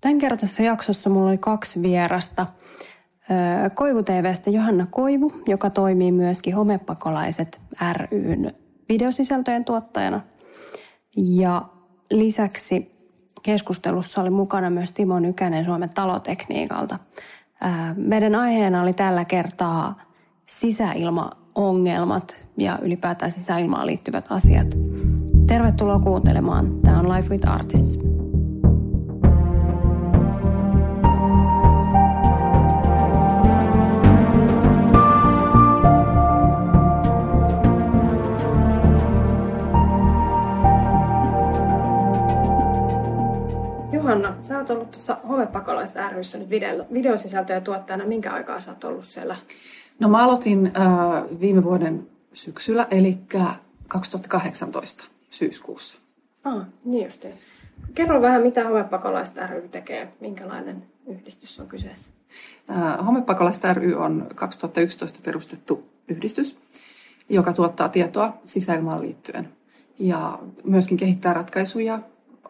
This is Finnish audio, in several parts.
Tämänkertaisessa jaksossa mulla oli kaksi vierasta. Koivu TVstä Johanna Koivu, joka toimii myöskin Homepakolaiset ryn videosisältöjen tuottajana. Ja lisäksi keskustelussa oli mukana myös Timo Nykänen Suomen talotekniikalta. Meidän aiheena oli tällä kertaa sisäilmaongelmat ja ylipäätään sisäilmaan liittyvät asiat. Tervetuloa kuuntelemaan. Tämä on Life with Artists. Oot ollut tuossa Homepakolaista ryssä nyt video, videosisältöjä tuottajana. Minkä aikaa sä oot ollut siellä? No mä aloitin äh, viime vuoden syksyllä, eli 2018 syyskuussa. Ah, niin justiin. Kerro vähän, mitä Homepakolaista ry tekee, minkälainen yhdistys on kyseessä? Äh, Homepakolaista ry on 2011 perustettu yhdistys, joka tuottaa tietoa sisäilmaan liittyen ja myöskin kehittää ratkaisuja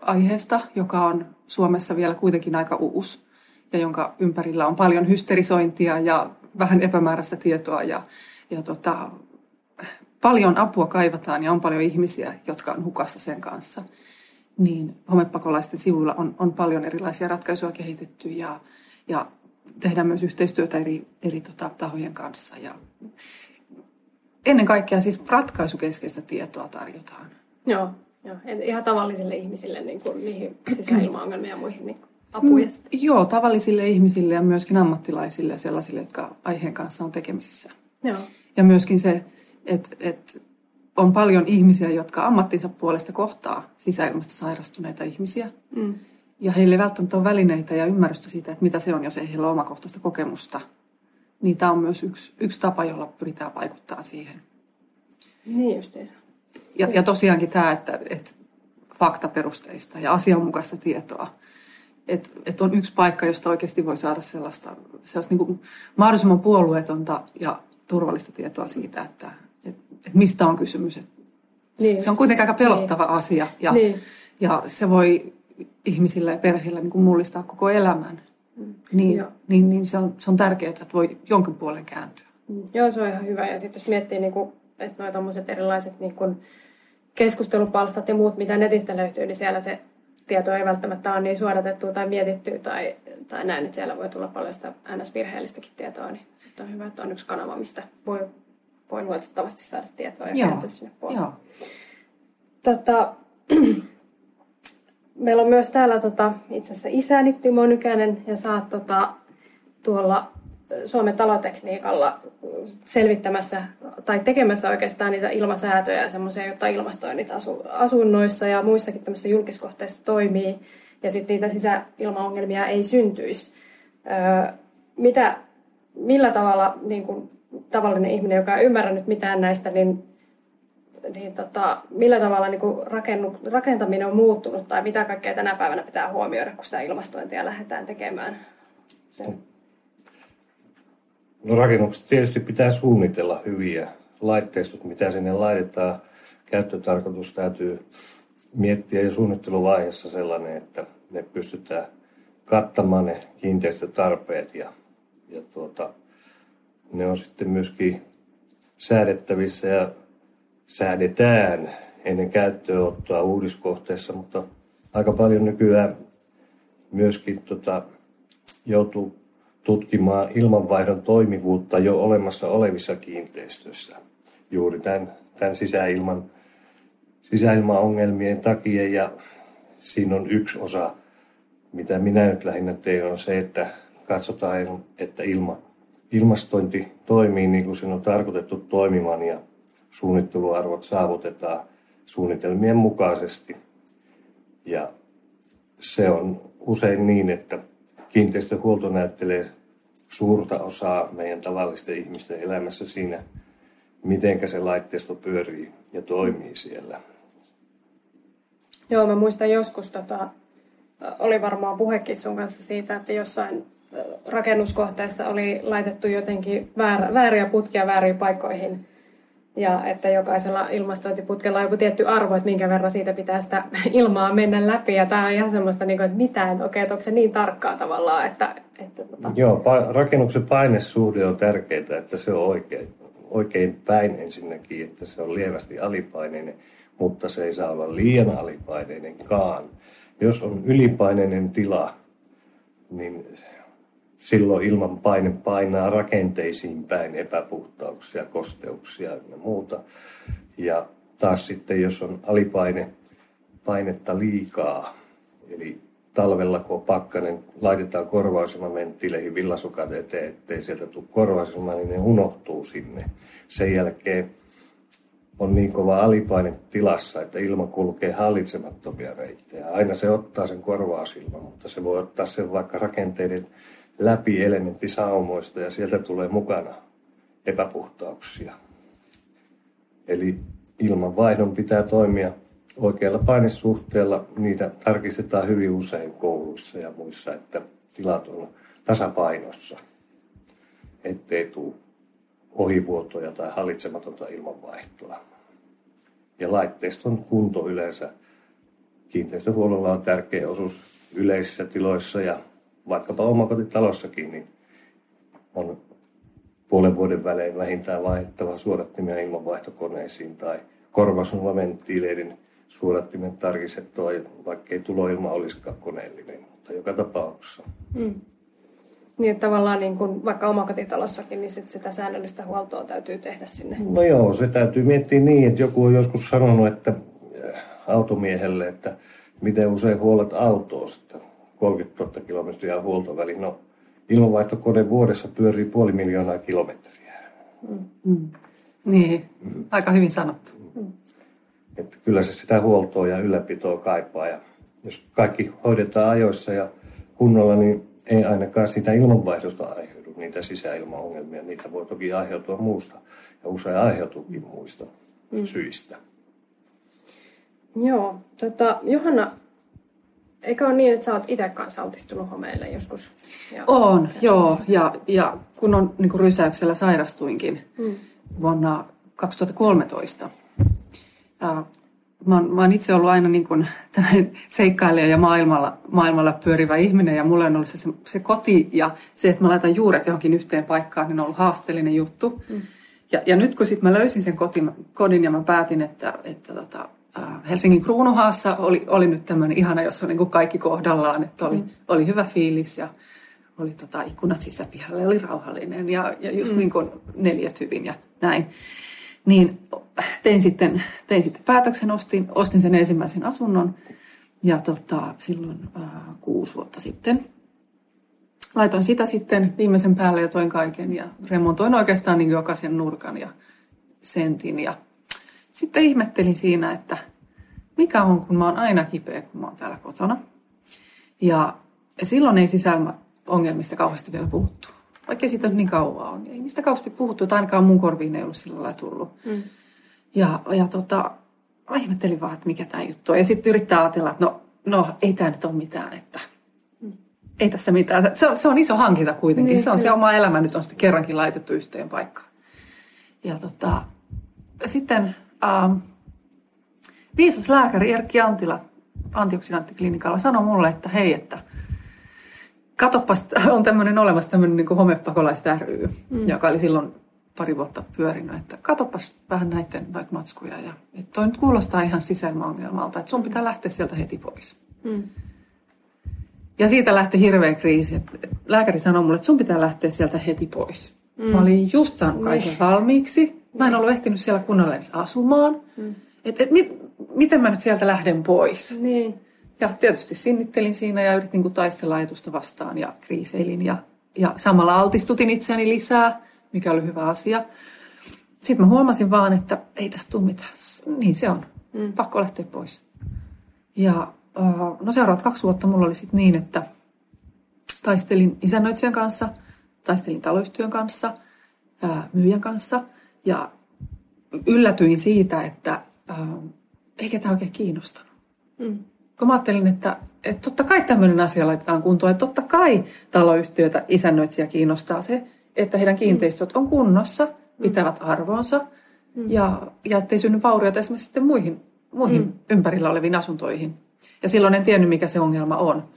aiheesta, joka on Suomessa vielä kuitenkin aika uusi ja jonka ympärillä on paljon hysterisointia ja vähän epämääräistä tietoa ja, ja tota, paljon apua kaivataan ja on paljon ihmisiä, jotka on hukassa sen kanssa. Niin homepakolaisten sivuilla on, on paljon erilaisia ratkaisuja kehitetty ja, ja tehdään myös yhteistyötä eri, eri tota, tahojen kanssa. Ja ennen kaikkea siis ratkaisukeskeistä tietoa tarjotaan. Joo, joo. ihan tavallisille ihmisille niin kuin niihin sisäilmaongelmiin ja muihin niin apuja? Mm, joo, tavallisille ihmisille ja myöskin ammattilaisille ja sellaisille, jotka aiheen kanssa on tekemisissä. Joo. Ja myöskin se, että et on paljon ihmisiä, jotka ammattinsa puolesta kohtaa sisäilmasta sairastuneita ihmisiä. Mm. Ja heille ei välttämättä ole välineitä ja ymmärrystä siitä, että mitä se on, jos ei heillä ole omakohtaista kokemusta. Niin tämä on myös yksi, yksi tapa, jolla pyritään vaikuttaa siihen. Niin justiinsa. Ja, ja tosiaankin tämä, että, että faktaperusteista ja asianmukaista tietoa että et on yksi paikka, josta oikeasti voi saada sellaista, sellaista niin kuin mahdollisimman puolueetonta ja turvallista tietoa siitä, että et, et mistä on kysymys. Et niin. Se on kuitenkin aika pelottava niin. asia ja, niin. ja se voi ihmisillä ja perheillä niin kuin mullistaa koko elämän. Mm. Niin, niin, niin se, on, se on tärkeää, että voi jonkin puolen kääntyä. Mm. Joo, se on ihan hyvä. Ja sitten jos miettii, niin kuin, että noita erilaiset niin kuin keskustelupalstat ja muut, mitä netistä löytyy, niin siellä se tieto ei välttämättä ole niin suodatettu tai mietitty tai, tai näin, että siellä voi tulla paljon sitä NS-virheellistäkin tietoa, niin sitten on hyvä, että on yksi kanava, mistä voi, voi luotettavasti saada tietoa ja kääntyä sinne puolelle. Joo. Tota, meillä on myös täällä tota, itse asiassa isäni Timo Nykänen ja sä oot tota, tuolla Suomen talotekniikalla selvittämässä tai tekemässä oikeastaan niitä ilmasäätöjä semmoisia, jotta ilmastoinnit asu, asunnoissa ja muissakin tämmöisissä julkiskohteissa toimii ja sitten niitä sisäilmaongelmia ei syntyisi. Mitä, millä tavalla niin kun, tavallinen ihminen, joka ei ymmärrä mitään näistä, niin, niin tota, millä tavalla niin rakennu, rakentaminen on muuttunut tai mitä kaikkea tänä päivänä pitää huomioida, kun sitä ilmastointia lähdetään tekemään? Sen No rakennukset tietysti pitää suunnitella hyviä. Laitteistot, mitä sinne laitetaan, käyttötarkoitus täytyy miettiä jo suunnitteluvaiheessa sellainen, että ne pystytään kattamaan ne kiinteistötarpeet ja, ja tuota, ne on sitten myöskin säädettävissä ja säädetään ennen käyttöönottoa uudiskohteessa, mutta aika paljon nykyään myöskin tota, joutuu tutkimaan ilmanvaihdon toimivuutta jo olemassa olevissa kiinteistöissä juuri tämän, tämän sisäilman, sisäilmaongelmien takia. Ja siinä on yksi osa, mitä minä nyt lähinnä teen, on se, että katsotaan, että ilma, ilmastointi toimii niin kuin sen on tarkoitettu toimimaan ja suunnitteluarvot saavutetaan suunnitelmien mukaisesti. Ja se on usein niin, että kiinteistöhuolto näyttelee suurta osaa meidän tavallisten ihmisten elämässä siinä, miten se laitteisto pyörii ja toimii siellä. Joo, mä muistan joskus, tota, oli varmaan puhekin sun kanssa siitä, että jossain rakennuskohteessa oli laitettu jotenkin väär, vääriä putkia vääriin paikkoihin. ja että jokaisella ilmastointiputkella on joku tietty arvo, että minkä verran siitä pitää sitä ilmaa mennä läpi. Ja tämä on ihan semmoista, niin että mitä, että okei, että onko se niin tarkkaa tavallaan, että... että tota... Joo, pa- rakennuksen painesuhde on tärkeää, että se on oikein, oikein päin ensinnäkin, että se on lievästi alipaineinen, mutta se ei saa olla liian alipaineinenkaan. Jos on ylipaineinen tila, niin silloin ilman paine painaa rakenteisiin päin epäpuhtauksia, kosteuksia ja muuta. Ja taas sitten, jos on alipaine, painetta liikaa, eli talvella kun on pakkanen, laitetaan korvausilmaventtiileihin villasukat eteen, ettei sieltä tule korvausilma, niin ne unohtuu sinne. Sen jälkeen on niin kova alipaine tilassa, että ilma kulkee hallitsemattomia reittejä. Aina se ottaa sen korvausilman, mutta se voi ottaa sen vaikka rakenteiden läpi elementtisaumoista ja sieltä tulee mukana epäpuhtauksia. Eli ilmanvaihdon pitää toimia oikealla painesuhteella. Niitä tarkistetaan hyvin usein kouluissa ja muissa, että tilat on tasapainossa, ettei tule ohivuotoja tai hallitsematonta ilmanvaihtoa. Ja laitteiston kunto yleensä kiinteistöhuollolla on tärkeä osuus yleisissä tiloissa ja vaikkapa omakotitalossakin, niin on puolen vuoden välein vähintään vaihdettava suodattimia ilmanvaihtokoneisiin tai korvausventtiileiden suodattimen tarkistettava, vaikka ei tuloilma olisikaan koneellinen, mutta joka tapauksessa. Mm. Niin, että tavallaan niin kuin vaikka omakotitalossakin, niin sit sitä säännöllistä huoltoa täytyy tehdä sinne. No joo, se täytyy miettiä niin, että joku on joskus sanonut, että äh, automiehelle, että miten usein huolet autoa, että 30 000 kilometriä huoltoväli. No, ilmanvaihtokone vuodessa pyörii puoli miljoonaa kilometriä. Mm. Mm. Niin, mm. aika hyvin sanottu. Että kyllä se sitä huoltoa ja ylläpitoa kaipaa. Ja jos kaikki hoidetaan ajoissa ja kunnolla, niin ei ainakaan sitä ilmanvaihdosta aiheudu niitä sisäilmaongelmia. Niitä voi toki aiheutua muusta ja usein aiheutuukin muista mm. syistä. Joo, tota, Johanna, Eikö ole niin, että sä oot itse kanssa altistunut homeille joskus? Ja, on, ja... joo. Ja, ja kun on niin kuin rysäyksellä sairastuinkin mm. vuonna 2013. Mä, oon, mä oon itse ollut aina niin kuin seikkailija ja maailmalla, maailmalla pyörivä ihminen ja mulle on ollut se, se, se koti ja se, että mä laitan juuret johonkin yhteen paikkaan, niin on ollut haasteellinen juttu. Mm. Ja, ja nyt kun sitten mä löysin sen kotin, kodin ja mä päätin, että, että tota, Helsingin Kruunuhaassa oli, oli nyt tämmöinen ihana, jossa on niin kuin kaikki kohdallaan, että oli, mm. oli hyvä fiilis ja oli tota, ikkunat sisäpihalle, oli rauhallinen ja, ja just mm. niin kuin neljät hyvin ja näin. Niin tein sitten, tein sitten päätöksen, ostin, ostin sen ensimmäisen asunnon ja tota, silloin äh, kuusi vuotta sitten. Laitoin sitä sitten viimeisen päälle ja toin kaiken ja remontoin oikeastaan niin jokaisen nurkan ja sentin ja sitten ihmettelin siinä, että mikä on, kun mä oon aina kipeä, kun mä oon täällä kotona. Ja, silloin ei sisäilmaongelmista kauheasti vielä puhuttu. Vaikka siitä niin kauan on. Ei niistä kauheasti puhuttu, että ainakaan mun korviin ei ollut sillä lailla tullut. Mm. Ja, ja tota, mä ihmettelin vaan, että mikä tämä juttu on. Ja sitten yrittää ajatella, että no, no ei tämä nyt ole mitään, että mm. ei tässä mitään. Se on, se on iso hankinta kuitenkin. Niin, se on kyllä. se oma elämä nyt on sitten kerrankin laitettu yhteen paikkaan. Ja tota, sitten ähm, viisas lääkäri Erkki Antila antioksidanttiklinikalla sanoi mulle, että hei, että katoppas, on tämmöinen olemassa tämmöinen niin homepakolaiset ry, mm. joka oli silloin pari vuotta pyörinyt, että katoppas vähän näiden noita matskuja ja että toi nyt kuulostaa ihan sisäilmaongelmalta, että sun pitää lähteä sieltä heti pois. Mm. Ja siitä lähti hirveä kriisi. Että lääkäri sanoi mulle, että sun pitää lähteä sieltä heti pois. Mm. Mä olin just saanut kaiken niin. valmiiksi. Mä en ollut ehtinyt siellä kunnolla edes asumaan. Mm. Et, et, mit, miten mä nyt sieltä lähden pois? Niin. Ja tietysti sinnittelin siinä ja yritin kun taistella ajatusta vastaan ja kriiseilin. Ja, ja samalla altistutin itseäni lisää, mikä oli hyvä asia. Sitten mä huomasin vaan, että ei tästä tule mitään. Niin se on. Mm. Pakko lähteä pois. Ja no seuraavat kaksi vuotta mulla oli sitten niin, että taistelin isännöitsijän kanssa, taistelin taloyhtiön kanssa, myyjän kanssa – ja yllätyin siitä, että äh, eikä tämä oikein kiinnostanut. Mm. Kun mä ajattelin, että, että totta kai tämmöinen asia laitetaan kuntoon, että totta kai taloyhtiötä isännöitsijä kiinnostaa se, että heidän kiinteistöt on kunnossa, pitävät arvonsa Mm. Ja, ja ettei synny vaurioita esimerkiksi sitten muihin, muihin mm. ympärillä oleviin asuntoihin. Ja silloin en tiennyt, mikä se ongelma on.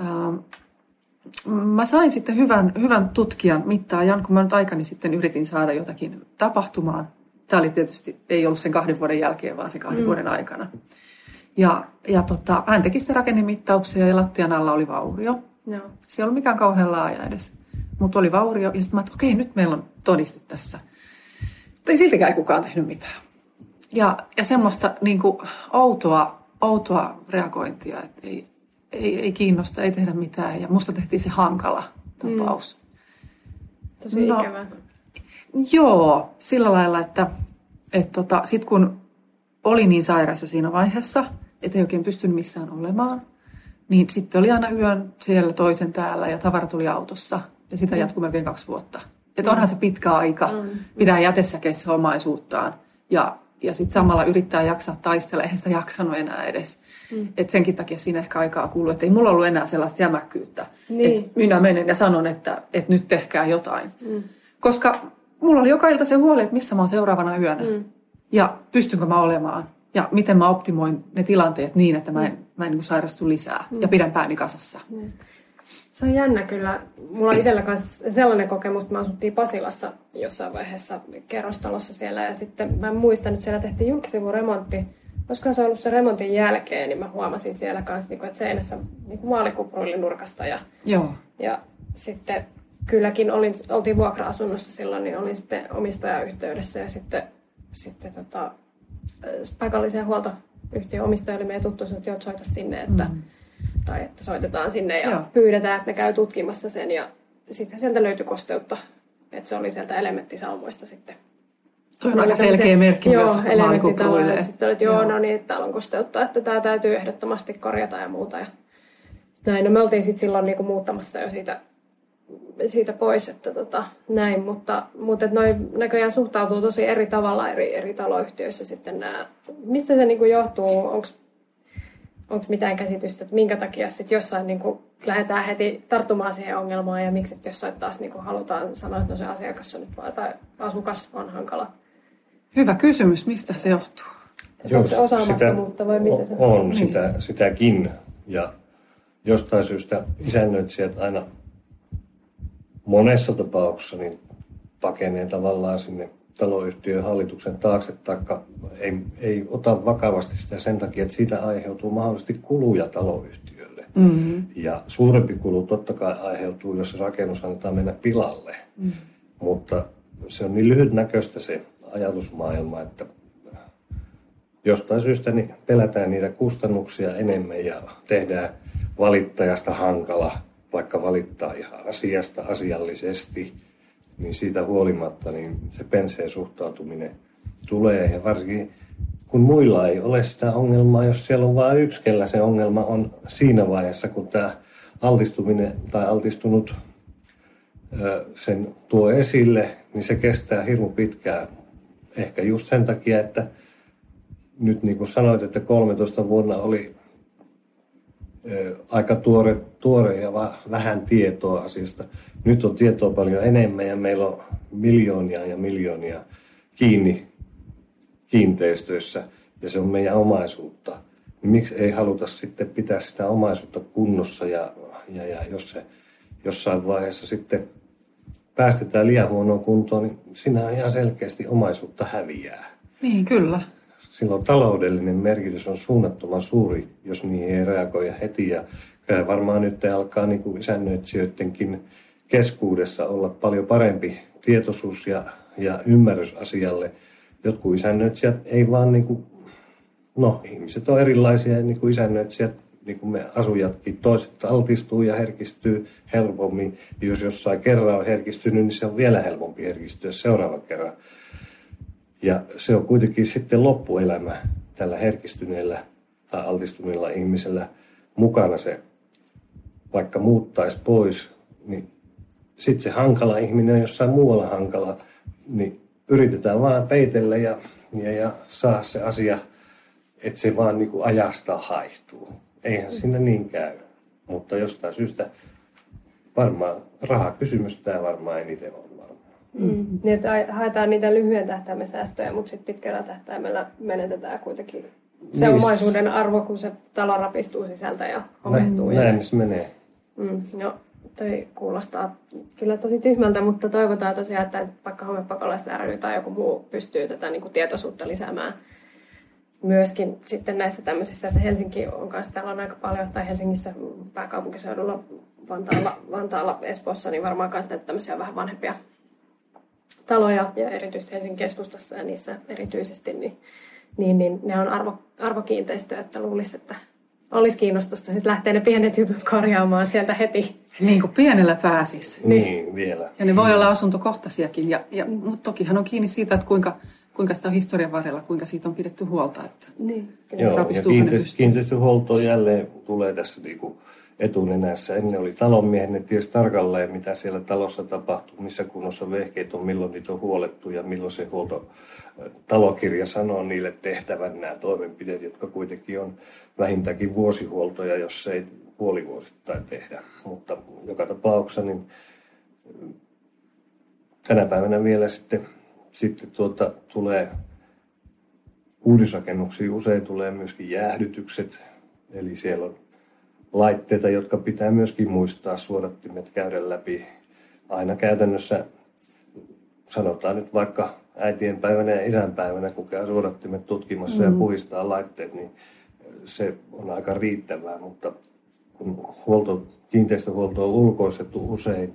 Ähm, mä sain sitten hyvän, hyvän tutkijan mittaajan, kun mä nyt aikani sitten yritin saada jotakin tapahtumaan. Tämä oli tietysti, ei ollut sen kahden vuoden jälkeen, vaan se kahden mm. vuoden aikana. Ja, ja tota, hän teki sitten rakennemittauksia ja lattian alla oli vaurio. Joo. Se ei ollut mikään kauhean laaja edes. Mutta oli vaurio ja sitten mä ajattelin, okei, nyt meillä on todiste tässä. Mutta ei siltikään kukaan tehnyt mitään. Ja, ja semmoista niin kuin, outoa, outoa reagointia, että ei, ei, ei kiinnosta, ei tehdä mitään. Ja musta tehtiin se hankala tapaus. Mm. Tosi no, ikävä. Joo, sillä lailla, että, että tota, sitten kun oli niin sairas jo siinä vaiheessa, että ei oikein pystynyt missään olemaan, niin sitten oli aina yön siellä toisen täällä ja tavara tuli autossa. Ja sitä mm. jatkui melkein kaksi vuotta. Että onhan se pitkä aika mm. pitää jätesäkeissä omaisuuttaan. Ja, ja sitten samalla yrittää jaksaa taistella. Eihän sitä jaksanut enää edes. Mm. Et senkin takia siinä ehkä aikaa kuluu. Että ei mulla ollut enää sellaista jämäkkyyttä. Niin. Että minä menen ja sanon, että, että nyt tehkää jotain. Mm. Koska mulla oli joka ilta se huoli, että missä mä oon seuraavana yönä. Mm. Ja pystynkö mä olemaan. Ja miten mä optimoin ne tilanteet niin, että mä en, mm. mä en niin sairastu lisää. Mm. Ja pidän pääni kasassa. Mm. Se on jännä kyllä. Mulla on itsellä kanssa sellainen kokemus, että me asuttiin Pasilassa jossain vaiheessa kerrostalossa siellä ja sitten mä muistan, että siellä tehtiin julkisivuremontti. Olisikohan se ollut se remontin jälkeen, niin mä huomasin siellä kanssa, niin että seinässä niin maalikupruili nurkasta ja, Joo. ja sitten kylläkin olin, oltiin vuokra-asunnossa silloin, niin olin sitten omistajayhteydessä ja sitten, sitten tota, paikalliseen huoltoyhtiön omistaja oli meidän tuttu, että joo, soita sinne, että mm tai että soitetaan sinne ja Joo. pyydetään, että ne käy tutkimassa sen ja sitten sieltä löytyi kosteutta, että se oli sieltä elementtisaumoista sitten. Tuo on aika selkeä merkki joo, myös elementtitaloille. Sitten että joo, joo, no niin, että täällä on kosteutta, että tämä täytyy ehdottomasti korjata ja muuta. Ja näin, no me oltiin sitten silloin niinku muuttamassa jo siitä, siitä pois, että tota, näin, mutta, mutta että noin näköjään suhtautuu tosi eri tavalla eri, eri taloyhtiöissä sitten nämä. Mistä se niinku johtuu? Onko onko mitään käsitystä, että minkä takia sitten jossain niin kuin lähdetään heti tarttumaan siihen ongelmaan ja miksi jossain taas niin kuin halutaan sanoa, että no se asiakas on nyt vaan, tai asukas on hankala. Hyvä kysymys, mistä se johtuu? Jos onko se osaamattomuutta vai mitä se on? On, niin. sitä, sitäkin. Ja jostain syystä isännöitsijät aina monessa tapauksessa niin pakenee tavallaan sinne taloyhtiön hallituksen taakse, taikka ei, ei ota vakavasti sitä sen takia, että siitä aiheutuu mahdollisesti kuluja taloyhtiölle. Mm-hmm. Ja suurempi kulu totta kai aiheutuu, jos rakennus annetaan mennä pilalle. Mm-hmm. Mutta se on niin lyhytnäköistä se ajatusmaailma, että jostain syystä niin pelätään niitä kustannuksia enemmän ja tehdään valittajasta hankala, vaikka valittaa ihan asiasta asiallisesti – niin siitä huolimatta niin se penseen suhtautuminen tulee. Ja varsinkin kun muilla ei ole sitä ongelmaa, jos siellä on vain yksi, kellä se ongelma on siinä vaiheessa, kun tämä altistuminen tai altistunut sen tuo esille, niin se kestää hirmu pitkään. Ehkä just sen takia, että nyt niin kuin sanoit, että 13 vuonna oli aika tuore, tuore ja vähän tietoa asiasta. Nyt on tietoa paljon enemmän ja meillä on miljoonia ja miljoonia kiinni kiinteistöissä ja se on meidän omaisuutta. Niin miksi ei haluta sitten pitää sitä omaisuutta kunnossa ja, ja, ja jos se jossain vaiheessa sitten päästetään liian huonoon kuntoon, niin siinä ihan selkeästi omaisuutta häviää. Niin, kyllä silloin taloudellinen merkitys on suunnattoman suuri, jos niihin ei reagoida heti. Ja varmaan nyt alkaa niin kuin isännöitsijöidenkin keskuudessa olla paljon parempi tietoisuus ja, ja ymmärrys asialle. Jotkut isännöitsijät ei vaan, niin kuin, no ihmiset on erilaisia niin kuin isännöitsijät, niin kuin me asujatkin. Toiset altistuu ja herkistyy helpommin. Jos jossain kerran on herkistynyt, niin se on vielä helpompi herkistyä seuraavan kerran. Ja se on kuitenkin sitten loppuelämä tällä herkistyneellä tai altistuneella ihmisellä mukana se, vaikka muuttaisi pois, niin sitten se hankala ihminen on jossain muualla hankala, niin yritetään vaan peitellä ja, ja, ja saa se asia, että se vaan niin kuin ajasta haihtuu. Eihän siinä niin käy. Mutta jostain syystä varmaan rahakysymys tämä varmaan eniten on. Mm. Niin, että haetaan niitä lyhyen tähtäimen säästöjä, mutta sitten pitkällä tähtäimellä menetetään kuitenkin se niin. omaisuuden arvo, kun se talo rapistuu sisältä ja homehtuu. Näin, näin se menee. Mm, no, toi kuulostaa kyllä tosi tyhmältä, mutta toivotaan tosiaan, että vaikka homepakolaista ry tai joku muu pystyy tätä niin kuin tietoisuutta lisäämään myöskin sitten näissä tämmöisissä, että Helsinki on kanssa täällä on aika paljon, tai Helsingissä pääkaupunkiseudulla, Vantaalla, Vantaalla Espoossa, niin varmaan myös näitä tämmöisiä vähän vanhempia taloja, ja erityisesti Helsingin keskustassa ja niissä erityisesti, niin, niin, niin ne on arvo, arvokiinteistöjä, että luulisi, että olisi kiinnostusta sitten lähteä ne pienet jutut korjaamaan sieltä heti. Niin kuin pienellä pääsis. Niin, niin vielä. Ja ne voi olla asuntokohtaisiakin, ja, ja, mutta tokihan on kiinni siitä, että kuinka, kuinka sitä on historian varrella, kuinka siitä on pidetty huolta. Että niin. Joo, ja kiinteistö, kiinteistöhuolto jälleen tulee tässä niin kuin etunenässä. Ennen oli talonmiehen, ne tiesi tarkalleen, mitä siellä talossa tapahtuu, missä kunnossa vehkeet on, milloin niitä on huolettu ja milloin se huolto talokirja sanoo niille tehtävän nämä toimenpiteet, jotka kuitenkin on vähintäänkin vuosihuoltoja, jos ei puolivuosittain tehdä. Mutta joka tapauksessa niin tänä päivänä vielä sitten, sitten tuota, tulee uudisrakennuksiin usein tulee myöskin jäähdytykset, eli siellä on laitteita, jotka pitää myöskin muistaa suodattimet käydä läpi. Aina käytännössä sanotaan nyt vaikka äitien päivänä ja isän päivänä, kun käy suodattimet tutkimassa mm. ja puhistaa laitteet, niin se on aika riittävää, mutta kun huolto, kiinteistöhuolto on ulkoistettu usein,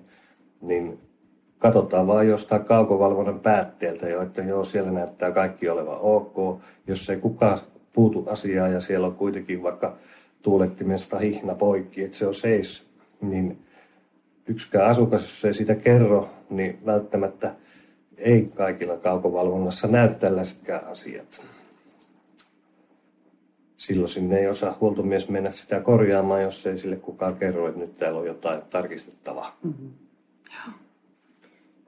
niin katsotaan vaan jostain kaukovalvonnan päätteeltä jo, että joo, siellä näyttää kaikki olevan ok. Jos ei kukaan puutu asiaan ja siellä on kuitenkin vaikka tuulettimesta hihna poikki, että se on seis, niin yksikään asukas, jos ei sitä kerro, niin välttämättä ei kaikilla kaukovalvonnassa näy tällaisetkään asiat. Silloin sinne ei osaa huoltomies mennä sitä korjaamaan, jos ei sille kukaan kerro, että nyt täällä on jotain tarkistettavaa. Mm-hmm. Joo.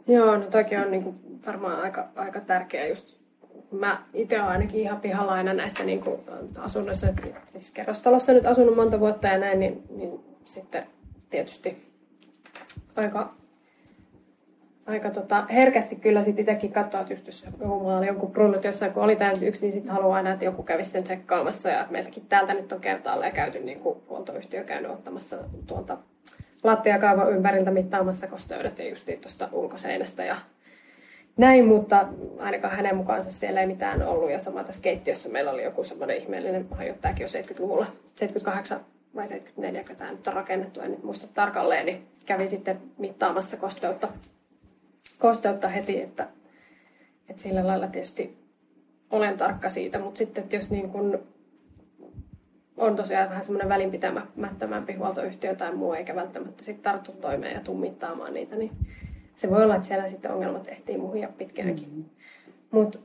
Joo, no toki on niinku varmaan aika, aika tärkeä just mä itse olen ainakin ihan pihalla aina näistä niin kuin asunnoissa, siis kerrostalossa nyt asunut monta vuotta ja näin, niin, niin sitten tietysti aika, aika tota, herkästi kyllä sit itsekin katsoa, että just jos mulla oli jonkun prullut jossain, kun oli tämä yksi, niin sitten haluaa aina, että joku kävisi sen tsekkaamassa ja meiltäkin täältä nyt on kertaalleen käyty niin kuin huoltoyhtiö käynyt ottamassa tuolta lattiakaavan ympäriltä mittaamassa kosteudet ja just tuosta ulkoseinästä ja näin, mutta ainakaan hänen mukaansa siellä ei mitään ollut. Ja sama tässä keittiössä meillä oli joku semmoinen ihmeellinen hajottajakin jo 70-luvulla, 78 vai 74, kun tämä nyt on rakennettu, en nyt muista tarkalleen, niin kävi sitten mittaamassa kosteutta, kosteutta heti, että, että sillä lailla tietysti olen tarkka siitä, mutta sitten että jos niin kun on tosiaan vähän semmoinen välinpitämättömämpi huoltoyhtiö tai muu, eikä välttämättä sitten tarttu toimeen ja tuu mittaamaan niitä, niin se voi olla, että siellä sitten ongelmat ehtii muhia pitkäänkin. Mm-hmm. Mutta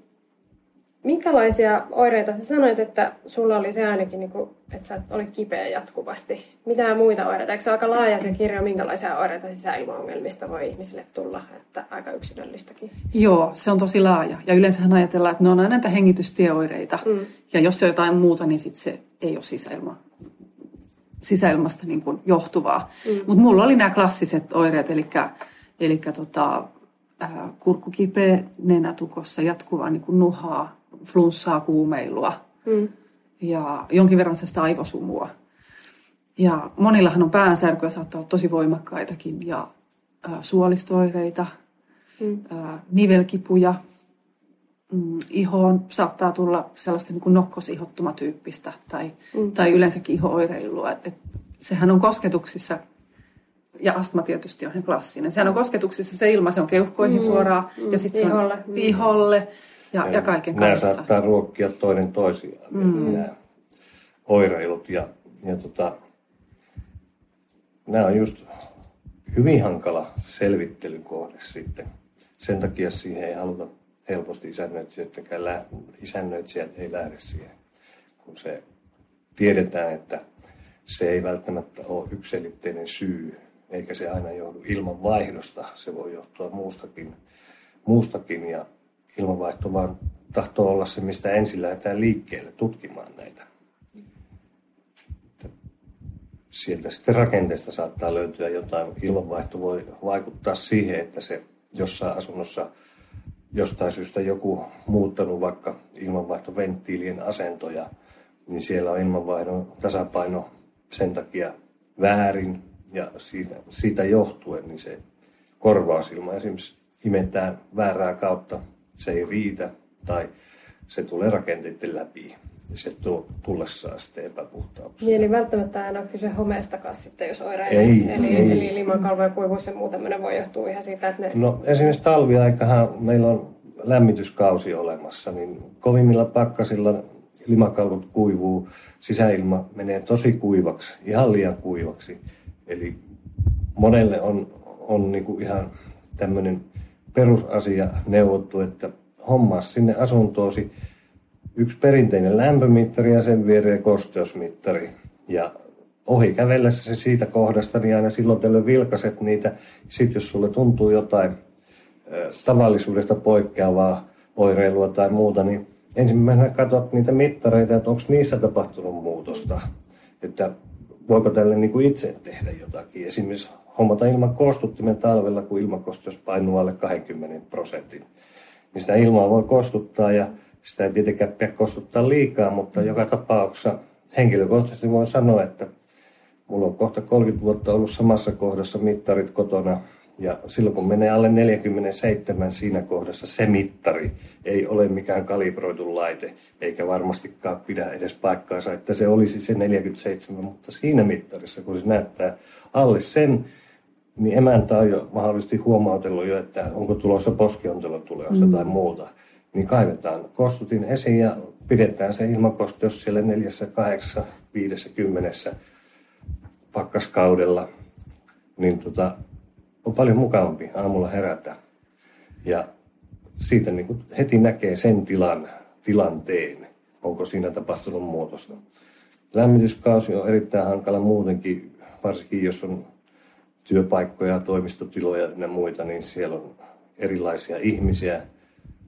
minkälaisia oireita sä sanoit, että sulla oli se ainakin, niin kuin, että sä olit kipeä jatkuvasti. Mitä muita oireita? Eikö se aika laaja se kirja, minkälaisia oireita sisäilmaongelmista voi ihmisille tulla? Että aika yksilöllistäkin. Joo, se on tosi laaja. Ja yleensähän ajatellaan, että ne on aina näitä hengitystieoireita. Mm. Ja jos se on jotain muuta, niin sit se ei ole sisäilma, sisäilmasta niin kuin johtuvaa. Mm. Mutta mulla oli nämä klassiset oireet, eli Eli tota, äh, kurkku kipeä, nenätukossa, jatkuvaa niin kuin nuhaa, flunssaa, kuumeilua mm. ja jonkin verran sitä aivosumua. Ja monillahan on päänsärkyä, saattaa olla tosi voimakkaitakin ja äh, suolistoireita, mm. äh, nivelkipuja, mm, ihoon saattaa tulla sellaista niin kuin nokkosihottumatyyppistä tai, mm. tai yleensäkin ihooireilua. Et, et, sehän on kosketuksissa ja astma tietysti on klassinen. Sehän on kosketuksissa se ilma, se on keuhkoihin mm, suoraan mm, ja sitten se on mm. iholle ja, ja, ja kaiken nämä kanssa. Nämä saattaa ruokkia toinen toisiaan, mm. nämä oireilut. Ja, ja tota, nämä on just hyvin hankala selvittelykohde sitten. Sen takia siihen ei haluta helposti isännöitsijöitäkään lä- isännöitsijät ei lähde siihen, kun se tiedetään, että se ei välttämättä ole yksilitteinen syy eikä se aina johdu ilman vaihdosta. Se voi johtua muustakin, muustakin ja ilmanvaihto vaan tahtoo olla se, mistä ensin lähdetään liikkeelle tutkimaan näitä. Sieltä sitten rakenteesta saattaa löytyä jotain. Ilmanvaihto voi vaikuttaa siihen, että se jossain asunnossa jostain syystä joku muuttanut vaikka ilmanvaihtoventtiilien asentoja, niin siellä on ilmanvaihdon tasapaino sen takia väärin ja siitä, siitä johtuen niin se korvausilma esimerkiksi imetään väärää kautta, se ei riitä tai se tulee rakenteiden läpi ja se tuo tullessaan sitten epäpuhtauksia. Niin, eli välttämättä aina ole kyse homeestakaan sitten, jos oireilee. Ei, eli, ei. eli limankalvo ja kuivuus ja muu tämmöinen voi johtua ihan siitä, että ne... No esimerkiksi talviaikahan meillä on lämmityskausi olemassa, niin kovimmilla pakkasilla limakalvot kuivuu, sisäilma menee tosi kuivaksi, ihan liian kuivaksi. Eli monelle on, on niin kuin ihan tämmöinen perusasia neuvottu, että hommaa sinne asuntoosi yksi perinteinen lämpömittari ja sen viereen kosteusmittari. Ja ohi kävellessä se siitä kohdasta, niin aina silloin tällöin vilkaset niitä. Sitten jos sulle tuntuu jotain tavallisuudesta poikkeavaa oireilua tai muuta, niin ensimmäisenä katsot niitä mittareita, että onko niissä tapahtunut muutosta. Että voiko tälle niin kuin itse tehdä jotakin. Esimerkiksi hommata ilman kostuttimen talvella, kun ilmakosteus painuu alle 20 prosentin. Niin sitä ilmaa voi kostuttaa ja sitä ei tietenkään pidä kostuttaa liikaa, mutta joka tapauksessa henkilökohtaisesti voin sanoa, että mulla on kohta 30 vuotta ollut samassa kohdassa mittarit kotona ja silloin kun menee alle 47 siinä kohdassa se mittari ei ole mikään kalibroitu laite, eikä varmastikaan pidä edes paikkaansa, että se olisi se 47, mutta siinä mittarissa, kun se näyttää alle sen, niin emäntä on jo mahdollisesti huomautellut jo, että onko tulossa poskiontelotuleosta mm. tai muuta. Niin kaivetaan kostutin esiin ja pidetään se ilmakosteus siellä neljässä, kahdeksassa, viidessä, kymmenessä pakkaskaudella. Niin tota, on paljon mukavampi aamulla herätä. Ja siitä niin heti näkee sen tilan, tilanteen, onko siinä tapahtunut muutosta. Lämmityskausi on erittäin hankala muutenkin, varsinkin jos on työpaikkoja, toimistotiloja ja muita, niin siellä on erilaisia ihmisiä.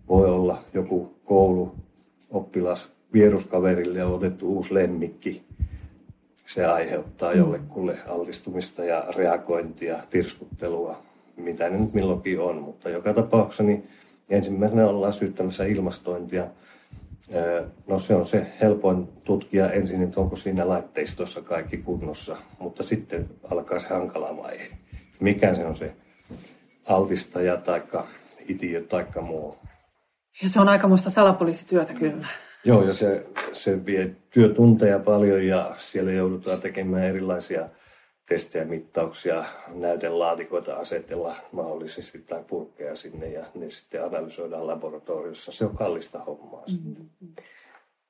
Voi olla joku koulu, oppilas, vieruskaverille on otettu uusi lemmikki se aiheuttaa jollekulle altistumista ja reagointia, tirskuttelua, mitä ne nyt milloinkin on. Mutta joka tapauksessa niin ensimmäisenä ollaan syyttämässä ilmastointia. No se on se helpoin tutkia ensin, että onko siinä laitteistossa kaikki kunnossa, mutta sitten alkaa se hankala vaihe. Mikä se on se altistaja tai itiö tai muu. Ja se on aika muista salapoliisityötä kyllä. Joo, ja se, se vie työtunteja paljon ja siellä joudutaan tekemään erilaisia testejä, mittauksia, näytelaatikoita asetella mahdollisesti tai purkkeja sinne ja ne sitten analysoidaan laboratoriossa. Se on kallista hommaa. Mm-hmm.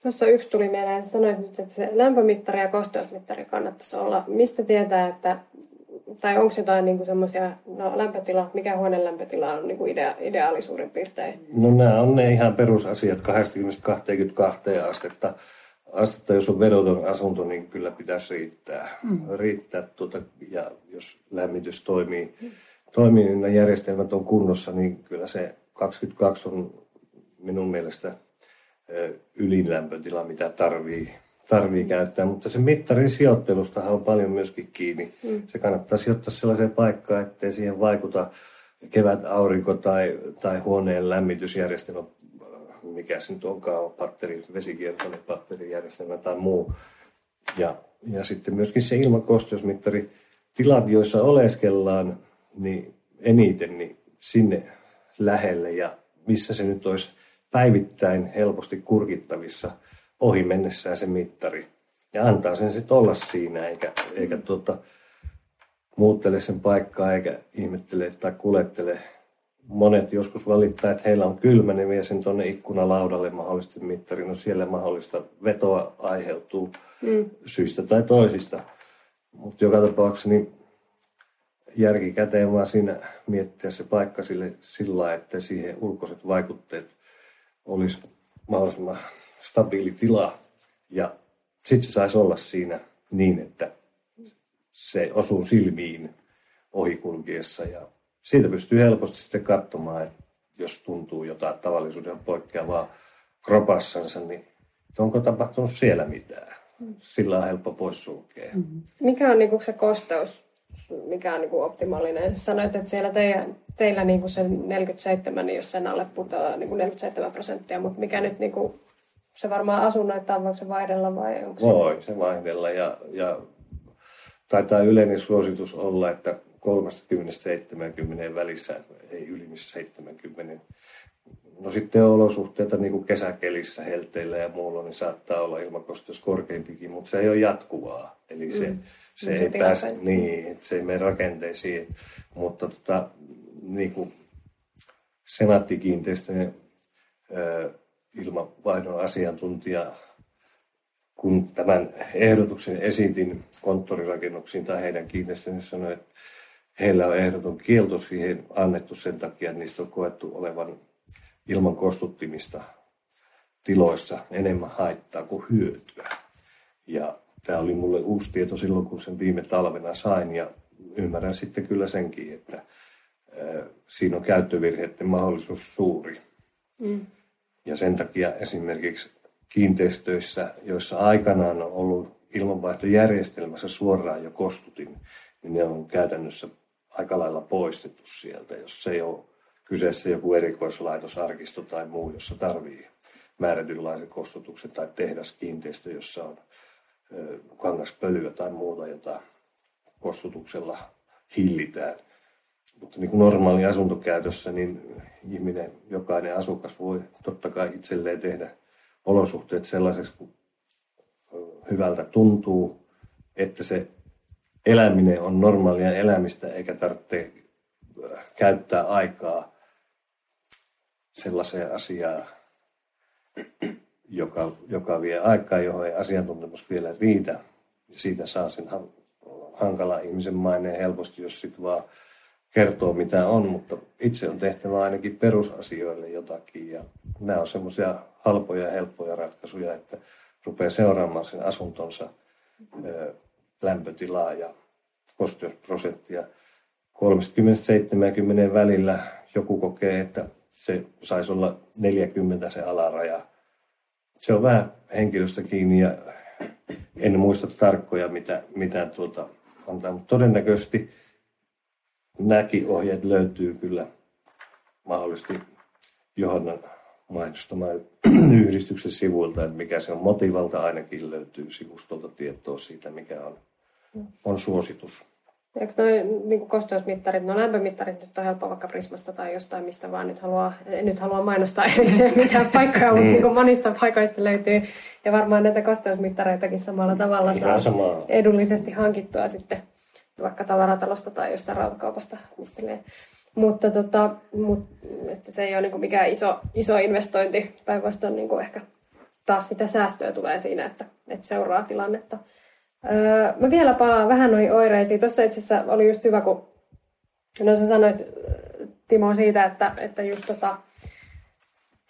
Tuossa yksi tuli mieleen, sanoit nyt, että se lämpömittari ja kosteusmittari kannattaisi olla. Mistä tietää, että tai onko jotain niin semmoisia, no lämpötila, mikä huoneen lämpötila on niin kuin idea, ideaali suurin piirtein? No nämä on ne ihan perusasiat, 20-22 astetta. Astetta, jos on vedoton asunto, niin kyllä pitäisi riittää. Mm. riittää tuota, ja jos lämmitys toimii, toimii niin nämä järjestelmät on kunnossa, niin kyllä se 22 on minun mielestä ylinlämpötila, mitä tarvii tarvii käyttää, mutta se mittarin sijoittelustahan on paljon myöskin kiinni. Mm. Se kannattaa sijoittaa sellaiseen paikkaan, ettei siihen vaikuta kevät aurinko tai, tai huoneen lämmitysjärjestelmä, mikä se nyt onkaan, patteri, vesikiertoinen patterijärjestelmä tai muu. Ja, ja sitten myöskin se ilmakosteusmittari, tilat, joissa oleskellaan, niin eniten niin sinne lähelle ja missä se nyt olisi päivittäin helposti kurkittavissa – ohi mennessään se mittari. Ja antaa sen sitten olla siinä, eikä, eikä tuota, muuttele sen paikkaa, eikä ihmettele tai kulettele. Monet joskus valittaa, että heillä on kylmä, ne vie sen tuonne ikkunalaudalle mahdollisesti mittari. No siellä mahdollista vetoa aiheutuu mm. syistä tai toisista. Mutta joka tapauksessa niin järki käteen vaan siinä miettiä se paikka sille sillä että siihen ulkoiset vaikutteet olisi mahdollisimman stabiili tila ja sitten se saisi olla siinä niin, että se osuu silmiin ohikulkiessa ja siitä pystyy helposti sitten katsomaan, että jos tuntuu jotain tavallisuuden poikkeavaa kropassansa, niin onko tapahtunut siellä mitään. Sillä on helppo poissulkea. Mm-hmm. Mikä on niin se kosteus mikä on niin kuin optimaalinen. Sanoit, että siellä teidän, teillä niin kuin se 47, niin jos sen alle putoaa niin kuin 47 prosenttia, mutta mikä nyt niin kuin, se varmaan asunnoittaa, voiko se vaihdella vai onko se... Voi se vaihdella ja, ja taitaa yleinen suositus olla, että 30-70 välissä, ei yli 70. No sitten olosuhteita niin kuin kesäkelissä, helteillä ja muulla, niin saattaa olla ilmakosteus korkeampikin, mutta se ei ole jatkuvaa. Eli se, mm. se, se, ei pääse, niin, se ei mene rakenteisiin. Mutta tota, niin kuin senaattikiinteistöjen ilmavaihdon asiantuntija, kun tämän ehdotuksen esitin konttorirakennuksiin tai heidän kiinteistöön, niin sanoi, että heillä on ehdoton kielto siihen annettu sen takia, että niistä on koettu olevan ilman kostuttimista tiloissa enemmän haittaa kuin hyötyä. Ja tämä oli mulle uusi tieto silloin, kun sen viime talvena sain ja ymmärrän sitten kyllä senkin, että siinä on käyttövirheiden mahdollisuus suuri. Mm. Ja sen takia esimerkiksi kiinteistöissä, joissa aikanaan on ollut ilmanvaihtojärjestelmässä suoraan jo kostutin, niin ne on käytännössä aika lailla poistettu sieltä, jos se ei ole kyseessä joku erikoislaitosarkisto tai muu, jossa tarvii määrätynlaisen kostutuksen tai tehdaskiinteistö, jossa on kangaspölyä tai muuta, jota kostutuksella hillitään. Mutta niin kuin normaali asuntokäytössä, niin ihminen, jokainen asukas voi totta kai itselleen tehdä olosuhteet sellaiseksi, kun hyvältä tuntuu, että se eläminen on normaalia elämistä eikä tarvitse käyttää aikaa sellaiseen asiaan, joka, joka vie aikaa, johon ei asiantuntemus vielä riitä. Siitä saa sen hankala ihmisen maineen helposti, jos sitten vaan kertoo mitä on, mutta itse on tehtävä ainakin perusasioille jotakin. Ja nämä on semmoisia halpoja ja helppoja ratkaisuja, että rupeaa seuraamaan sen asuntonsa lämpötilaa ja kosteusprosenttia. 30-70 välillä joku kokee, että se saisi olla 40 se alaraja. Se on vähän henkilöstä kiinni ja en muista tarkkoja, mitä, mitä tuota antaa, mutta todennäköisesti nämäkin ohjeet löytyy kyllä mahdollisesti Johanna mainostamaan yhdistyksen sivuilta, että mikä se on motivalta ainakin löytyy sivustolta tietoa siitä, mikä on, on suositus. Eikö noi niin kosteusmittarit, no lämpömittarit nyt on helppo vaikka Prismasta tai jostain, mistä vaan nyt haluaa, nyt haluaa mainostaa se mitään paikkaa, mutta mm. niin monista paikoista löytyy. Ja varmaan näitä kosteusmittareitakin samalla tavalla saa samaa. edullisesti hankittua sitten vaikka tavaratalosta tai jostain rautakaupasta mistelee. Mutta tota, mut, että se ei ole niin mikään iso, iso investointi, päinvastoin niin ehkä taas sitä säästöä tulee siinä, että, että seuraa tilannetta. Öö, mä vielä palaan vähän noihin oireisiin. Tuossa itse asiassa oli just hyvä, kun no sä sanoit Timo siitä, että, että just tota,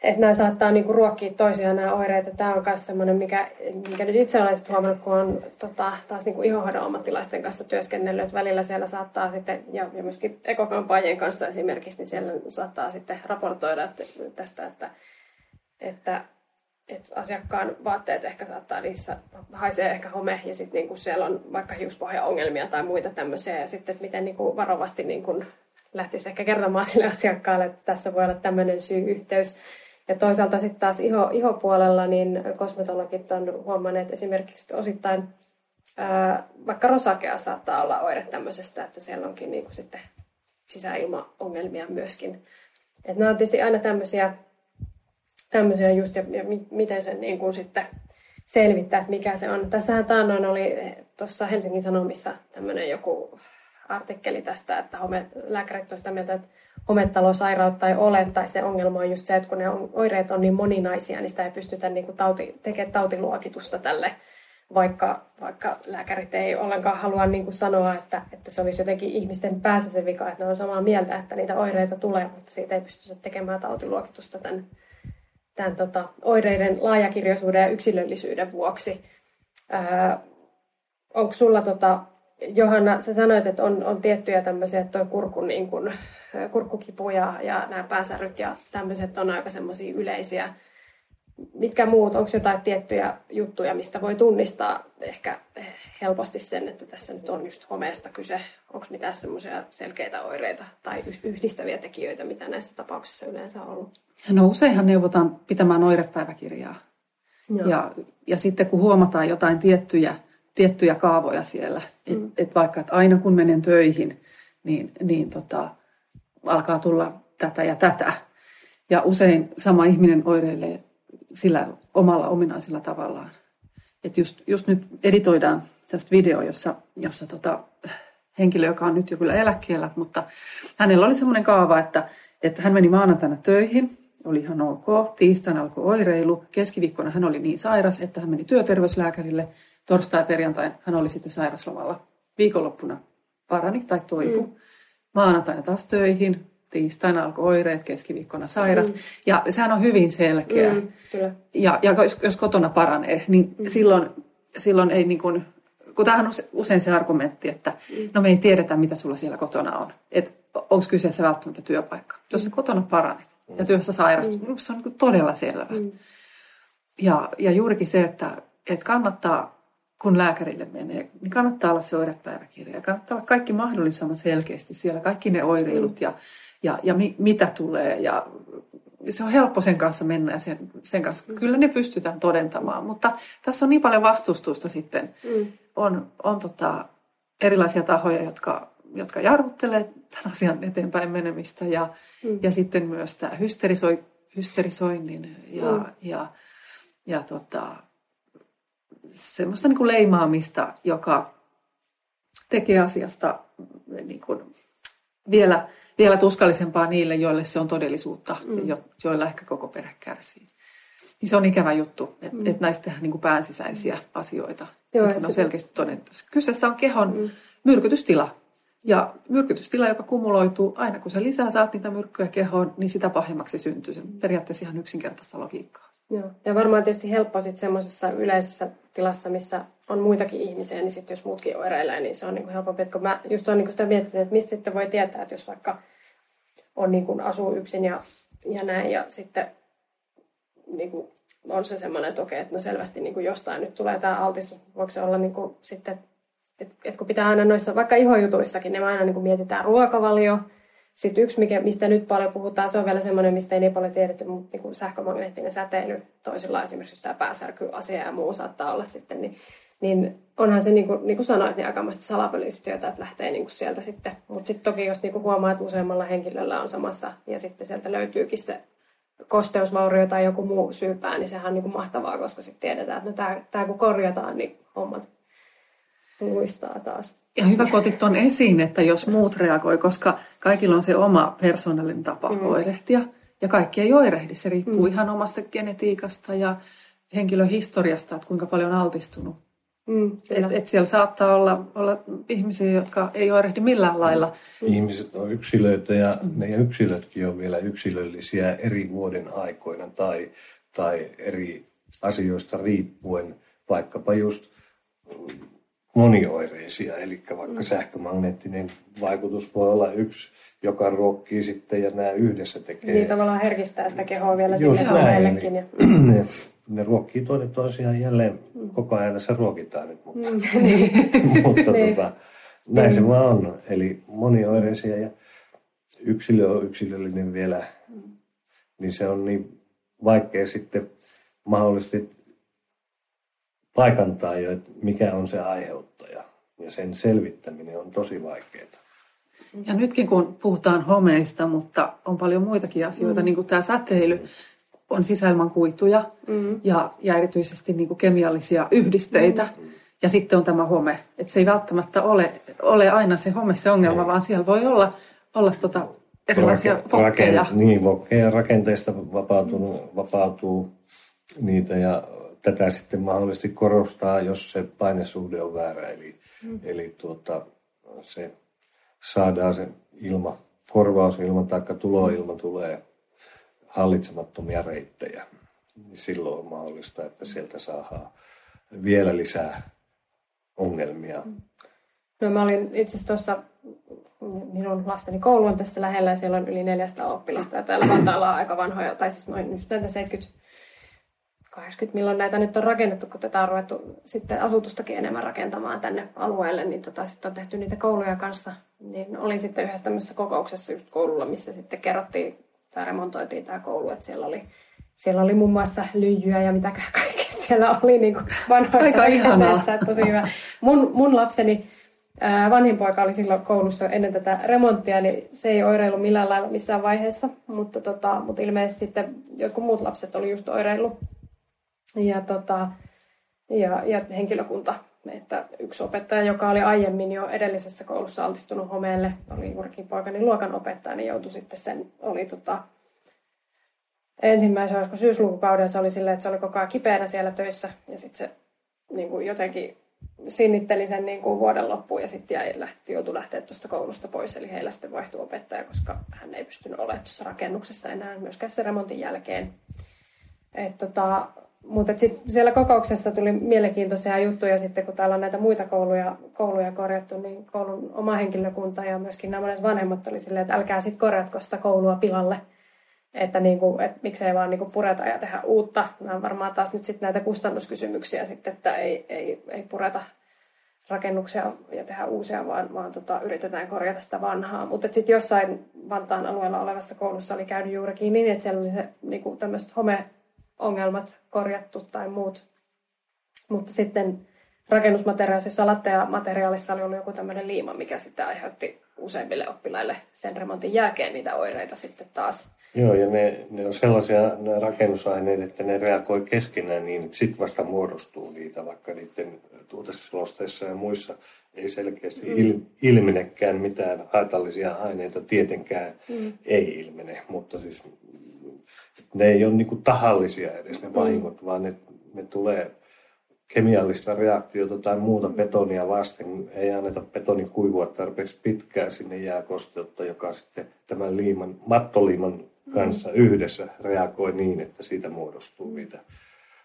että nämä saattaa niinku ruokkia toisiaan nämä oireet. Tämä on myös sellainen, mikä, mikä nyt itse olen huomannut, kun on tota, taas niinku ihohoidon ammattilaisten kanssa työskennellyt, että välillä siellä saattaa sitten, ja, ja myöskin ekokampaajien kanssa esimerkiksi, niin siellä saattaa sitten raportoida tästä, että, että että asiakkaan vaatteet ehkä saattaa niissä, haisee ehkä home ja sitten niinku siellä on vaikka hiuspohjaongelmia tai muita tämmöisiä ja sitten miten niinku varovasti niinku lähtisi ehkä kertomaan sille asiakkaalle, että tässä voi olla tämmöinen syy-yhteys. Ja toisaalta sitten taas iho, ihopuolella niin kosmetologit on huomanneet esimerkiksi osittain ää, vaikka rosakea saattaa olla oire tämmöisestä, että siellä onkin niinku sitten sisäilmaongelmia myöskin. Et nämä on tietysti aina tämmöisiä tämmöisiä just, ja, ja miten sen niin kuin sitten selvittää, että mikä se on. Tässähän taannoin oli tuossa Helsingin Sanomissa tämmöinen joku artikkeli tästä, että home, lääkärit on sitä mieltä, että hometalosairautta ei ole, tai se ongelma on just se, että kun ne oireet on niin moninaisia, niin sitä ei pystytä niin kuin tauti, tekemään tautiluokitusta tälle, vaikka, vaikka lääkärit ei ollenkaan halua niin kuin sanoa, että, että se olisi jotenkin ihmisten päässä se vika, että ne on samaa mieltä, että niitä oireita tulee, mutta siitä ei pystytä tekemään tautiluokitusta tämän tämän tota, oireiden laajakirjaisuuden ja yksilöllisyyden vuoksi. onko sulla, tota, Johanna, sä sanoit, että on, on tiettyjä tämmöisiä, että toi kurku, niin kurkkukipu ja, ja nämä pääsäryt ja tämmöiset on aika semmoisia yleisiä. Mitkä muut, onko jotain tiettyjä juttuja, mistä voi tunnistaa ehkä helposti sen, että tässä nyt on just homeesta kyse? Onko mitään semmoisia selkeitä oireita tai yhdistäviä tekijöitä, mitä näissä tapauksissa yleensä on ollut? No useinhan neuvotaan pitämään oirepäiväkirjaa. Ja, ja sitten kun huomataan jotain tiettyjä, tiettyjä kaavoja siellä, että mm. et vaikka että aina kun menen töihin, niin, niin tota, alkaa tulla tätä ja tätä. Ja usein sama ihminen oireilee sillä omalla ominaisella tavallaan. Et just, just nyt editoidaan tästä video, jossa, jossa tota, henkilö, joka on nyt jo kyllä eläkkeellä, mutta hänellä oli semmoinen kaava, että, että hän meni maanantaina töihin, oli ihan ok, tiistaina alkoi oireilu, keskiviikkona hän oli niin sairas, että hän meni työterveyslääkärille, torstai perjantai hän oli sitten sairaslomalla, viikonloppuna parani tai toipu, mm. maanantaina taas töihin, tiistaina alkoi oireet, keskiviikkona sairas. Mm. Ja sehän on hyvin selkeä. Mm, kyllä. Ja, ja jos, jos kotona paranee, niin mm. silloin, silloin ei niin kuin, kun tämähän on usein se argumentti, että mm. no me ei tiedetä, mitä sulla siellä kotona on. Että onko kyseessä välttämättä työpaikka. Mm. Jos sä kotona paranit mm. ja työssä sairastut, mm. se on niin todella selvä. Mm. Ja, ja juurikin se, että, että kannattaa kun lääkärille menee, niin kannattaa olla se oirepäiväkirja. Kannattaa olla kaikki mahdollisimman selkeästi siellä, kaikki ne oireilut ja ja, ja mi, mitä tulee. Ja se on helppo sen kanssa mennä ja sen, sen kanssa. Kyllä ne pystytään todentamaan, mutta tässä on niin paljon vastustusta sitten. Mm. On, on tota, erilaisia tahoja, jotka, jotka jarruttelee tämän asian eteenpäin menemistä ja, mm. ja sitten myös tämä hysterisoi, hysterisoinnin ja, mm. ja, ja tota, semmoista niin kuin leimaamista, joka tekee asiasta niin kuin vielä – vielä tuskallisempaa niille, joille se on todellisuutta mm. ja jo, joilla ehkä koko perhe kärsii. Niin se on ikävä juttu, että mm. et näistä tehdään niin päänsisäisiä mm. asioita, Joo, jotka on selkeästi todennettu. Kyseessä on kehon mm. myrkytystila. Ja myrkytystila, joka kumuloituu, aina kun sä lisää saat niitä myrkkyjä kehoon, niin sitä pahemmaksi syntyy. Se periaatteessa ihan yksinkertaista logiikkaa. Joo. Ja varmaan tietysti helppo sitten semmoisessa yleisessä tilassa, missä on muitakin ihmisiä, niin sitten jos muutkin oireilee, niin se on niin kuin helpompi. Että kun mä just olen niin sitä miettinyt, että mistä sitten voi tietää, että jos vaikka on niin kuin asuu yksin ja, ja näin, ja sitten niin kuin on se semmoinen, että okei, että no selvästi niin kuin jostain nyt tulee tämä altistus. Voiko se olla niin kuin sitten, että, että kun pitää aina noissa, vaikka ihojutuissakin, niin me aina niin kuin mietitään ruokavalio, sitten yksi, mikä, mistä nyt paljon puhutaan, se on vielä semmoinen, mistä ei niin paljon tiedetty, mutta niin kuin sähkömagneettinen säteily, toisilla esimerkiksi tämä pääsärkyasia ja muu saattaa olla sitten, niin, niin onhan se, niin kuin, niin kuin sanoit, niin aikamoista salapoliisityötä, että lähtee niin kuin sieltä sitten. Mutta sitten toki, jos niin kuin huomaa, että useammalla henkilöllä on samassa ja sitten sieltä löytyykin se kosteusvaurio tai joku muu syypää, niin sehän on niin kuin mahtavaa, koska sitten tiedetään, että no tämä, tämä kun korjataan, niin hommat luistaa taas. Ja hyvä, kun otit tuon esiin, että jos muut reagoi, koska kaikilla on se oma persoonallinen tapa mm. oirehtia. Ja kaikki ei oirehdi, se riippuu mm. ihan omasta genetiikasta ja henkilön historiasta, että kuinka paljon on altistunut. Mm, et, et siellä saattaa olla, olla ihmisiä, jotka ei oirehdi millään lailla. Ihmiset on yksilöitä ja ne yksilötkin on vielä yksilöllisiä eri vuoden aikoina tai, tai eri asioista riippuen. Vaikkapa just monioireisia, eli vaikka mm. sähkömagneettinen vaikutus voi olla yksi, joka ruokkii sitten ja nämä yhdessä tekee. Niin tavallaan herkistää sitä kehoa vielä sinne alueellekin. Ja... Ne, ne ruokkii toinen toisiaan jälleen, mm. koko ajan tässä ruokitaan nyt, mutta, mm, niin. mutta niin. tota, näin niin. se vaan on. Eli monioireisia ja yksilö on yksilöllinen vielä, mm. niin se on niin vaikea sitten mahdollisesti paikantaa jo, että mikä on se aiheuttaja. Ja sen selvittäminen on tosi vaikeaa. Ja nytkin kun puhutaan homeista, mutta on paljon muitakin asioita, mm. niin kuin tämä säteily, on sisäilman kuituja mm. ja, ja erityisesti niin kuin kemiallisia yhdisteitä. Mm. Ja sitten on tämä home. Että se ei välttämättä ole, ole aina se home se ongelma, mm. vaan siellä voi olla, olla tota erilaisia Rake, vokkeja. Rake, niin, vokkeja rakenteista vapautuu, vapautuu niitä ja tätä sitten mahdollisesti korostaa, jos se painesuhde on väärä. Eli, mm. eli tuota, se saadaan se ilma, korvausilma tai tuloilma tulee hallitsemattomia reittejä. Niin silloin on mahdollista, että sieltä saadaan vielä lisää ongelmia. No mä olin itse asiassa tuossa, minun lasteni koulu on tässä lähellä ja siellä on yli 400 oppilasta ja täällä Vantaalla on aika vanhoja, tai siis noin 70 80 milloin näitä nyt on rakennettu, kun tätä on ruvettu sitten asutustakin enemmän rakentamaan tänne alueelle, niin tota, sitten on tehty niitä kouluja kanssa. Niin olin sitten yhdessä tämmöisessä kokouksessa just koululla, missä sitten kerrottiin tai remontoitiin tämä koulu, että siellä oli, siellä oli muun muassa lyijyä ja mitä kaikkea siellä oli niin kuin vanhoissa rakenteissa. Tosi hyvä. Mun, mun lapseni vanhin poika oli silloin koulussa ennen tätä remonttia, niin se ei oireilu millään lailla missään vaiheessa, mutta, tota, mutta ilmeisesti sitten jotkut muut lapset oli just oireillut. Ja, tota, ja, ja henkilökunta, että yksi opettaja, joka oli aiemmin jo edellisessä koulussa altistunut homeelle, oli juurikin poikani luokan opettaja, niin joutui sitten sen, oli tota, ensimmäisen olisiko syyslukukauden se oli silleen, että se oli koko ajan kipeänä siellä töissä ja sitten se niin kuin jotenkin sinnitteli sen niin kuin vuoden loppuun ja sitten joutui lähteä tuosta koulusta pois. Eli heillä sitten vaihtui opettaja, koska hän ei pystynyt olemaan tuossa rakennuksessa enää myöskään sen remontin jälkeen. Et tota, mutta sit siellä kokouksessa tuli mielenkiintoisia juttuja sitten, kun täällä on näitä muita kouluja, kouluja korjattu, niin koulun oma henkilökunta ja myöskin nämä monet vanhemmat oli silleen, että älkää sitten korjatko sitä koulua pilalle – että, niin kuin, että miksei vaan niin kuin pureta ja tehdä uutta. Nämä on varmaan taas nyt sitten näitä kustannuskysymyksiä sitten, että ei, ei, ei pureta rakennuksia ja tehdä uusia, vaan, vaan tota, yritetään korjata sitä vanhaa. Mutta sitten jossain Vantaan alueella olevassa koulussa oli käynyt juurikin niin, että siellä oli se, niin tämmöiset homeongelmat korjattu tai muut. Mutta sitten rakennusmateriaalissa, jossa lattea-materiaalissa oli ollut joku tämmöinen liima, mikä sitten aiheutti useimmille oppilaille sen remontin jälkeen niitä oireita sitten taas. Joo, ja ne, ne on sellaisia ne rakennusaineet, että ne reagoi keskenään niin, että sitten vasta muodostuu niitä, vaikka niiden tuoteselosteissa ja muissa ei selkeästi mm. il, ilmenekään mitään haitallisia aineita, tietenkään mm. ei ilmene, mutta siis ne ei ole niinku tahallisia edes ne vahingot, mm. vaan ne, ne tulee kemiallista reaktiota tai muuta betonia vasten. Ei anneta betonin kuivua tarpeeksi pitkään, sinne jää kosteutta, joka sitten tämän liiman, mattoliiman kanssa yhdessä reagoi niin, että siitä muodostuu niitä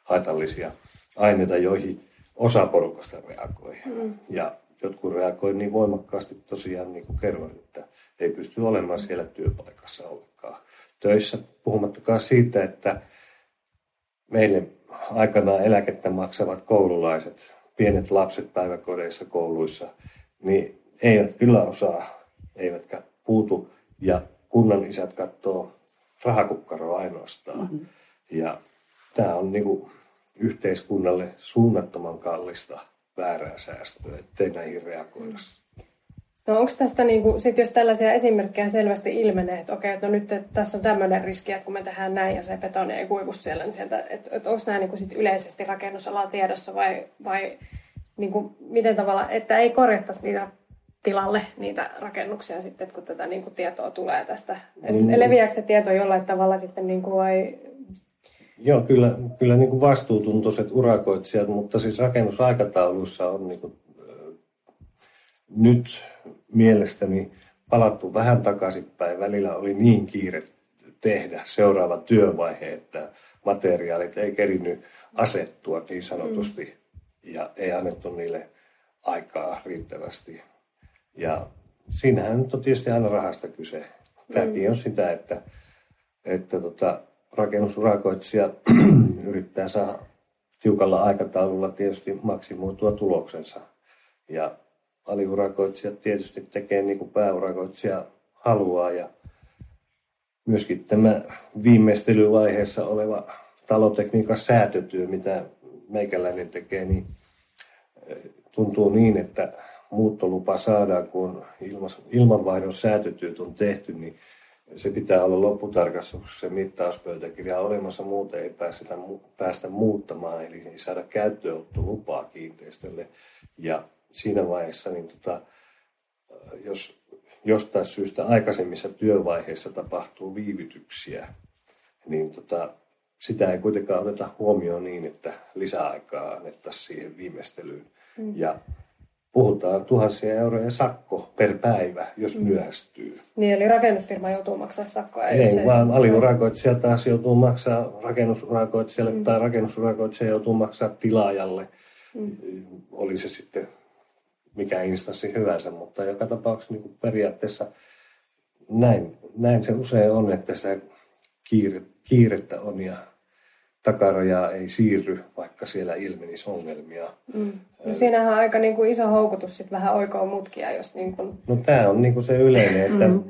haitallisia aineita, joihin osa porukasta reagoi. Mm. Ja jotkut reagoi niin voimakkaasti tosiaan, niin kuin kerroin, että ei pysty olemaan siellä työpaikassa ollenkaan töissä. Puhumattakaan siitä, että meille aikanaan eläkettä maksavat koululaiset, pienet lapset päiväkodeissa, kouluissa, niin eivät kyllä osaa, eivätkä puutu. Ja kunnan isät katsoo rahakukkaroa ainoastaan. Mm-hmm. Ja tämä on niin kuin yhteiskunnalle suunnattoman kallista väärää säästöä, ettei näihin reagoida. No onko tästä, niin kuin, sit jos tällaisia esimerkkejä selvästi ilmenee, että okei, että no nyt että tässä on tämmöinen riski, että kun me tehdään näin ja se betoni ei kuivu siellä, niin sieltä, että, että onko nämä niin kuin sit yleisesti rakennusalalla tiedossa vai, vai niin kuin, miten tavalla, että ei korjattaisi niitä tilalle niitä rakennuksia sitten, kun tätä niin kuin tietoa tulee tästä. Niin. Leviääkö se tieto jollain tavalla sitten niin kuin vai... Joo, kyllä, kyllä niin kuin vastuutuntoiset urakoitsijat, mutta siis rakennusaikataulussa on niin kuin, nyt mielestäni palattu vähän takaisinpäin. Välillä oli niin kiire tehdä seuraava työvaihe, että materiaalit ei kerinyt asettua niin sanotusti mm. ja ei annettu niille aikaa riittävästi. Ja siinähän nyt on tietysti aina rahasta kyse. Tämäkin mm. on sitä, että, että tota, rakennusurakoitsija yrittää saada tiukalla aikataululla tietysti maksimoitua tuloksensa. Ja aliurakoitsijat tietysti tekee niin kuin pääurakoitsija haluaa. Ja myöskin tämä viimeistelyvaiheessa oleva talotekniikan säätötyö, mitä meikäläinen tekee, niin tuntuu niin, että muuttolupa saadaan, kun ilmanvaihdon säätötyöt on tehty, niin se pitää olla lopputarkastuksessa se mittauspöytäkirja olemassa, muuten ei päästä, päästä muuttamaan, eli ei saada lupaa kiinteistölle. Ja siinä vaiheessa, niin tota, jos jostain syystä aikaisemmissa työvaiheissa tapahtuu viivytyksiä, niin tota, sitä ei kuitenkaan oteta huomioon niin, että lisäaikaa annettaisiin siihen viimeistelyyn. Mm. Ja puhutaan tuhansia euroja sakko per päivä, jos mm. myöhästyy. Niin, eli rakennusfirma joutuu maksaa sakkoa. Ei, se... vaan aliurakoitsija taas joutuu maksaa rakennusurakoitsijalle mm. tai rakennusurakoitsija joutuu maksaa tilaajalle. Mm. Oli se sitten mikä instanssi hyvänsä, mutta joka tapauksessa niin periaatteessa näin, näin se usein on, että se kiire, kiirettä on ja takarajaa ei siirry, vaikka siellä ilmenisi ongelmia. Mm. No siinähän on aika niin kuin iso houkutus sit vähän oikoa mutkia, jos niin kuin... No tämä on niin kuin se yleinen, että mm.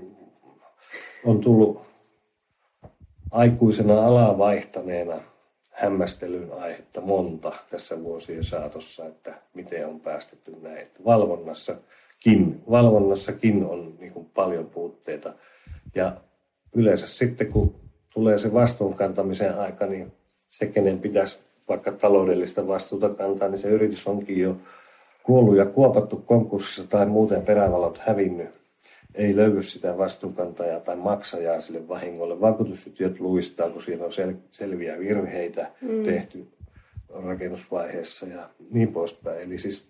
on tullut aikuisena alaa vaihtaneena hämmästelyn aihetta monta tässä vuosien saatossa, että miten on päästetty näin. Valvonnassakin, valvonnassakin on niin kuin paljon puutteita. Ja yleensä sitten, kun tulee se vastuunkantamisen aika, niin se, kenen pitäisi vaikka taloudellista vastuuta kantaa, niin se yritys onkin jo kuollut ja kuopattu konkurssissa tai muuten perävalot hävinnyt. Ei löydy sitä vastuunkantajaa tai maksajaa sille vahingolle. Vakuutusyhtiöt luistaa, kun siellä on sel- selviä virheitä mm. tehty rakennusvaiheessa ja niin poispäin. Eli siis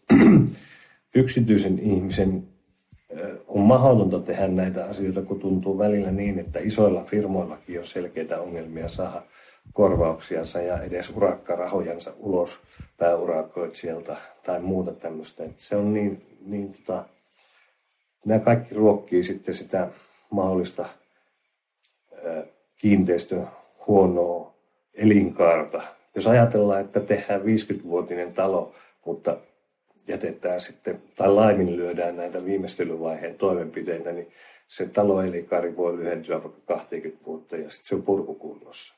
yksityisen ihmisen on mahdotonta tehdä näitä asioita, kun tuntuu välillä niin, että isoilla firmoillakin on selkeitä ongelmia saada korvauksiansa ja edes urakkarahojansa ulos pääurakoitsijalta tai muuta tämmöistä. Se on niin, niin tota, nämä kaikki ruokkii sitten sitä mahdollista kiinteistön huonoa elinkaarta. Jos ajatellaan, että tehdään 50-vuotinen talo, mutta jätetään sitten, tai laiminlyödään näitä viimeistelyvaiheen toimenpiteitä, niin se taloelinkaari voi lyhentyä vaikka 20 vuotta ja sitten se on purkukunnossa.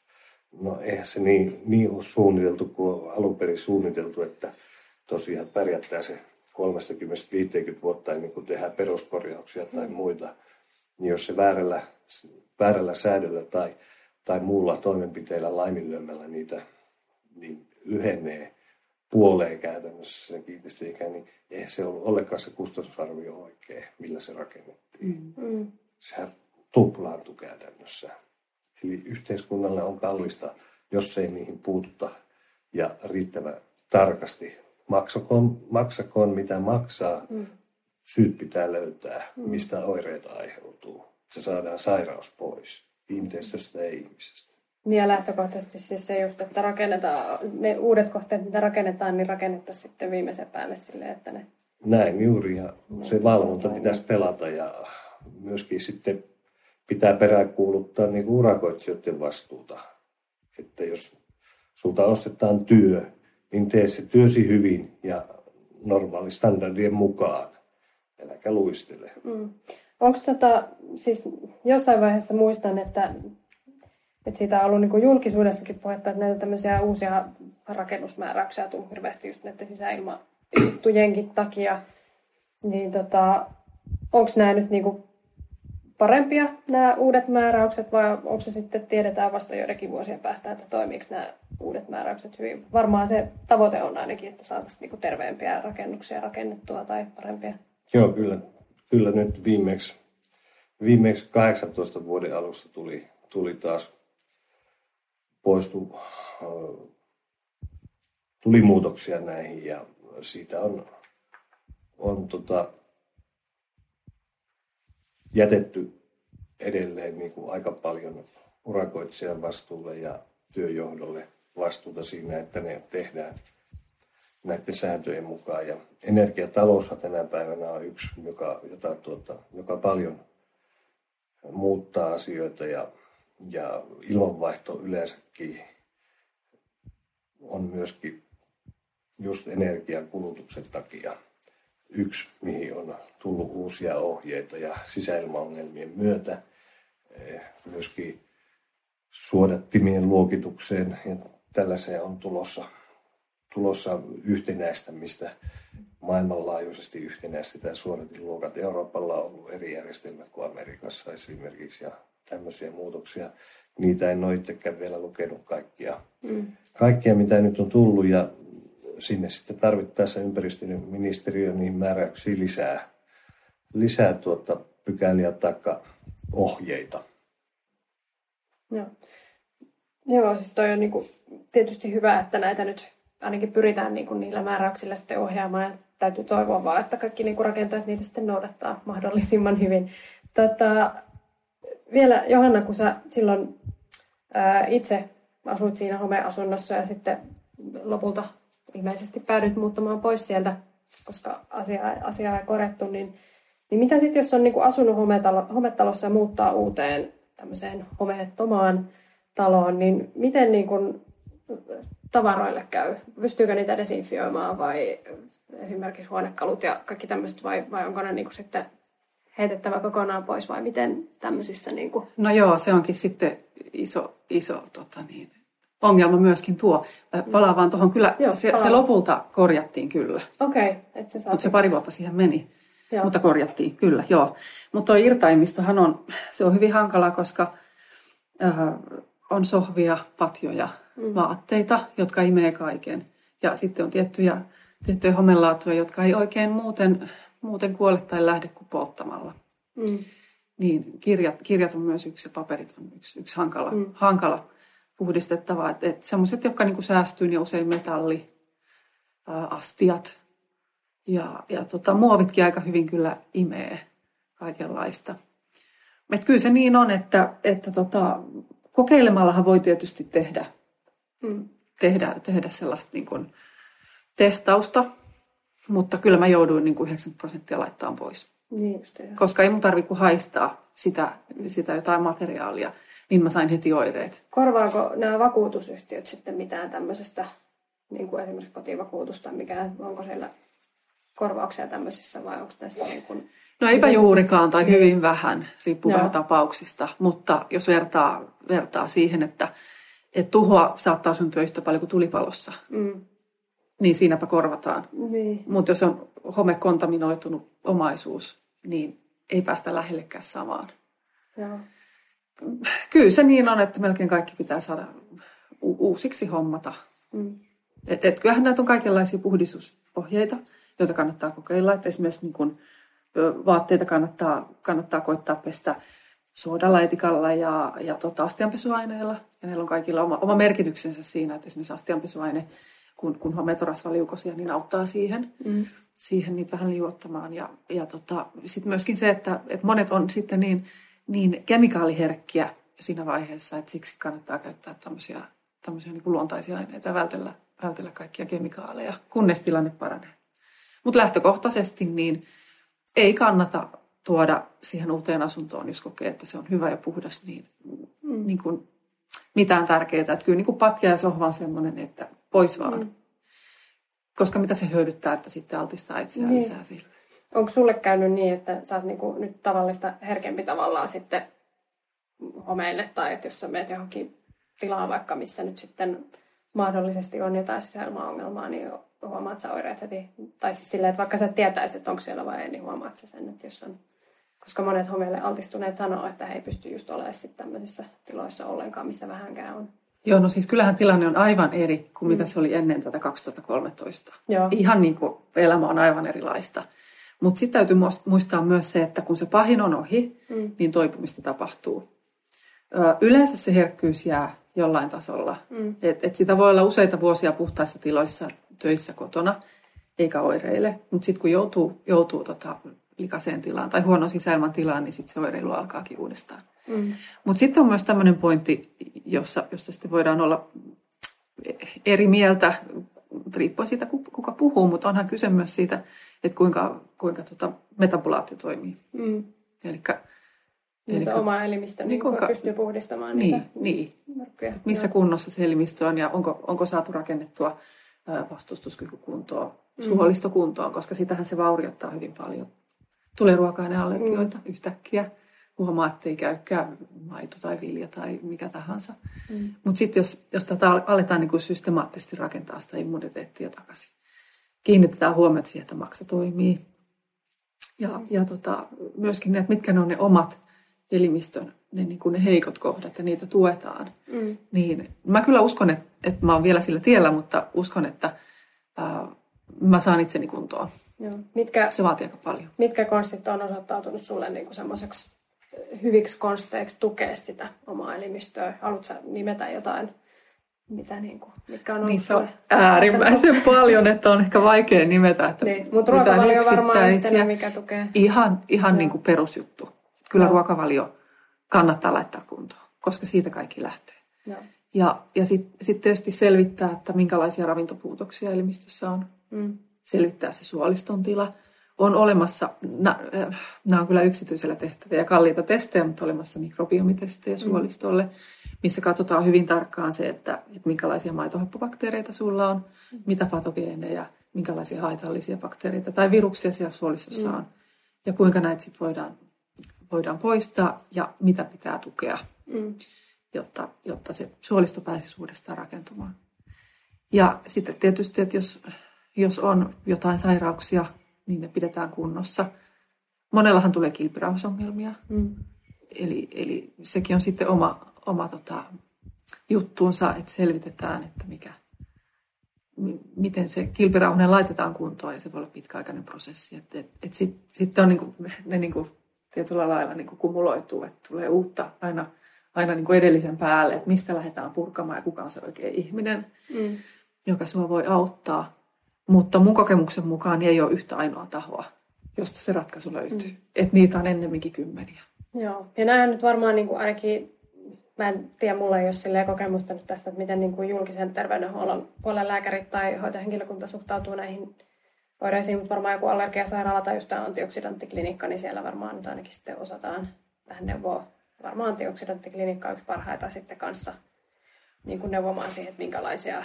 No eihän se niin, niin ole suunniteltu kuin alun perin suunniteltu, että tosiaan pärjättää se 30-50 vuotta ennen kuin tehdään peruskorjauksia tai mm. muita. Niin jos se väärällä, väärällä säädöllä tai, tai muulla toimenpiteillä laiminlyömällä niitä niin lyhenee puoleen käytännössä se kiinteistöikä, niin eihän se ollut ollenkaan se kustannusarvio oikein, millä se rakennettiin. Mm. mm. Sehän tuplaantui käytännössä. Eli yhteiskunnalle on kallista, jos ei niihin puututa ja riittävän tarkasti. Maksakoon, maksakoon mitä maksaa, mm. syyt pitää löytää, mm. mistä oireita aiheutuu. Se saadaan sairaus pois kiinteistöstä ja ihmisestä. Niin ja lähtökohtaisesti siis se just, että rakennetaan, ne uudet kohteet, mitä rakennetaan, niin rakennettaisiin sitten viimeisen päälle silleen, että ne... Näin juuri, ja se valvonta pitäisi pelata ja myöskin sitten pitää peräänkuuluttaa niin kuin urakoitsijoiden vastuuta. Että jos sulta ostetaan työ, niin tee se työsi hyvin ja normaali standardien mukaan. Äläkä luistele. Mm. Onko tota, siis jossain vaiheessa muistan, että, että siitä on ollut niin julkisuudessakin puhetta, että näitä tämmöisiä uusia rakennusmääräyksiä on hirveästi just näiden sisäilmajuttujenkin takia. Niin tota, onko nämä nyt niin parempia nämä uudet määräykset vai onko se sitten tiedetään vasta joidenkin vuosien päästä, että toimiiko nämä uudet määräykset hyvin? Varmaan se tavoite on ainakin, että saataisiin niinku terveempiä rakennuksia rakennettua tai parempia. Joo, kyllä, kyllä nyt viimeksi, viimeksi 18 vuoden alusta tuli, tuli taas poistu, tuli muutoksia näihin ja siitä on, on tota, jätetty edelleen niin kuin aika paljon urakoitsijan vastuulle ja työjohdolle vastuuta siinä, että ne tehdään näiden sääntöjen mukaan. Ja energiataloushan tänä päivänä on yksi, joka, jota, tuota, joka paljon muuttaa asioita ja, ja ilmanvaihto yleensäkin on myöskin just energiakulutuksen takia yksi, mihin on tullut uusia ohjeita ja sisäilmaongelmien myötä eh, myöskin suodattimien luokitukseen ja tällaiseen on tulossa, tulossa yhtenäistämistä maailmanlaajuisesti yhtenäistetään suodatinluokat. Euroopalla on ollut eri järjestelmät kuin Amerikassa esimerkiksi ja tämmöisiä muutoksia. Niitä en ole itsekään vielä lukenut kaikkia. Mm. Kaikkia, mitä nyt on tullut ja sinne sitten tarvittaessa ympäristöministeriö niin määräyksiä lisää, lisää tuota pykäliä tai ohjeita. Joo. Joo, siis toi on niinku tietysti hyvä, että näitä nyt ainakin pyritään niinku niillä määräyksillä sitten ohjaamaan. Ja täytyy toivoa vaan, että kaikki niinku rakentajat niitä sitten noudattaa mahdollisimman hyvin. Tota, vielä Johanna, kun sä silloin ää, itse asuit siinä homeasunnossa ja sitten lopulta ilmeisesti päädyit muuttamaan pois sieltä, koska asiaa, asiaa ei korjattu, niin, niin mitä sitten, jos on niin kuin asunut hometalo, hometalossa ja muuttaa uuteen tämmöiseen homeettomaan taloon, niin miten niin kuin, tavaroille käy? Pystyykö niitä desinfioimaan vai esimerkiksi huonekalut ja kaikki tämmöiset vai, vai onko ne niin kuin sitten heitettävä kokonaan pois vai miten tämmöisissä? Niin kuin... No joo, se onkin sitten iso, iso tota niin, ongelma myöskin tuo. Palaan vaan tuohon, kyllä joo, se, se, lopulta korjattiin kyllä. Okei. Okay, se Mutta se pari vuotta siihen meni. Joo. Mutta korjattiin, kyllä, joo. Mutta tuo irtaimistohan on, se on hyvin hankala, koska äh, on sohvia, patjoja, mm. vaatteita, jotka imee kaiken. Ja sitten on tiettyjä, tiettyjä homelaatuja, jotka ei oikein muuten, muuten kuole tai lähde kuin polttamalla. Mm. Niin kirjat, kirjat on myös yksi ja paperit on yksi, yksi hankala, mm. hankala puhdistettava. Että et semmoiset, jotka niinku säästyy, niin usein metalli, ää, astiat ja, ja tota, muovitkin aika hyvin kyllä imee kaikenlaista. Et kyllä se niin on, että, että tota, kokeilemallahan voi tietysti tehdä, mm. tehdä, tehdä sellaista niin kuin testausta, mutta kyllä mä jouduin niin kuin 90 prosenttia laittaa pois. Niin Koska ei mun tarvitse haistaa sitä, sitä jotain materiaalia, niin mä sain heti oireet. Korvaako nämä vakuutusyhtiöt sitten mitään tämmöisestä, niin kuin esimerkiksi kotivakuutusta, mikä, onko siellä korvauksia tämmöisissä vai onko tässä niin kuin... No eipä juurikaan tai hyvin vähän, riippuu vähän tapauksista, mutta jos vertaa, vertaa siihen, että, että tuhoa saattaa syntyä yhtä paljon kuin tulipalossa, mm. niin siinäpä korvataan. Niin. Mutta jos on homekontaminoitunut omaisuus, niin ei päästä lähellekään samaan. Joo. Kyllä se niin on, että melkein kaikki pitää saada u- uusiksi hommata. Mm. Et, et kyllähän näitä on kaikenlaisia puhdistusohjeita joita kannattaa kokeilla. Että esimerkiksi niin kuin, vaatteita kannattaa, kannattaa koittaa pestä suodalla, etikalla ja, ja tota, astianpesuaineilla. Ja neillä on kaikilla oma, oma merkityksensä siinä, että esimerkiksi astianpesuaine, kun, kun homeet on rasvaliukosia, niin auttaa siihen, mm. siihen niitä vähän liuottamaan. Ja, ja tota, sitten myöskin se, että, että monet on sitten niin, niin kemikaaliherkkiä siinä vaiheessa, että siksi kannattaa käyttää tämmöisiä, tämmöisiä niin kuin luontaisia aineita ja vältellä, vältellä kaikkia kemikaaleja, kunnes tilanne paranee. Mutta lähtökohtaisesti niin ei kannata tuoda siihen uuteen asuntoon, jos kokee, että se on hyvä ja puhdas, niin, mm. niin kuin mitään tärkeää. Että kyllä niin kuin patja ja sohva on sellainen, että pois vaan. Mm. Koska mitä se hyödyttää, että sitten altistaa itseään niin. lisää sille. Onko sulle käynyt niin, että sä oot niin kuin nyt tavallista herkempi tavallaan sitten homeille, tai että jos sä meet johonkin tilaan vaikka, missä nyt sitten mahdollisesti on jotain sisäilmaongelmaa, niin huomaat sä oireet heti? Tai siis silleen, että vaikka sä tietäisit, että onko siellä vai ei, niin huomaat sä sen, että jos on... Koska monet homeille altistuneet sanoo, että he ei pysty just olemaan sitten tämmöisissä tiloissa ollenkaan, missä vähänkään on. Joo, no siis kyllähän tilanne on aivan eri kuin mm. mitä se oli ennen tätä 2013. Joo. Ihan niin kuin elämä on aivan erilaista. Mutta sitten täytyy muistaa myös se, että kun se pahin on ohi, mm. niin toipumista tapahtuu. Ö, yleensä se herkkyys jää jollain tasolla. Mm. Et, et sitä voi olla useita vuosia puhtaissa tiloissa töissä kotona, eikä oireile. Mutta sitten kun joutuu, joutuu tota likaseen tilaan tai huono sisäilman tilaan, niin sitten se oireilu alkaakin uudestaan. Mm. Mutta sitten on myös tämmöinen pointti, jossa, josta sitten voidaan olla eri mieltä, riippuen siitä, kuka puhuu, mutta onhan kyse myös siitä, että kuinka, kuinka tota metabolaatio toimii. Mm. Elikkä, Elikkä, oma elimistö niin, niin kuinka, pystyy puhdistamaan niin, niitä niin, myrkkyjä. Missä Joo. kunnossa se elimistö on ja onko, onko saatu rakennettua vastustuskykykuntoon, mm. suolistokuntoon, koska sitähän se vaurioittaa hyvin paljon. Tulee ruoka-aineallergioita mm. yhtäkkiä. Huomaa, että ei käykään maito tai vilja tai mikä tahansa. Mm. Mutta sitten jos, jos tätä aletaan niin kuin systemaattisesti rakentaa sitä immuniteettia takaisin, kiinnitetään huomiota siihen, että maksa toimii. Ja, ja tota, myöskin ne, että mitkä ne on ne omat elimistön ne, niin kuin ne heikot kohdat ja niitä tuetaan. Mm. Niin mä kyllä uskon, että, että mä oon vielä sillä tiellä, mutta uskon, että ää, mä saan itseni kuntoon. Joo. Mitkä, Se vaatii aika paljon. Mitkä konstit on osoittautunut sulle niin semmoiseksi hyviksi konsteiksi tukea sitä omaa elimistöä? Haluatko nimetä jotain, mitä niin kuin, mitkä on ollut Niitä on äärimmäisen paljon, että on ehkä vaikea nimetä. Että niin, mutta ruokavalio varmaan yhtenä, mikä tukee. Ihan, ihan niin kuin perusjuttu. Kyllä no. ruokavalio kannattaa laittaa kuntoon, koska siitä kaikki lähtee. No. Ja, ja sitten sit tietysti selvittää, että minkälaisia ravintopuutoksia elimistössä on. Mm. Selvittää se suoliston tila. On olemassa, nämä äh, on kyllä yksityisellä tehtäviä kalliita testejä, mutta olemassa mikrobiomitestejä mm. Missä katsotaan hyvin tarkkaan se, että, että minkälaisia maitohappobakteereita sulla on, mitä patogeeneja, minkälaisia haitallisia bakteereita tai viruksia siellä suolistossa mm. on ja kuinka näitä sitten voidaan, voidaan poistaa ja mitä pitää tukea, mm. jotta, jotta se suolisto pääsisi uudestaan rakentumaan. Ja sitten tietysti, että jos, jos on jotain sairauksia, niin ne pidetään kunnossa. Monellahan tulee kilpirauhasongelmia. Mm. Eli, eli sekin on sitten oma, oma tota, juttuunsa, että selvitetään, että mikä, miten se kilpirauhanen laitetaan kuntoon ja se voi olla pitkäaikainen prosessi. Että et, et sitten sit on niinku, ne niinku, tietyllä lailla niinku kumuloituu, että tulee uutta aina, aina niinku edellisen päälle, että mistä lähdetään purkamaan ja kuka on se oikea ihminen, mm. joka sinua voi auttaa. Mutta mun kokemuksen mukaan ei ole yhtä ainoa tahoa, josta se ratkaisu löytyy. Mm. Että niitä on ennemminkin kymmeniä. Joo, ja näin nyt varmaan niin kuin ainakin, mä en tiedä, mulla ei ole kokemusta nyt tästä, että miten niin kuin julkisen terveydenhuollon puolen lääkärit tai hoitohenkilökunta suhtautuu näihin oireisiin, mutta varmaan joku allergiasairaala tai just tämä antioksidanttiklinikka, niin siellä varmaan nyt ainakin sitten osataan vähän neuvoa. Varmaan antioksidanttiklinikka on yksi parhaita sitten kanssa niin kuin neuvomaan siihen, että minkälaisia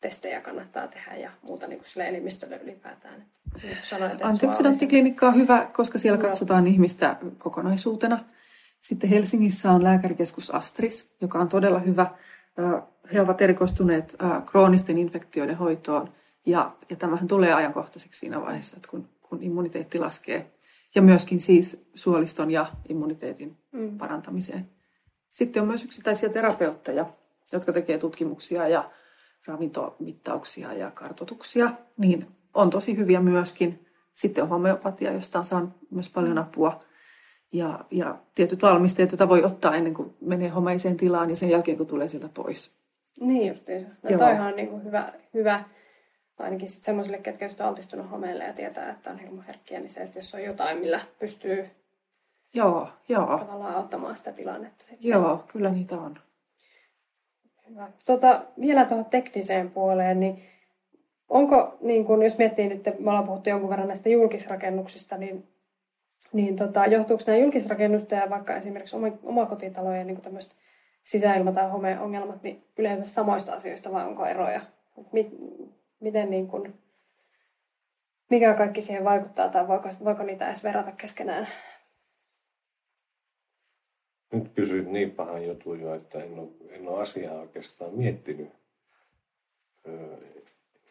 testejä kannattaa tehdä ja muuta niin kuin elimistölle ylipäätään. Antioksidanttiklinikka on hyvä, koska siellä katsotaan ihmistä kokonaisuutena. Sitten Helsingissä on lääkärikeskus Astris, joka on todella hyvä. He ovat erikoistuneet kroonisten infektioiden hoitoon ja, ja tämähän tulee ajankohtaiseksi siinä vaiheessa, että kun, kun immuniteetti laskee. Ja myöskin siis suoliston ja immuniteetin mm. parantamiseen. Sitten on myös yksittäisiä terapeutteja, jotka tekee tutkimuksia ja ravintomittauksia ja kartotuksia, niin on tosi hyviä myöskin. Sitten on homeopatia, josta on saanut myös paljon apua. Ja, ja tietyt valmisteet, joita voi ottaa ennen kuin menee homeiseen tilaan ja sen jälkeen, kun tulee sieltä pois. Niin justiinsa. No toihan on niin kuin hyvä, hyvä, ainakin sitten semmoisille, ketkä on altistunut homeelle ja tietää, että on hirmuherkkiä, niin se, että jos on jotain, millä pystyy joo, joo. tavallaan auttamaan sitä tilannetta. Sitten. Joo, kyllä niitä on. Hyvä. Tota, vielä tuohon tekniseen puoleen, niin onko, niin kun, jos miettii nyt, me ollaan puhuttu jonkun verran näistä julkisrakennuksista, niin, niin tota, johtuuko nämä julkisrakennusta ja vaikka esimerkiksi omakotitalojen niin sisäilma- tai homeongelmat, niin yleensä samoista asioista vai onko eroja? Mi- miten niin kun, mikä kaikki siihen vaikuttaa tai voiko, voiko niitä edes verrata keskenään? Nyt kysyit niin pahan jutun jo, että en ole, en ole asiaa oikeastaan miettinyt.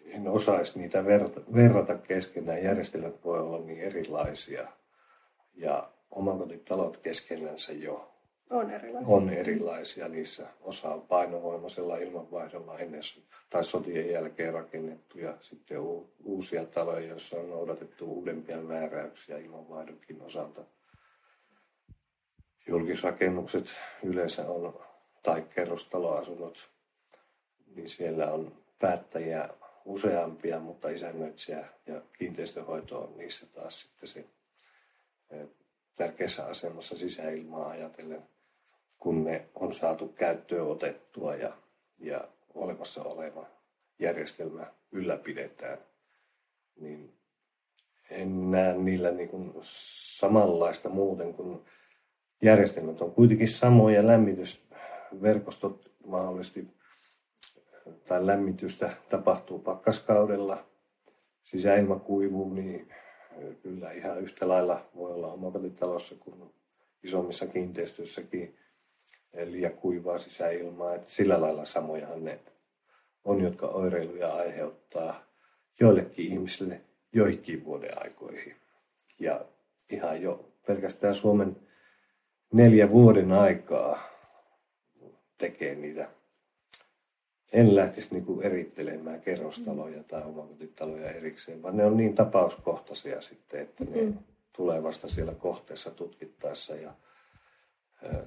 En osaisi niitä verrata, verrata keskenään. Järjestelmät voi olla niin erilaisia. Ja omakotitalot keskenänsä jo on erilaisia. on erilaisia. Niissä osa on painovoimaisella ilmanvaihdolla ennen tai sotien jälkeen rakennettu ja sitten uusia taloja, joissa on noudatettu uudempia määräyksiä ilmanvaihdonkin osalta – julkisrakennukset yleensä on, tai kerrostaloasunnot, niin siellä on päättäjiä useampia, mutta isännöitsijä ja kiinteistöhoito on niissä taas sitten se tärkeässä asemassa sisäilmaa ajatellen, kun ne on saatu käyttöön otettua ja, ja olemassa oleva järjestelmä ylläpidetään, niin en näe niillä niin kuin samanlaista muuten kuin järjestelmät on kuitenkin samoja, lämmitysverkostot mahdollisesti tai lämmitystä tapahtuu pakkaskaudella, sisäilma kuivuu, niin kyllä ihan yhtä lailla voi olla omakotitalossa kuin isommissa kiinteistöissäkin liian kuivaa sisäilmaa. Että sillä lailla samojahan ne on, jotka oireiluja aiheuttaa joillekin ihmisille joihinkin vuoden aikoihin. Ja ihan jo pelkästään Suomen neljä vuoden aikaa tekee niitä. En lähtisi niinku erittelemään kerrostaloja tai omakotitaloja erikseen, vaan ne on niin tapauskohtaisia sitten, että ne mm. tulee vasta siellä kohteessa tutkittaessa ja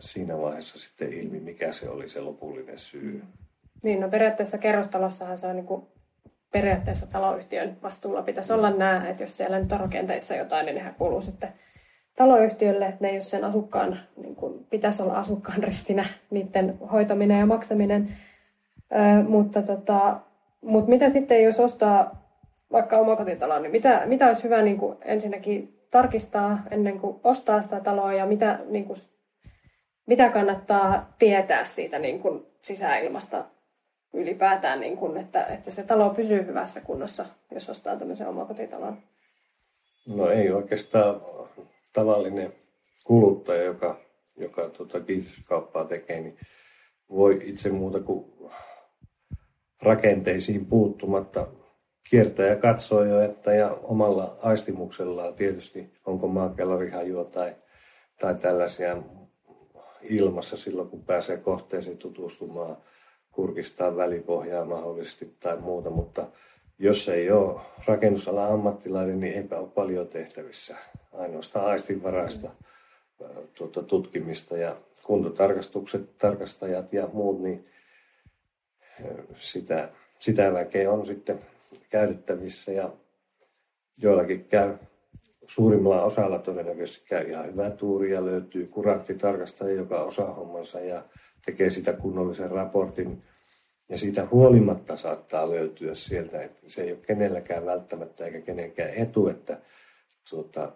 siinä vaiheessa sitten ilmi, mikä se oli se lopullinen syy. Niin, no periaatteessa kerrostalossahan se on niin kuin periaatteessa taloyhtiön vastuulla pitäisi olla nämä, että jos siellä nyt on rakenteissa jotain, niin nehän kuuluu sitten taloyhtiölle, että ne ei ole sen asukkaan, niin kuin pitäisi olla asukkaan ristinä niiden hoitaminen ja maksaminen. Ö, mutta, tota, mutta mitä sitten, jos ostaa vaikka omakotitalon, niin mitä, mitä olisi hyvä niin kuin ensinnäkin tarkistaa ennen kuin ostaa sitä taloa ja mitä, niin kuin, mitä kannattaa tietää siitä niin kuin sisäilmasta ylipäätään, niin kuin, että, että se talo pysyy hyvässä kunnossa, jos ostaa tämmöisen omakotitalon? No ei oikeastaan tavallinen kuluttaja, joka, joka tuota kiinteistökauppaa tekee, niin voi itse muuta kuin rakenteisiin puuttumatta kiertää ja katsoo jo, että ja omalla aistimuksellaan tietysti, onko maakellarihajua tai, tai tällaisia ilmassa silloin, kun pääsee kohteeseen tutustumaan, kurkistaa välipohjaa mahdollisesti tai muuta, mutta jos ei ole rakennusalan ammattilainen, niin eipä ole paljon tehtävissä. Ainoastaan aistinvaraista tuota, tutkimista ja kuntotarkastukset, tarkastajat ja muut, niin sitä, sitä väkeä on sitten käytettävissä ja joillakin käy suurimmalla osalla todennäköisesti käy ihan hyvä tuuri ja löytyy kuranttitarkastaja, joka osaa hommansa ja tekee sitä kunnollisen raportin. Ja siitä huolimatta saattaa löytyä sieltä, että se ei ole kenelläkään välttämättä eikä kenenkään etu, että tuota,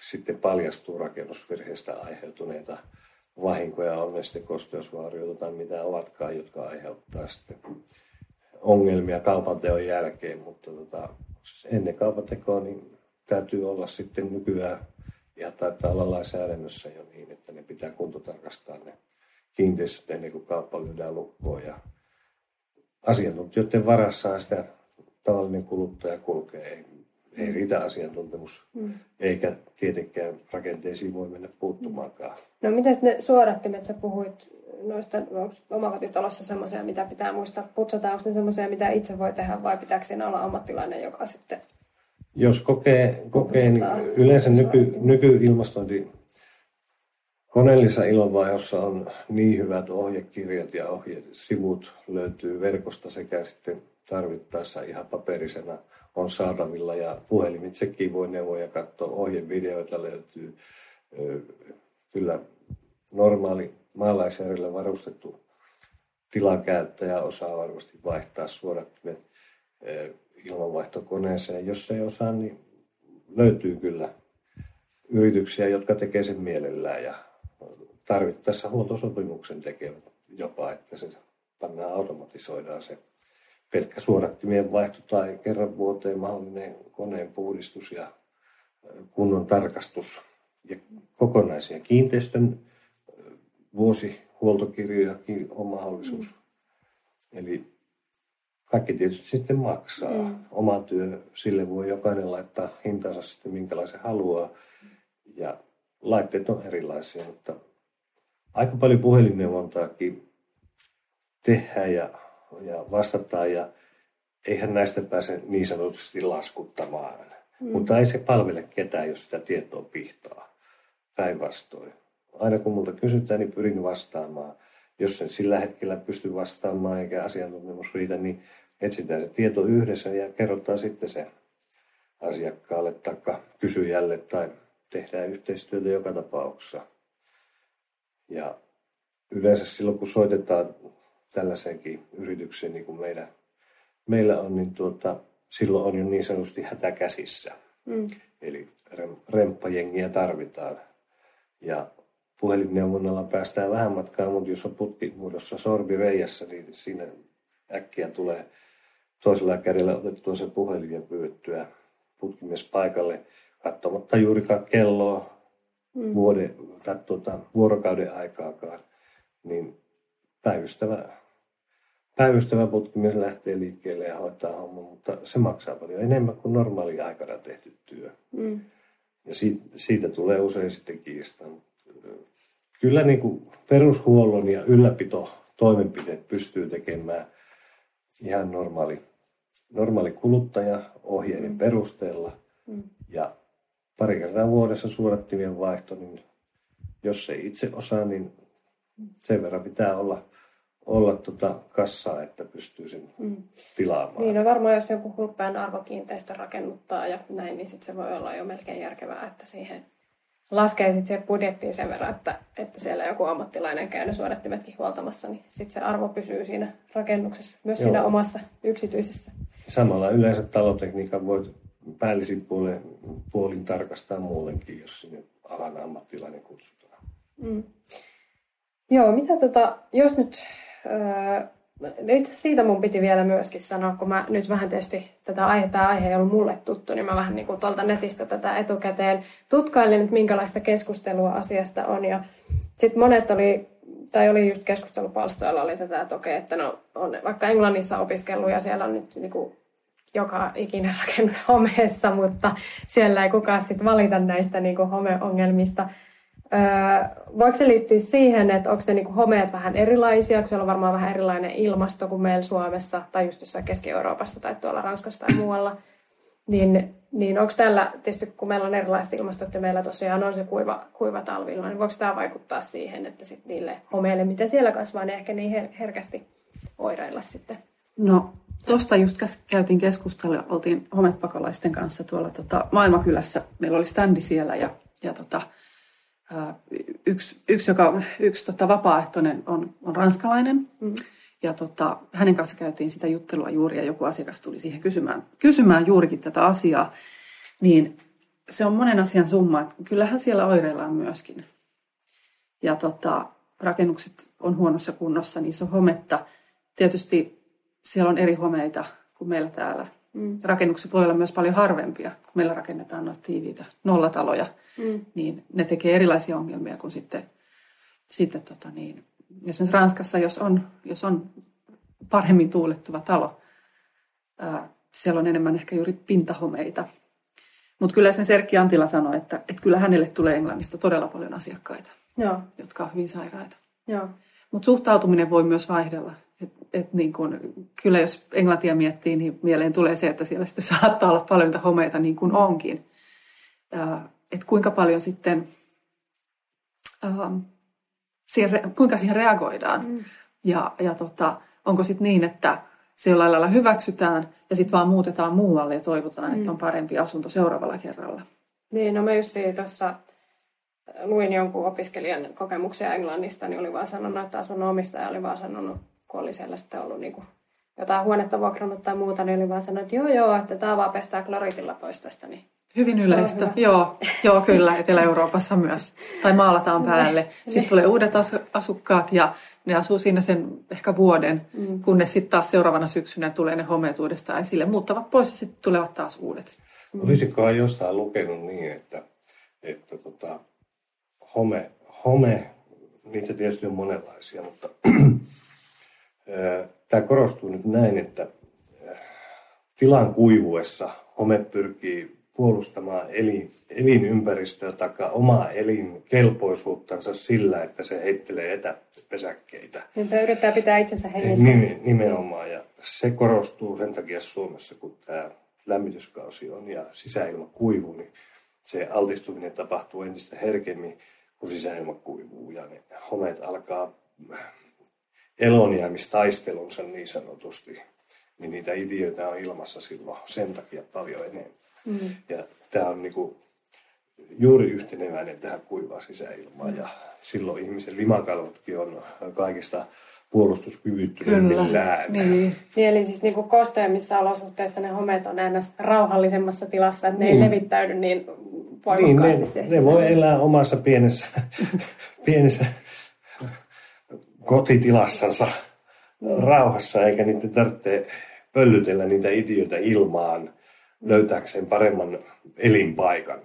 sitten paljastuu rakennusvirheestä aiheutuneita vahinkoja, on ne sitten kosteusvaurioita tai mitä ovatkaan, jotka aiheuttaa sitten ongelmia kaupanteon jälkeen, mutta tota, ennen kaupantekoa niin täytyy olla sitten nykyään, ja taitaa olla lainsäädännössä jo niin, että ne pitää kuntotarkastaa ne kiinteistöt ennen kuin kauppa lyödään lukkoon. Ja asiantuntijoiden varassa sitä tavallinen kuluttaja kulkee. Ei, ei riitä asiantuntemus, mm. eikä tietenkään rakenteisiin voi mennä puuttumaankaan. No miten ne suodattimet, sä puhuit noista, onko omakotitalossa semmoisia, mitä pitää muistaa. Putsata, onko ne semmoisia, mitä itse voi tehdä vai pitääkö siinä olla ammattilainen, joka sitten jos kokee, kokee niin yleensä nyky, nykyilmastointi koneellisessa ilonvaihossa on niin hyvät ohjekirjat ja ohjesivut löytyy verkosta sekä sitten tarvittaessa ihan paperisena on saatavilla ja puhelimitsekin voi neuvoja katsoa, ohjevideoita löytyy. Kyllä normaali maalaisjärjellä varustettu tilakäyttäjä osaa varmasti vaihtaa suodattimet ilmanvaihtokoneeseen. Jos ei osaa, niin löytyy kyllä yrityksiä, jotka tekee sen mielellään ja tarvittaessa huoltosopimuksen tekevät jopa, että se pannaan automatisoidaan se pelkkä suodattimien vaihto tai kerran vuoteen mahdollinen koneen puhdistus ja kunnon tarkastus ja kokonaisia kiinteistön vuosihuoltokirjojakin on mahdollisuus. Mm. Eli kaikki tietysti sitten maksaa. Mm. Oma työ, sille voi jokainen laittaa hintansa sitten minkälaisen haluaa. Ja laitteet on erilaisia, mutta aika paljon puhelinneuvontaakin tehdään ja, ja vastataan ja eihän näistä pääse niin sanotusti laskuttamaan. Mm. Mutta ei se palvele ketään, jos sitä tietoa pihtaa. Päinvastoin. Aina kun multa kysytään, niin pyrin vastaamaan – jos sen sillä hetkellä pysty vastaamaan eikä asiantuntemus riitä, niin etsitään se tieto yhdessä ja kerrotaan sitten se asiakkaalle tai kysyjälle tai tehdään yhteistyötä joka tapauksessa. Ja yleensä silloin, kun soitetaan tällaiseenkin yritykseen, niin kuin meillä, meillä on, niin tuota, silloin on jo niin sanotusti hätä käsissä. Mm. Eli remppajengiä tarvitaan. Ja puhelinneuvonnalla päästään vähän matkaa, mutta jos on putkimuodossa sorbi reijässä, niin siinä äkkiä tulee toisella kädellä otettua se puhelin ja pyydettyä putkimies paikalle katsomatta juurikaan kelloa mm. vuode, tai tuota, vuorokauden aikaakaan, niin päivystävä, päivystävä putkimies lähtee liikkeelle ja hoitaa homman, mutta se maksaa paljon enemmän kuin normaali aikana tehty työ. Mm. Ja siitä, siitä tulee usein sitten kiista kyllä niin kuin perushuollon ja ylläpito toimenpiteet pystyy tekemään ihan normaali, normaali kuluttaja ohjeiden mm. perusteella. Mm. Ja pari kertaa vuodessa suodattimien vaihto, niin jos ei itse osaa, niin sen verran pitää olla, olla tota kassaa, että pystyy sen mm. tilaamaan. Niin, no varmaan jos joku hulppään arvokiinteistö rakennuttaa ja näin, niin sit se voi olla jo melkein järkevää, että siihen laskee sitten siihen budjettiin sen verran, että, että siellä joku ammattilainen käy ne suodattimetkin huoltamassa, niin sitten se arvo pysyy siinä rakennuksessa, myös Joo. siinä omassa yksityisessä. Samalla yleensä talotekniikan voi päällisin puolin, puolin tarkastaa muutenkin, jos sinne alan ammattilainen kutsutaan. Mm. Joo, mitä tota, jos nyt, itse siitä mun piti vielä myöskin sanoa, kun mä nyt vähän tietysti tätä aihe, tämä aihe ei ollut mulle tuttu, niin mä vähän niin kuin tuolta netistä tätä etukäteen tutkailin, että minkälaista keskustelua asiasta on. Ja sitten monet oli, tai oli just keskustelupalstoilla oli tätä, että okei, että no on vaikka Englannissa opiskellut ja siellä on nyt niin kuin joka ikinen rakennus homeessa, mutta siellä ei kukaan sitten valita näistä niin kuin homeongelmista. Voiko se liittyä siihen, että onko ne niin homeet vähän erilaisia, kun siellä on varmaan vähän erilainen ilmasto kuin meillä Suomessa tai just jossain Keski-Euroopassa tai tuolla Ranskassa tai muualla, niin, niin onko tällä, tietysti kun meillä on erilaiset ilmastot ja meillä tosiaan on se kuiva, kuiva talvilla, niin voiko tämä vaikuttaa siihen, että sit niille homeille, mitä siellä kasvaa, niin ehkä niin her- herkästi oireilla sitten? No, tuosta just käytiin keskustelua, oltiin homepakolaisten kanssa tuolla tota, Maailmakylässä. Meillä oli standi siellä ja, ja tota, yksi, yksi, joka, yksi tota, vapaaehtoinen on, on ranskalainen. Mm. Ja tota, hänen kanssa käytiin sitä juttelua juuri ja joku asiakas tuli siihen kysymään, kysymään juurikin tätä asiaa. Niin se on monen asian summa, että kyllähän siellä oireillaan myöskin. Ja tota, rakennukset on huonossa kunnossa, niissä on hometta. Tietysti siellä on eri homeita kuin meillä täällä. Mm. Rakennukset voi olla myös paljon harvempia, kun meillä rakennetaan noita tiiviitä nollataloja. Mm. Niin ne tekee erilaisia ongelmia kuin sitten, sitten tota niin, esimerkiksi Ranskassa, jos on, jos on paremmin tuulettuva talo, ää, siellä on enemmän ehkä juuri pintahomeita. Mutta kyllä sen Serkki Antila sanoi, että, että kyllä hänelle tulee Englannista todella paljon asiakkaita, Joo. jotka on hyvin sairaita. Mutta suhtautuminen voi myös vaihdella. Et, niin kun, kyllä jos englantia miettii, niin mieleen tulee se, että siellä sitten saattaa olla paljon niitä homeita niin kuin onkin. Että kuinka paljon sitten, ähm, siihen, kuinka siihen reagoidaan. Mm. Ja, ja tota, onko sitten niin, että se jollain lailla hyväksytään ja sitten vaan muutetaan muualle ja toivotaan, mm. että on parempi asunto seuraavalla kerralla. Niin, no mä just tuossa luin jonkun opiskelijan kokemuksia Englannista, niin oli vaan sanonut, että asunnon omistaja oli vaan sanonut, kun oli siellä sitten ollut niin kuin jotain huonetta vuokrannut tai muuta, niin oli vaan sanonut, että joo joo, että tämä vaan pestää kloritilla pois tästä. Niin Hyvin yleistä, joo, joo kyllä, Etelä-Euroopassa myös. Tai maalataan päälle. Sitten tulee uudet asukkaat ja ne asuu siinä sen ehkä vuoden, mm. kunnes sitten taas seuraavana syksynä tulee ne homeet uudestaan esille. Muuttavat pois ja sitten tulevat taas uudet. Mm. Olisikohan jossain lukenut niin, että, että tota, home, home, niitä tietysti on monenlaisia, mutta tämä korostuu nyt näin, että tilan kuivuessa home pyrkii puolustamaan elin, elinympäristöä tai omaa elinkelpoisuuttansa sillä, että se heittelee etäpesäkkeitä. Niin se yrittää pitää itsensä hengissä. Nimenomaan, ja se korostuu sen takia Suomessa, kun tämä lämmityskausi on ja sisäilma kuivuu, niin se altistuminen tapahtuu entistä herkemmin, kun sisäilma kuivuu ja ne homeet alkaa elonjäämistaistelunsa niin sanotusti, niin niitä ideoita on ilmassa silloin sen takia paljon enemmän. Mm. Ja tämä on niinku juuri yhteneväinen tähän kuivaan sisäilmaan. Ja silloin ihmisen limakalvotkin on kaikista puolustuskyvyttömyymmillään. Niin. niin. eli siis niinku kosteemmissa olosuhteissa ne homeet on aina rauhallisemmassa tilassa, että ne mm. ei levittäydy niin voimakkaasti. Niin, ne, ne voi elää omassa pienessä, pienessä kotitilassansa rauhassa, eikä niiden tarvitse pöllytellä niitä itioita ilmaan löytääkseen paremman elinpaikan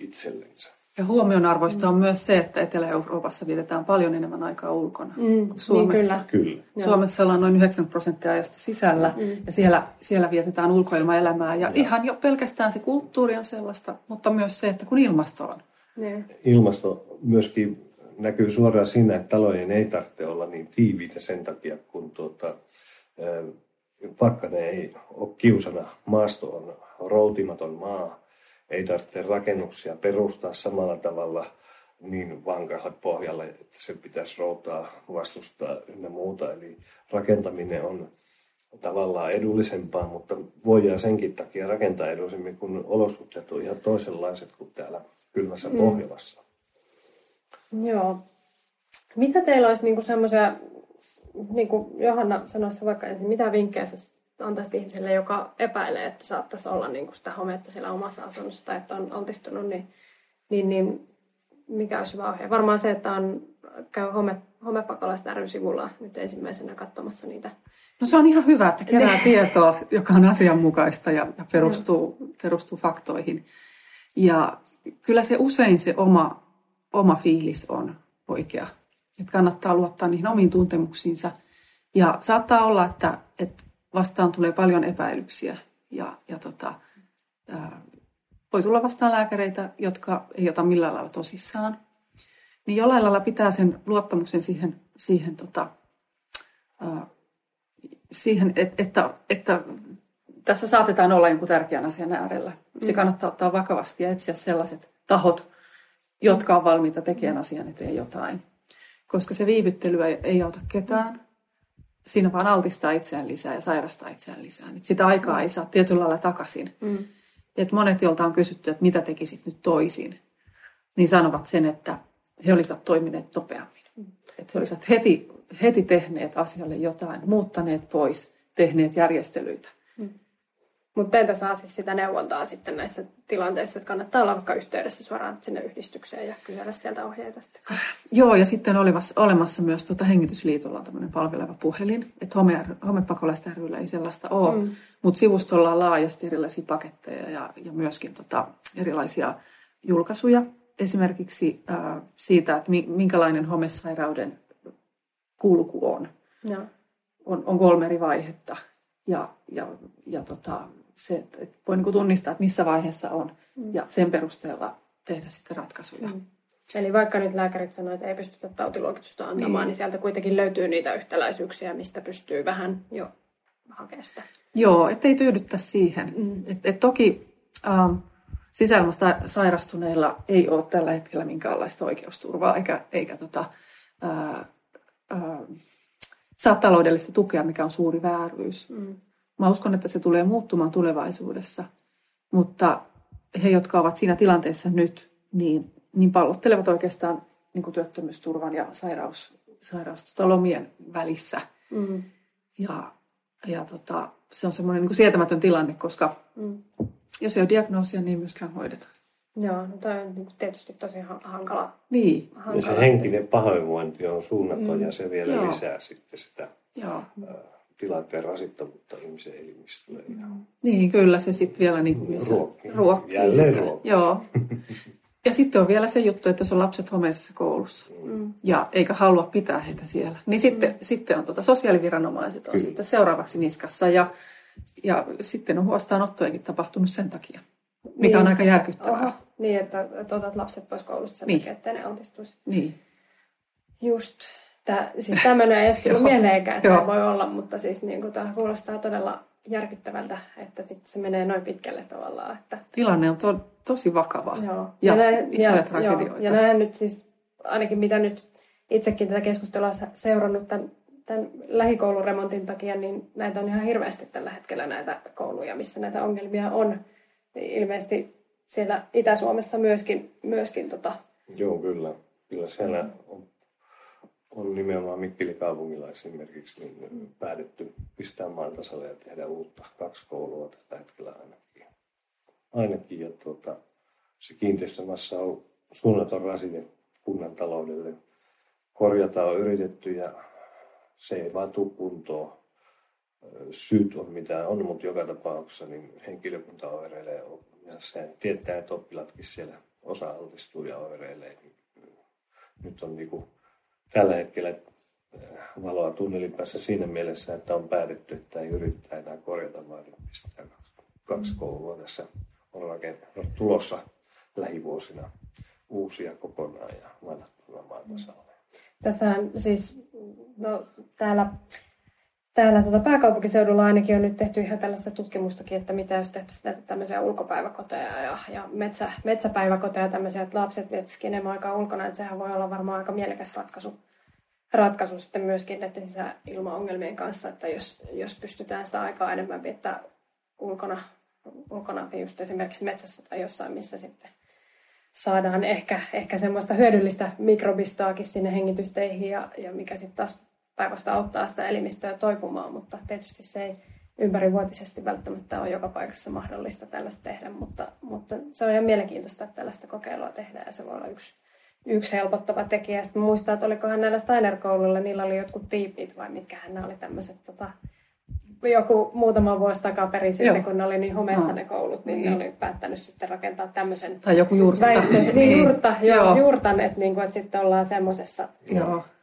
itsellensä. Ja huomionarvoista on myös se, että Etelä-Euroopassa vietetään paljon enemmän aikaa ulkona mm, kuin Suomessa. Niin kyllä. kyllä. Suomessa ollaan noin 90 prosenttia ajasta sisällä mm. ja siellä, siellä vietetään ulkoilmaelämää. Ja, ja ihan jo pelkästään se kulttuuri on sellaista, mutta myös se, että kun ilmasto on. Ne. Ilmasto myöskin näkyy suoraan siinä, että talojen ei tarvitse olla niin tiiviitä sen takia, kun tuota, pakkanen ei ole kiusana. Maasto on routimaton maa. Ei tarvitse rakennuksia perustaa samalla tavalla niin vankalle pohjalle, että se pitäisi routaa, vastustaa ynnä muuta. Eli rakentaminen on tavallaan edullisempaa, mutta voidaan senkin takia rakentaa edullisemmin, kun olosuhteet on ihan toisenlaiset kuin täällä kylmässä mm. Pohjolassa. Joo. Mitä teillä olisi niinku semmoisia niin kuin Johanna sanoisi vaikka ensin, mitä vinkkejä sä antaisit ihmiselle, joka epäilee, että saattaisi olla niin kuin sitä hometta siellä omassa asunnossa tai että on altistunut, niin, niin, niin mikä olisi hyvä ohje? Varmaan se, että on, käy home, homepakolaista ry sivulla nyt ensimmäisenä katsomassa niitä. No se on ihan hyvä, että kerää tietoa, joka on asianmukaista ja, ja perustuu, perustuu faktoihin. Ja kyllä se usein se oma, oma fiilis on oikea. Että kannattaa luottaa niihin omiin tuntemuksiinsa. Ja saattaa olla, että, että vastaan tulee paljon epäilyksiä ja, ja tota, ää, voi tulla vastaan lääkäreitä, jotka ei ota millään lailla tosissaan. Niin jollain lailla pitää sen luottamuksen siihen, siihen, tota, ää, siihen että, että, että tässä saatetaan olla jonkun tärkeän asian äärellä. Se mm. kannattaa ottaa vakavasti ja etsiä sellaiset tahot, jotka on valmiita tekemään asian eteen jotain. Koska se viivyttely ei, ei auta ketään. Siinä vaan altistaa itseään lisää ja sairastaa itseään lisää. Et sitä aikaa ei saa tietyllä lailla takaisin. Mm. Et monet, joilta on kysytty, että mitä tekisit nyt toisin, niin sanovat sen, että he olisivat toimineet nopeammin. Mm. Että he olisivat heti, heti tehneet asialle jotain, muuttaneet pois, tehneet järjestelyitä. Mutta teiltä saa siis sitä neuvontaa sitten näissä tilanteissa, että kannattaa olla vaikka yhteydessä suoraan sinne yhdistykseen ja kysellä sieltä ohjeita sitten. Joo, ja sitten on olemassa myös tuota Hengitysliitolla tämmöinen palveleva puhelin, että home, homepakolaisten ryllä ei sellaista ole, mm. mutta sivustolla on laajasti erilaisia paketteja ja, ja myöskin tota erilaisia julkaisuja. Esimerkiksi äh, siitä, että minkälainen homesairauden kulku on. No. On, on kolme eri vaihetta ja, ja, ja tota, se, että voi niin kuin tunnistaa, että missä vaiheessa on mm. ja sen perusteella tehdä sitten ratkaisuja. Mm. Eli vaikka nyt lääkärit sanoivat, että ei pystytä tautiluokitusta antamaan, niin. niin sieltä kuitenkin löytyy niitä yhtäläisyyksiä, mistä pystyy vähän jo hakemaan sitä. Joo, ettei tyydyttä siihen. Mm. Et, et toki ähm, sisäilmasta sairastuneilla ei ole tällä hetkellä minkäänlaista oikeusturvaa, eikä, eikä tota, äh, äh, saa taloudellista tukea, mikä on suuri vääryys. Mm. Mä uskon, että se tulee muuttumaan tulevaisuudessa, mutta he, jotka ovat siinä tilanteessa nyt, niin, niin pallottelevat oikeastaan niin kuin työttömyysturvan ja sairaus, sairaustolomien välissä. Mm. Ja, ja tota, se on semmoinen niin sietämätön tilanne, koska mm. jos ei ole diagnoosia, niin ei myöskään hoideta. Joo, no tämä on tietysti tosi hankala. Niin. Hankala ja se henkinen pahoinvointi on suunnaton mm. ja se vielä Joo. lisää sitten sitä Joo. Tilanteen rasittavuutta ihmisen elimistölle. Mm. Niin, kyllä se sitten vielä niin lisää. Ruokkii. ruokkii sitä. Ruokkii. Joo. Ja sitten on vielä se juttu, että jos on lapset homeisessa koulussa mm. ja eikä halua pitää heitä siellä, niin sitten, mm. sitten on tuota, sosiaaliviranomaiset on Kyllä. sitten seuraavaksi niskassa ja, ja sitten on huostaanottojakin tapahtunut sen takia, mikä niin. on aika järkyttävää. Oho. Niin, että, että otat lapset pois koulusta sen niin. takia, ettei ne altistuisi. Niin. Just. Tää, siis tämmöinen ei edes tullut mieleenkään, että voi olla, mutta siis niin kuin, tämä kuulostaa todella järkyttävältä, että sit se menee noin pitkälle tavallaan. Että... Tilanne on to, tosi vakava joo. ja, ja näin, isoja ja, tragedioita. Joo, ja näin nyt siis, ainakin mitä nyt itsekin tätä keskustelua seurannut tämän, tämän lähikouluremontin takia, niin näitä on ihan hirveästi tällä hetkellä näitä kouluja, missä näitä ongelmia on. Ilmeisesti siellä Itä-Suomessa myöskin, myöskin tota... Joo, kyllä. Kyllä siellä on, on nimenomaan Mikkeli-kaupungilla esimerkiksi niin päätetty pistää maan tasalle ja tehdä uutta kaksi koulua tällä hetkellä ainakin. Ainakin, ja tuota, se kiinteistömassa on suunnaton rasite kunnan taloudelle. Korjata on yritetty ja se ei vaan tule kuntoon. Syyt on mitä on, mutta joka tapauksessa niin henkilökunta oireilee ja se tietää, että oppilaatkin siellä osa altistuu ja oireilee. Nyt on niin kuin tällä hetkellä äh, valoa tunnelin päässä siinä mielessä, että on päätetty, että ei yritetä enää korjata, vaan pistää kaksi koulua tässä on rakennut tulossa lähivuosina uusia kokonaan ja vanhat maan tasalle. Tässähän siis, no täällä täällä tuota pääkaupunkiseudulla ainakin on nyt tehty ihan tällaista tutkimustakin, että mitä jos tehtäisiin näitä tämmöisiä ulkopäiväkoteja ja, ja metsä, metsäpäiväkoteja, tämmöisiä, että lapset viettäisikin enemmän aikaa ulkona, että sehän voi olla varmaan aika mielekäs ratkaisu, ratkaisu sitten myöskin näiden sisäilmaongelmien kanssa, että jos, jos pystytään sitä aikaa enemmän viettää ulkona, ulkona just esimerkiksi metsässä tai jossain, missä sitten saadaan ehkä, ehkä semmoista hyödyllistä mikrobistoakin sinne hengitysteihin ja, ja mikä sitten taas päivästä auttaa sitä elimistöä toipumaan, mutta tietysti se ei ympärivuotisesti välttämättä ole joka paikassa mahdollista tällaista tehdä, mutta, mutta se on ihan mielenkiintoista, että tällaista kokeilua tehdään ja se voi olla yksi, yksi helpottava tekijä. Sitten muistaa, että olikohan näillä Steiner-kouluilla, niillä oli jotkut tiipit vai mitkähän nämä oli tämmöiset tota, joku muutama vuosi takaperin sitten, Joo. kun ne oli niin homeessa no. ne koulut, niin, niin ne oli päättänyt sitten rakentaa tämmöisen... Tai joku juurta. Väistö, niin, niin, juurta, jo, Joo. juurtan, että, niin kuin, että sitten ollaan semmoisessa,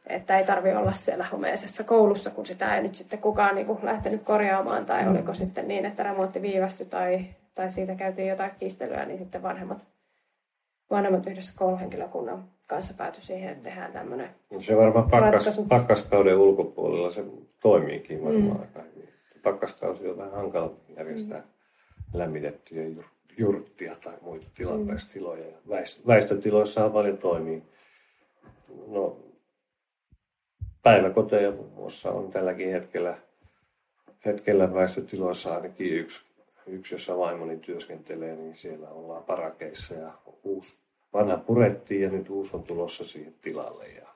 että ei tarvi olla siellä homeisessa koulussa, kun sitä ei nyt sitten kukaan niin kuin lähtenyt korjaamaan, tai mm. oliko sitten niin, että remontti viivästyi, tai, tai siitä käytiin jotain kiistelyä, niin sitten vanhemmat, vanhemmat yhdessä kouluhenkilökunnan kanssa päätyi siihen, että tehdään tämmöinen Se varmaan pakkas, pakkaskauden ulkopuolella se toimiikin varmaan mm. aika hyvin pakkaskausi on vähän hankala järjestää mm. lämmitettyjä jurttia tai muita tilapäistiloja. Mm. Väistötiloissa on paljon toimii. No, päiväkoteja muun muassa on tälläkin hetkellä, hetkellä väistötiloissa ainakin yksi, yksi, jossa vaimoni työskentelee, niin siellä ollaan parakeissa ja uusi vanha purettiin ja nyt uusi on tulossa siihen tilalle ja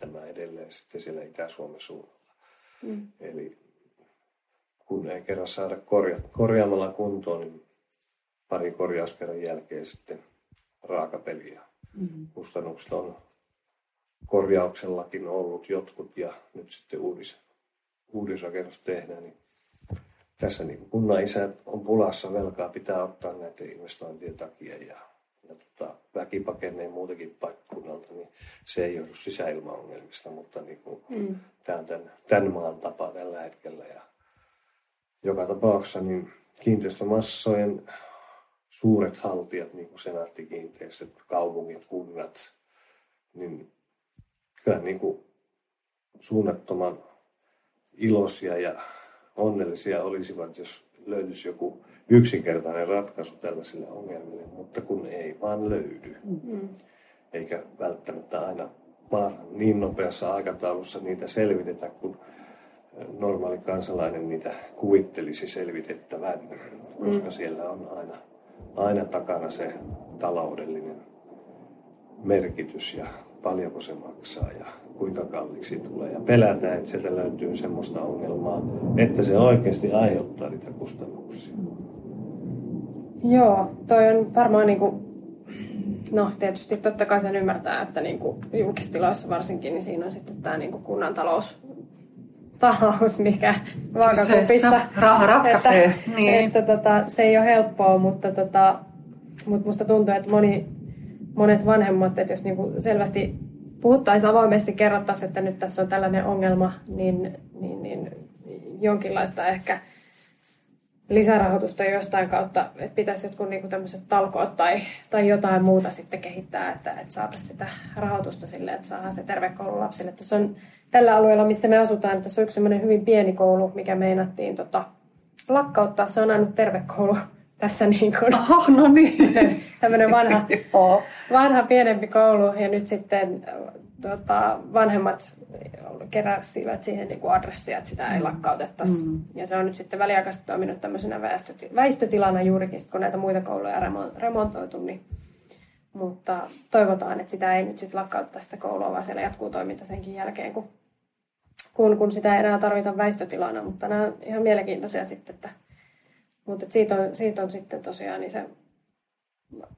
tämä edelleen sitten siellä Itä-Suomen suunnalla. Mm. Eli kun ei kerran saada korja, korjaamalla kuntoon, niin pari korjauskerran jälkeen sitten raakapeliä. Mm-hmm. Kustannukset on korjauksellakin ollut jotkut ja nyt sitten uudis, uudisrakennus tehdään, niin tässä niin kunnan isät on pulassa, velkaa pitää ottaa näiden investointien takia ja, ja tota, väki pakenee muutenkin paikkakunnalta, niin se ei johdu sisäilmaongelmista, mutta niin kuin, mm. tämä on tämän, tämän maan tapa tällä hetkellä ja joka tapauksessa niin kiinteistömassojen suuret haltijat, niin kuin senaattikiinteistöt, kaupungit, kunnat, niin kyllä niin kuin suunnattoman iloisia ja onnellisia olisivat, jos löytyisi joku yksinkertainen ratkaisu tällaisille ongelmille, mutta kun ei vaan löydy. Mm-hmm. Eikä välttämättä aina niin nopeassa aikataulussa niitä selvitetä, kun normaali kansalainen niitä kuvittelisi selvitettävän, koska mm. siellä on aina, aina takana se taloudellinen merkitys ja paljonko se maksaa ja kuinka kalliiksi tulee. Ja pelätään, että sieltä löytyy semmoista ongelmaa, että se oikeasti aiheuttaa niitä kustannuksia. Joo, toi on varmaan niin kuin, no tietysti totta kai sen ymmärtää, että niin kuin julkistiloissa varsinkin, niin siinä on sitten tämä niin kuin kunnan talous talous, mikä vaakakupissa. Raha ratkaisee. Että, niin. että tota, se ei ole helppoa, mutta, tota, mutta musta tuntuu, että moni, monet vanhemmat, että jos niinku selvästi puhuttaisiin avoimesti, kerrottaisiin, että nyt tässä on tällainen ongelma, niin, niin, niin jonkinlaista ehkä lisärahoitusta jostain kautta, että pitäisi jotkut niinku tämmöiset talkoot tai, tai jotain muuta sitten kehittää, että, että saataisiin sitä rahoitusta sille, että saadaan se tervekoulu lapsille. Tässä on tällä alueella, missä me asutaan, tässä on yksi hyvin pieni koulu, mikä meinattiin tota, lakkauttaa. Se on ainut tervekoulu tässä niin kuin, Oho, no niin. tämmöinen vanha, vanha pienempi koulu ja nyt sitten tota, vanhemmat keräsivät siihen niin kuin adressia, että sitä ei mm. lakkautettaisi. Mm. Ja se on nyt sitten väliaikaisesti toiminut tämmöisenä väestöti- väistötilana juurikin, kun näitä muita kouluja remontoitu, niin mutta toivotaan, että sitä ei nyt sitten lakkauttaa sitä koulua, vaan siellä jatkuu toiminta senkin jälkeen, kun kun, kun sitä ei enää tarvita väistötilana, mutta nämä on ihan mielenkiintoisia sitten, että, mutta että siitä, on, siitä on sitten tosiaan niin se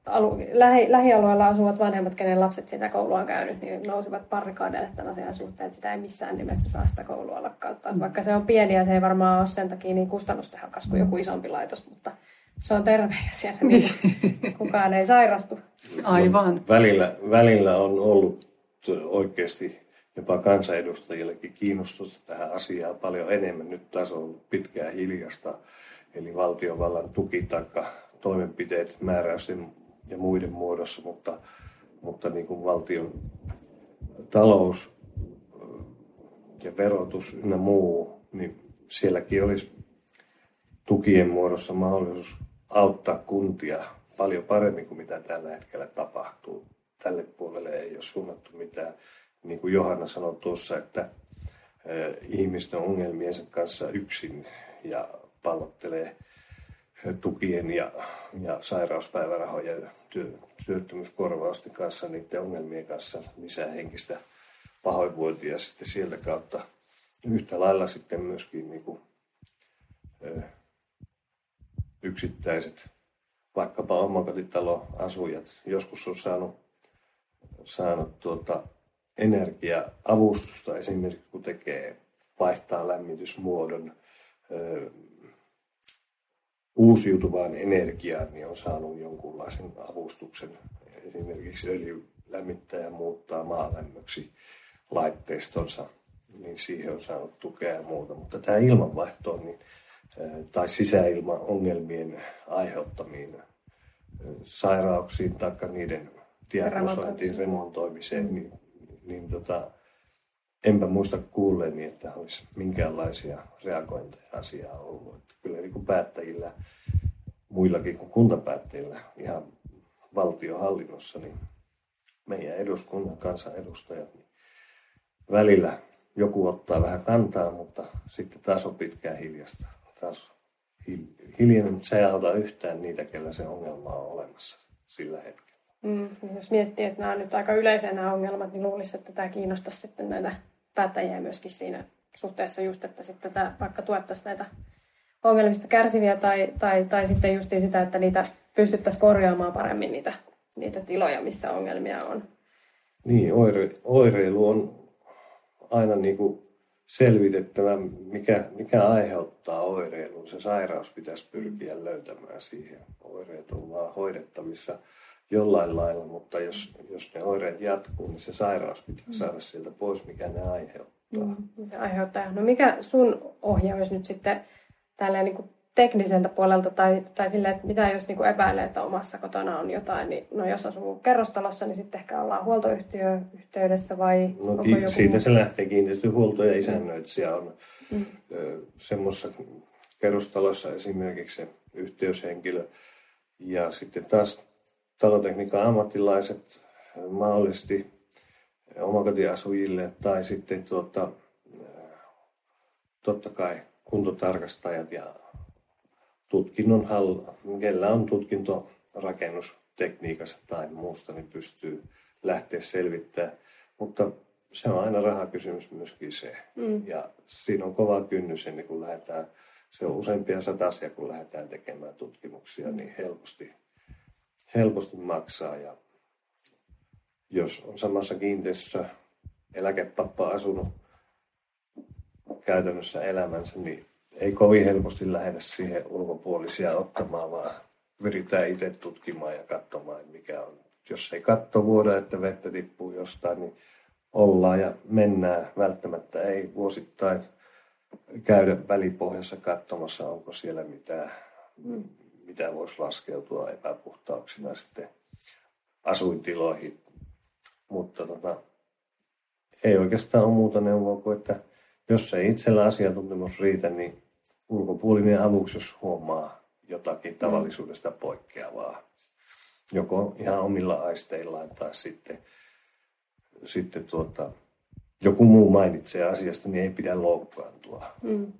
alu, lähi, lähialueella asuvat vanhemmat, kenen lapset sitä koulua on käynyt, niin nousivat parrikaadeille tämän asian suhteen, että sitä ei missään nimessä saa sitä koulua lakkauttaa. Mm. Vaikka se on pieni ja se ei varmaan ole sen takia niin kustannustehokas kuin joku isompi laitos, mutta se on terve ja siellä niin kukaan ei sairastu. Aivan. Välillä, välillä on ollut oikeasti jopa kansanedustajillekin kiinnostusta tähän asiaan paljon enemmän. Nyt taas on ollut pitkään hiljasta, eli valtiovallan tuki tai toimenpiteet määräysten ja muiden muodossa, mutta, mutta niin kuin valtion talous ja verotus ynnä muu, niin sielläkin olisi tukien muodossa mahdollisuus auttaa kuntia paljon paremmin kuin mitä tällä hetkellä tapahtuu. Tälle puolelle ei ole suunnattu mitään niin kuin Johanna sanoi tuossa, että ihmisten ongelmiensa kanssa yksin ja pallottelee tukien ja, ja sairauspäivärahojen ja työ, työttömyyskorvausten kanssa, niiden ongelmien kanssa lisää henkistä pahoinvointia sitten sieltä kautta. Yhtä lailla sitten myöskin niin kuin, ö, yksittäiset, vaikkapa omakotitaloasujat, joskus on saanut saanut tuota energia-avustusta esimerkiksi, kun tekee, vaihtaa lämmitysmuodon ö, uusiutuvaan energiaan, niin on saanut jonkunlaisen avustuksen. Esimerkiksi öljylämmittäjä muuttaa maalämmöksi laitteistonsa, niin siihen on saanut tukea ja muuta. Mutta tämä ilmanvaihto niin, tai sisäilmaongelmien aiheuttamiin sairauksiin tai niiden diagnosointiin, remontoimiseen, niin, niin tota, enpä muista kuulleeni, että olisi minkäänlaisia reagointeja asiaa ollut. Että kyllä niin kuin päättäjillä, muillakin kuin kuntapäättäjillä, ihan valtiohallinnossa, niin meidän eduskunnan kansanedustajat, niin välillä joku ottaa vähän kantaa, mutta sitten taas on pitkään hiljasta. Taas hiljainen, mutta se ei auta yhtään niitä, kellä se ongelma on olemassa sillä hetkellä. Mm, jos miettii, että nämä on nyt aika yleisiä nämä ongelmat, niin luulisi, että tämä kiinnostaisi sitten näitä päättäjiä myöskin siinä suhteessa just, että sitten tätä, vaikka tuettaisiin näitä ongelmista kärsiviä tai, tai, tai sitten just sitä, että niitä pystyttäisiin korjaamaan paremmin niitä, niitä tiloja, missä ongelmia on. Niin, oire, oireilu on aina niin kuin selvitettävä, mikä, mikä aiheuttaa oireilun. Se sairaus pitäisi pyrkiä löytämään siihen. Oireet on vaan hoidettavissa jollain lailla, mutta jos, jos ne oireet jatkuu, niin se sairaus pitää saada sieltä pois, mikä ne aiheuttaa. Mm, mikä aiheuttaa. No mikä sun ohje olisi nyt sitten tälleen niin kuin tekniseltä puolelta tai, tai silleen, että mitä jos niin kuin epäilee, että omassa kotona on jotain, niin no jos asuu kerrostalossa, niin sitten ehkä ollaan huoltoyhtiö yhteydessä vai no, onko joku Siitä se lähtee kiinteistöhuolto ja isännöitsijä on mm. semmoisessa kerrostalossa esimerkiksi se yhteyshenkilö ja sitten taas talotekniikan ammattilaiset mahdollisesti omakotiasujille tai sitten tuota, totta kai kuntotarkastajat ja tutkinnon hall, kellä on tutkinto rakennustekniikassa tai muusta, niin pystyy lähteä selvittämään. Mutta se on aina rahakysymys myöskin se. Mm. Ja siinä on kova kynnys ennen kuin lähdetään, se on useampia satasia, kun lähdetään tekemään tutkimuksia, niin helposti helposti maksaa. Ja jos on samassa kiinteistössä eläkepappa asunut käytännössä elämänsä, niin ei kovin helposti lähdetä siihen ulkopuolisia ottamaan, vaan pyritään itse tutkimaan ja katsomaan, mikä on. Jos ei katto vuoda, että vettä tippuu jostain, niin ollaan ja mennään. Välttämättä ei vuosittain käydä välipohjassa katsomassa, onko siellä mitään mitä voisi laskeutua epäpuhtauksina sitten asuintiloihin. Mutta tota, ei oikeastaan ole muuta neuvoa kuin, että jos ei itsellä asiantuntemus riitä, niin ulkopuolinen avuksi, jos huomaa jotakin mm. tavallisuudesta poikkeavaa. Joko ihan omilla aisteillaan tai sitten, sitten tuota, joku muu mainitsee asiasta, niin ei pidä loukkaantua. Mm.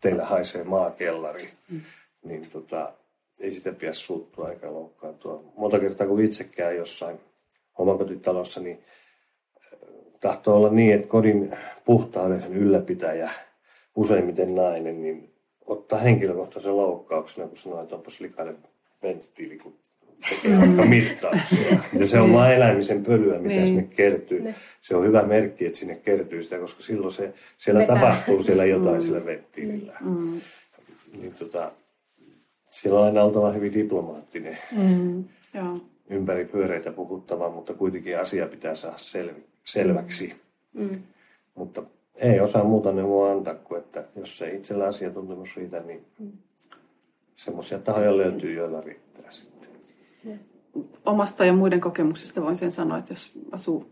Teillä haisee maakellari, mm. niin tota, ei sitä pidä suuttua eikä loukkaantua. Monta kertaa kun itse käy jossain omakotitalossa, niin äh, tahtoo olla niin, että kodin puhtauden sen ylläpitäjä, useimmiten nainen, niin ottaa henkilökohtaisen loukkauksena, kun sanoo, että onpas likainen venttiili, kun tekee vaikka mittauksia. Ja se on vain eläimisen pölyä, mitä niin. sinne kertyy. Ne. Se on hyvä merkki, että sinne kertyy sitä, koska silloin se, siellä Vetää. tapahtuu siellä jotain mm. sillä venttiilillä. Mm. Niin tota, siellä on aina oltava hyvin diplomaattinen, mm, joo. ympäri pyöreitä puhuttava, mutta kuitenkin asia pitää saada sel- selväksi. Mm. Mutta ei osaa muuta neuvoa antaa kuin, että jos ei itsellä asiantuntemus riitä, niin mm. semmoisia tahoja löytyy, joilla riittää sitten. Omasta ja muiden kokemuksista voin sen sanoa, että jos asuu,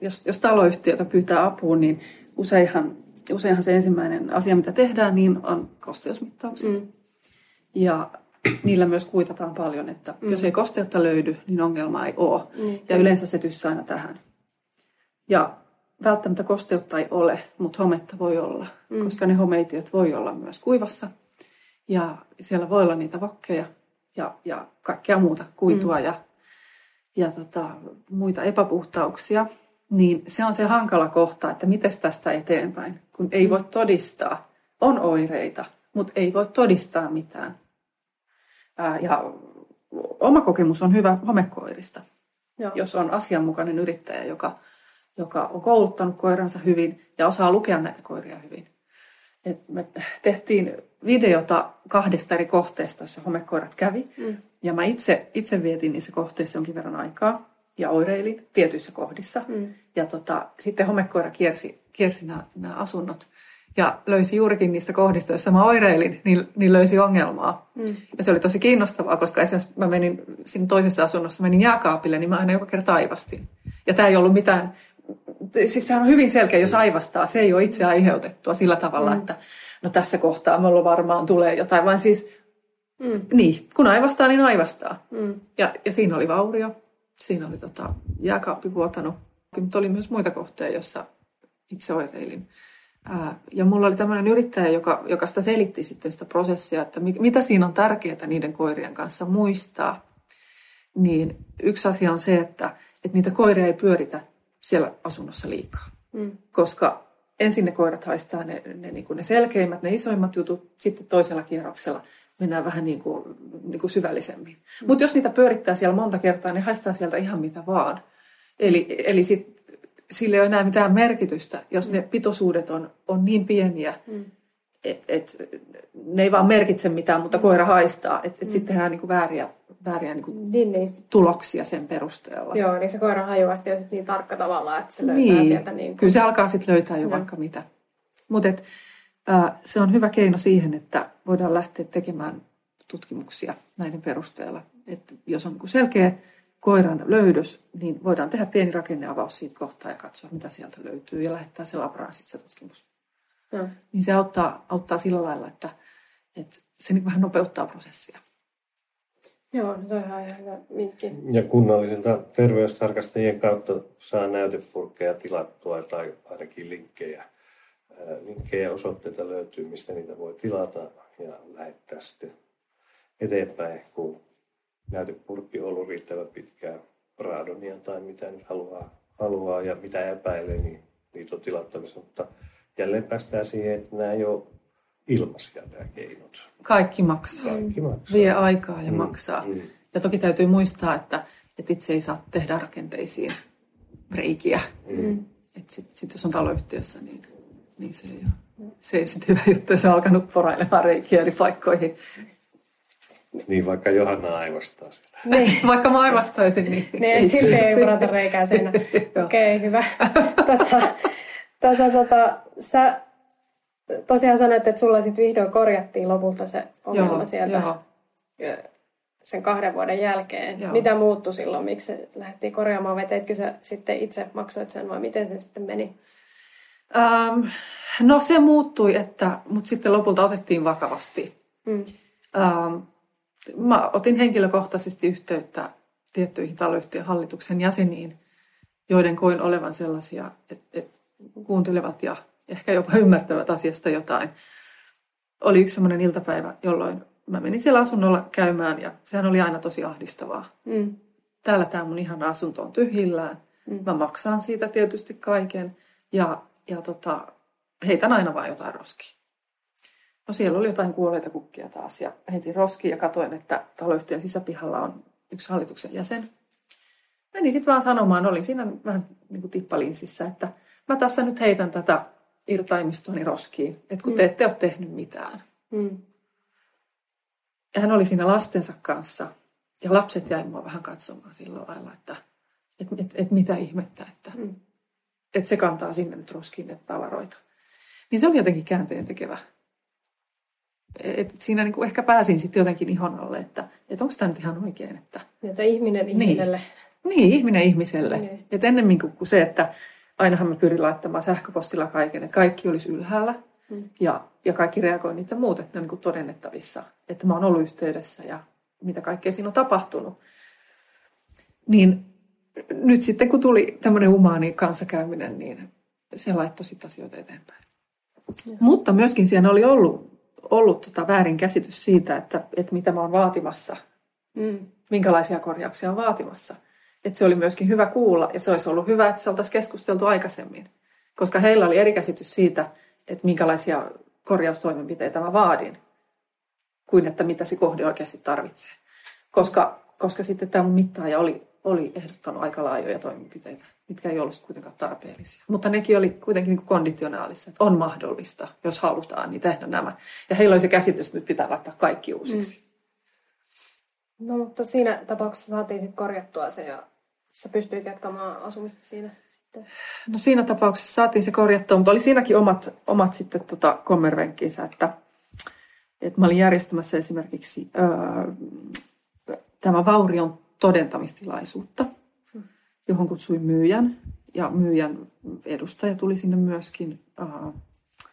jos, jos taloyhtiötä pyytää apua, niin useinhan, useinhan se ensimmäinen asia, mitä tehdään, niin on kosteusmittaukset. Mm. Ja niillä myös kuitataan paljon, että mm. jos ei kosteutta löydy, niin ongelma ei ole. Mm. Ja yleensä se tyssää aina tähän. Ja välttämättä kosteutta ei ole, mutta hometta voi olla, mm. koska ne homeitiöt voi olla myös kuivassa. Ja siellä voi olla niitä vokkeja ja, ja kaikkea muuta kuitua mm. ja, ja tota, muita epäpuhtauksia. Niin se on se hankala kohta, että miten tästä eteenpäin, kun ei mm. voi todistaa. On oireita, mutta ei voi todistaa mitään. Ja oma kokemus on hyvä homekoirista. Joo. Jos on asianmukainen yrittäjä, joka, joka on kouluttanut koiransa hyvin ja osaa lukea näitä koiria hyvin. Et me tehtiin videota kahdesta eri kohteesta, jossa homekoirat kävi. Mm. Ja mä itse, itse vietin niissä kohteissa jonkin verran aikaa ja oireilin tietyissä kohdissa. Mm. Ja tota, sitten homekoira kiersi, kiersi nämä, nämä asunnot ja löysi juurikin niistä kohdista, joissa mä oireilin, niin, niin löysi ongelmaa. Mm. Ja se oli tosi kiinnostavaa, koska esimerkiksi mä menin siinä toisessa asunnossa, menin jääkaapille, niin mä aina joka kerta aivastin. Ja tämä ei ollut mitään, siis sehän on hyvin selkeä, jos aivastaa, se ei ole itse aiheutettua sillä tavalla, mm. että no tässä kohtaa mulla varmaan tulee jotain, vaan siis mm. niin, kun aivastaa, niin aivastaa. Mm. Ja, ja siinä oli vaurio, siinä oli tota, jääkaappi vuotanut, mutta oli myös muita kohteja, joissa itse oireilin. Ja mulla oli tämmöinen yrittäjä, joka, joka sitä selitti sitten sitä prosessia, että mit, mitä siinä on tärkeää niiden koirien kanssa muistaa. Niin yksi asia on se, että, että niitä koiria ei pyöritä siellä asunnossa liikaa. Mm. Koska ensin ne koirat haistaa ne, ne, niin kuin ne selkeimmät, ne isoimmat jutut, sitten toisella kierroksella mennään vähän niin kuin, niin kuin syvällisemmin. Mm. Mutta jos niitä pyörittää siellä monta kertaa, ne haistaa sieltä ihan mitä vaan. Eli, eli sit sillä ei ole enää mitään merkitystä, jos mm. ne pitoisuudet on, on niin pieniä, mm. että et, ne ei vaan merkitse mitään, mutta koira haistaa. Että et mm. sitten tehdään niinku vääriä, vääriä niinku niin, niin. tuloksia sen perusteella. Joo, niin se koiran hajuasti on niin tarkka tavalla, että se löytää niin. sieltä. Niin kuin... Kyllä se alkaa sitten löytää jo no. vaikka mitä. Mutta äh, se on hyvä keino siihen, että voidaan lähteä tekemään tutkimuksia näiden perusteella. Et jos on niinku selkeä koiran löydös, niin voidaan tehdä pieni rakenneavaus siitä kohtaa ja katsoa, mitä sieltä löytyy ja lähettää se labraan sitten se tutkimus. Mm. Niin se auttaa, auttaa sillä lailla, että, että se niin vähän nopeuttaa prosessia. Joo, se on ihan hyvä vinkki. Ja kunnallisilta terveystarkastajien kautta saa näytepurkkeja tilattua tai ainakin linkkejä. Linkkejä osoitteita löytyy, mistä niitä voi tilata ja lähettää sitten eteenpäin, kun näytepurkki ollut riittävän pitkään raadonia tai mitä nyt haluaa, haluaa ja mitä epäilee, niin niitä on tilattavissa. Mutta jälleen päästään siihen, että nämä ei ole ilmaisia nämä keinot. Kaikki maksaa. Kaikki maksaa. Vie aikaa ja mm, maksaa. Mm. Ja toki täytyy muistaa, että, että itse ei saa tehdä rakenteisiin reikiä. Mm. Että sit, sit jos on taloyhtiössä, niin, niin se ei ole, se ei sitten hyvä juttu, jos on alkanut porailemaan reikiä eri paikkoihin. Niin, vaikka Johanna aivastaa siellä. Niin. vaikka mä aivastaisin, niin... niin ei silti ei varata reikää siinä. Okei, okay, hyvä. tota, tota, tota, sä tosiaan sanoit, että sulla sitten vihdoin korjattiin lopulta se ongelma joo, sieltä joo. sen kahden vuoden jälkeen. Joo. Mitä muuttui silloin? Miksi se lähdettiin korjaamaan vai teitkö sä sitten itse maksoit sen vai miten se sitten meni? Um, no se muuttui, että, mutta sitten lopulta otettiin vakavasti. Mm. Um, mä otin henkilökohtaisesti yhteyttä tiettyihin taloyhtiön hallituksen jäseniin, joiden koin olevan sellaisia, että, että kuuntelevat ja ehkä jopa ymmärtävät asiasta jotain. Oli yksi sellainen iltapäivä, jolloin mä menin siellä asunnolla käymään ja sehän oli aina tosi ahdistavaa. Mm. Täällä tämä mun ihana asunto on tyhjillään. Mm. Mä maksan siitä tietysti kaiken ja, ja tota, heitän aina vain jotain roskia. No siellä oli jotain kuolleita kukkia taas ja heitin roskiin ja katoin, että taloyhtiön sisäpihalla on yksi hallituksen jäsen. Menin sitten vaan sanomaan, olin siinä vähän niin kuin tippalinsissä, että mä tässä nyt heitän tätä irtaimistoani roskiin, että kun mm. te ette ole tehnyt mitään. Mm. Ja hän oli siinä lastensa kanssa ja lapset jäi mua vähän katsomaan sillä lailla, että et, et, et mitä ihmettä, että mm. et se kantaa sinne nyt roskiin näitä tavaroita. Niin se oli jotenkin käänteen tekevä et siinä niin kuin ehkä pääsin sitten jotenkin ihon alle, että, että onko tämä nyt ihan oikein. Että, että ihminen niin. ihmiselle. Niin, niin ihminen ihmiselle. Niin. Että ennemmin kuin se, että ainahan mä pyrin laittamaan sähköpostilla kaiken, että kaikki olisi ylhäällä mm. ja, ja kaikki reagoi niitä muut, että ne on niin kuin todennettavissa, että mä oon ollut yhteydessä ja mitä kaikkea siinä on tapahtunut. Niin nyt sitten kun tuli tämmöinen humaani kanssakäyminen, niin se laittoi sitten asioita eteenpäin. Ja. Mutta myöskin siinä oli ollut ollut tota väärinkäsitys siitä, että, että mitä mä oon vaatimassa, mm. minkälaisia korjauksia on vaatimassa. Että se oli myöskin hyvä kuulla ja se olisi ollut hyvä, että se oltaisiin keskusteltu aikaisemmin. Koska heillä oli eri käsitys siitä, että minkälaisia korjaustoimenpiteitä mä vaadin, kuin että mitä se kohde oikeasti tarvitsee. Koska, koska sitten tämä mun mittaaja oli, oli ehdottanut aika laajoja toimenpiteitä, mitkä ei ollut kuitenkaan tarpeellisia. Mutta nekin oli kuitenkin niin konditionaalissa, että on mahdollista, jos halutaan, niin tehdä nämä. Ja heillä oli se käsitys, että nyt pitää laittaa kaikki uusiksi. Mm. No mutta siinä tapauksessa saatiin sitten korjattua se ja sä pystyit jatkamaan asumista siinä sitten? No siinä tapauksessa saatiin se korjattua, mutta oli siinäkin omat, omat sitten tota kommervenkkinsä, että, että mä olin järjestämässä esimerkiksi öö, tämä vaurion todentamistilaisuutta. Johon kutsuin myyjän. Ja myyjän edustaja tuli sinne myöskin, äh,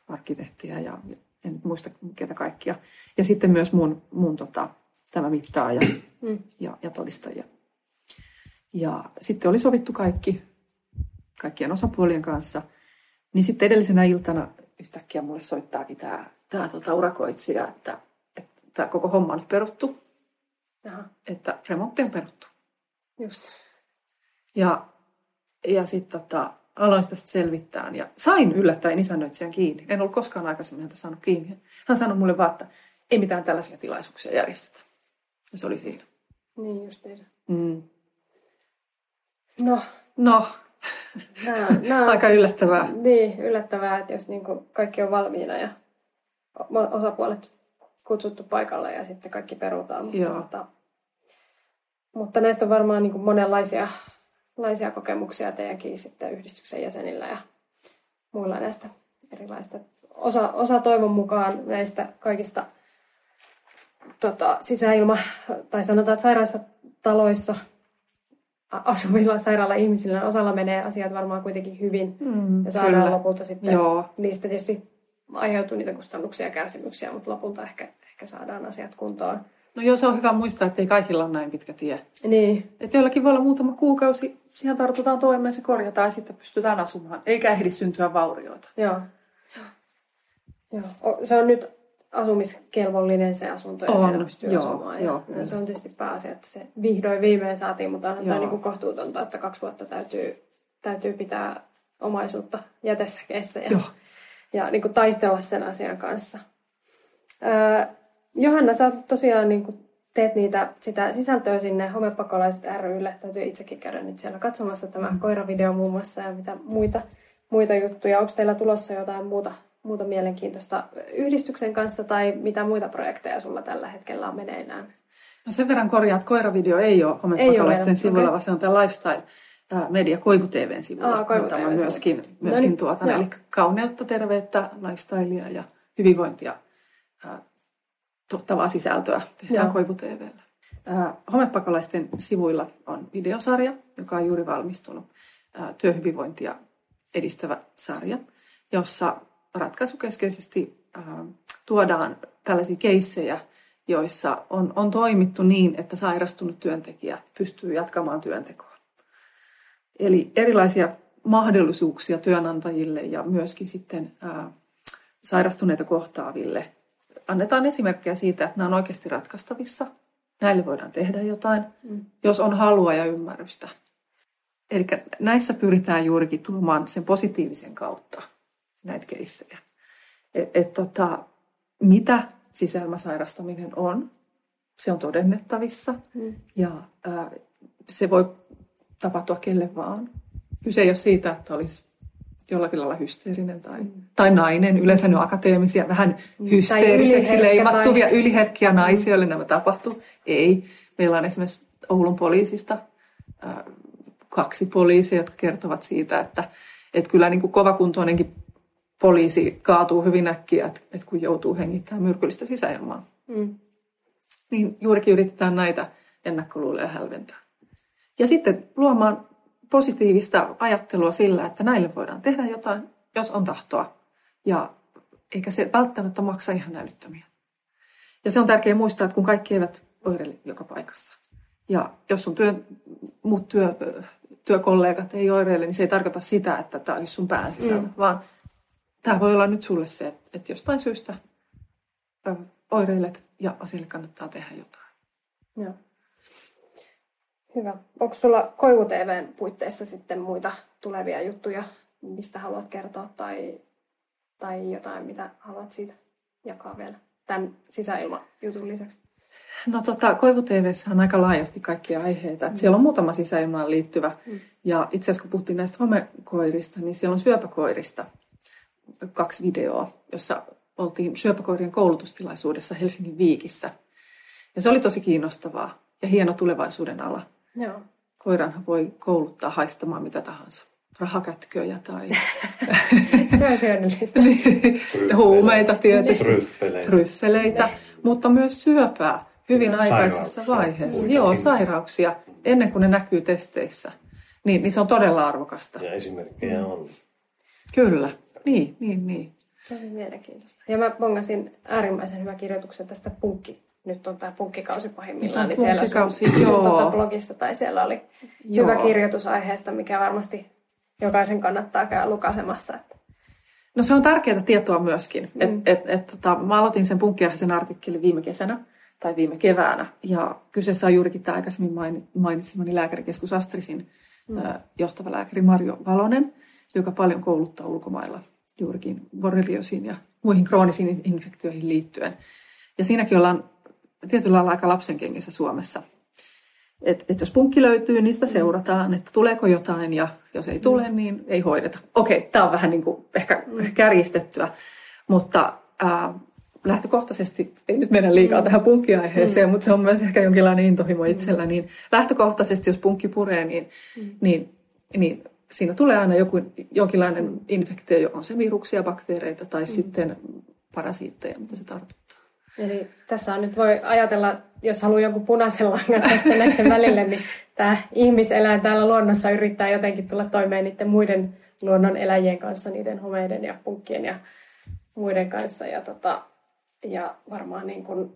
arkkitehtiä ja en muista ketä kaikkia. Ja sitten myös mun, mun tota, tämä mittaaja hmm. ja, ja todistajia. Ja sitten oli sovittu kaikki, kaikkien osapuolien kanssa. Niin sitten edellisenä iltana yhtäkkiä mulle soittaakin tämä, tämä tota urakoitsija, että, että tämä koko homma on nyt peruttu. Aha. Että remontti on peruttu. Just. Ja, ja sitten tota, aloin sitä selvittää ja sain yllättäen isännöitsijän kiinni. En ollut koskaan aikaisemmin häntä saanut kiinni. Hän sanoi mulle vaan, että ei mitään tällaisia tilaisuuksia järjestetä. Ja se oli siinä. Niin just niin. Mm. No. No. Nää, nää, Aika yllättävää. Niin, yllättävää, että jos niinku kaikki on valmiina ja osapuolet kutsuttu paikalle ja sitten kaikki perutaan. Mutta, Joo. Mutta, mutta näistä on varmaan niin monenlaisia laisia kokemuksia teidänkin sitten yhdistyksen jäsenillä ja muilla näistä erilaista. Osa, osa toivon mukaan näistä kaikista tota, sisäilma, tai sanotaan, että sairaissa taloissa asuvilla sairaala ihmisillä osalla menee asiat varmaan kuitenkin hyvin mm, ja saadaan kyllä. lopulta sitten Joo. niistä tietysti aiheutuu niitä kustannuksia ja kärsimyksiä, mutta lopulta ehkä, ehkä saadaan asiat kuntoon. No joo, se on hyvä muistaa, että ei kaikilla ole näin pitkä tie. Niin. Että joillakin voi olla muutama kuukausi, siihen tartutaan toimeen, se korjataan ja sitten pystytään asumaan. Eikä ehdi syntyä vaurioita. Joo. Joo. Se on nyt asumiskelvollinen se asunto ja on, siellä pystyy joo, asumaan. Joo, ja se on tietysti pääasia, että se vihdoin viimein saatiin, mutta on tämä niin kuin kohtuutonta, että kaksi vuotta täytyy, täytyy pitää omaisuutta jätesäkeissä ja, ja niin kuin taistella sen asian kanssa. Öö, Johanna, sä tosiaan niin kuin teet niitä, sitä sisältöä sinne Homepakolaiset rylle. Täytyy itsekin käydä nyt siellä katsomassa tämä mm. koiravideo muun muassa ja mitä muita, muita juttuja. Onko teillä tulossa jotain muuta muuta mielenkiintoista yhdistyksen kanssa tai mitä muita projekteja sulla tällä hetkellä on meneillään? No sen verran korjaat, koiravideo ei ole homepakolaisten sivulla, okay. vaan se on tämä Lifestyle Media Koivu TVn sivulla, Aa, Koivu TV myöskin, myöskin no niin, tuotan. Eli kauneutta, terveyttä, lifestylea ja hyvinvointia tuottavaa sisältöä tehdään Joo. Koivu TVllä. Homepakolaisten sivuilla on videosarja, joka on juuri valmistunut, työhyvinvointia edistävä sarja, jossa ratkaisukeskeisesti äh, tuodaan tällaisia keissejä, joissa on, on toimittu niin, että sairastunut työntekijä pystyy jatkamaan työntekoa. Eli erilaisia mahdollisuuksia työnantajille ja myöskin sitten ää, äh, sairastuneita kohtaaville. Annetaan esimerkkejä siitä, että nämä on oikeasti ratkaistavissa. Näille voidaan tehdä jotain, mm. jos on halua ja ymmärrystä. Eli näissä pyritään juurikin tuomaan sen positiivisen kautta näitä keissejä. Et, et tota, mitä sisäilmasairastaminen on, se on todennettavissa mm. ja ää, se voi tapahtua kelle vaan. Kyse ei ole siitä, että olisi jollakin lailla hysteerinen tai, mm. tai nainen. Yleensä ne on akateemisia, vähän hysteeriseksi leimattuvia, tai... yliherkkiä naisia, joille nämä tapahtuu. Ei. Meillä on esimerkiksi Oulun poliisista äh, kaksi poliisia, jotka kertovat siitä, että, että kyllä niin kuin kovakuntoinenkin poliisi kaatuu hyvin äkkiä, että, että kun joutuu hengittämään myrkyllistä sisäilmaa. Mm. Niin juurikin yritetään näitä ennakkoluuleja hälventää. Ja sitten luomaan positiivista ajattelua sillä, että näille voidaan tehdä jotain, jos on tahtoa. Ja eikä se välttämättä maksa ihan älyttömiä. Ja se on tärkeää muistaa, että kun kaikki eivät oireile joka paikassa. Ja jos sun työ, muut työ, työkollegat ei oireile, niin se ei tarkoita sitä, että tämä olisi sun pään sisällä, mm. vaan tämä voi olla nyt sulle se, että, että jostain syystä ö, oireilet ja asialle kannattaa tehdä jotain. Joo. Hyvä. Onko sulla Koivu TVn puitteissa sitten muita tulevia juttuja, mistä haluat kertoa tai, tai jotain, mitä haluat siitä jakaa vielä tämän sisäilmajutun lisäksi? No tota, Koivu TVssä on aika laajasti kaikkia aiheita. Mm. Siellä on muutama sisäilmaan liittyvä. Mm. Ja itse asiassa kun puhuttiin näistä homekoirista, niin siellä on syöpäkoirista kaksi videoa, jossa oltiin syöpäkoirien koulutustilaisuudessa Helsingin Viikissä. Ja se oli tosi kiinnostavaa ja hieno tulevaisuuden ala. Joo. Koiranhan voi kouluttaa haistamaan mitä tahansa. Rahakätköjä tai... se on hyödyllistä. Niin. huumeita tietysti. Tryffeleitä. Tryffeleitä, mutta myös syöpää hyvin aikaisessa vaiheessa. muitakin. Joo, sairauksia, ennen kuin ne näkyy testeissä. Niin, niin se on todella arvokasta. Ja esimerkkejä on. Kyllä, niin, niin, niin. Tosi mielenkiintoista. Ja mä bongasin äärimmäisen hyvän kirjoituksen tästä punkki. Nyt on tämä punkkikausi pahimmillaan. Niin siellä punkkikausi, sun, joo. Tuota blogissa tai siellä oli Joo. hyvä kirjoitus aiheesta, mikä varmasti jokaisen kannattaa käydä lukasemassa. Että No se on tärkeää tietoa myöskin. Mm. Et, et, et, tota, mä aloitin sen punkkiaisen artikkelin viime kesänä tai viime keväänä. Ja kyseessä on juurikin tämä aikaisemmin maini- mainitsemani lääkärikeskus Astrisin mm. ö, johtava lääkäri Marjo Valonen, joka paljon kouluttaa ulkomailla juurikin borreliosiin ja muihin kroonisiin infektioihin liittyen. Ja siinäkin ollaan tietyllä lailla aika lapsenkengissä Suomessa. Et, et jos punkki löytyy, niin sitä seurataan, että tuleeko jotain ja jos ei tule, niin ei hoideta. Okei, tämä on vähän niin kuin ehkä kärjistettyä, mutta ää, lähtökohtaisesti, ei nyt mennä liikaa tähän punkkiaiheeseen, mutta se on myös ehkä jonkinlainen intohimo itsellä, niin lähtökohtaisesti, jos punkki puree, niin, niin, niin siinä tulee aina joku, jonkinlainen infektio, on se viruksia, bakteereita tai sitten parasiitteja, mitä se tartuttaa. Eli tässä on nyt voi ajatella, jos haluaa jonkun punaisen langan tässä näiden välille, niin tämä ihmiseläin täällä luonnossa yrittää jotenkin tulla toimeen niiden muiden luonnon eläjien kanssa, niiden homeiden ja punkkien ja muiden kanssa. Ja, tota, ja varmaan niin kuin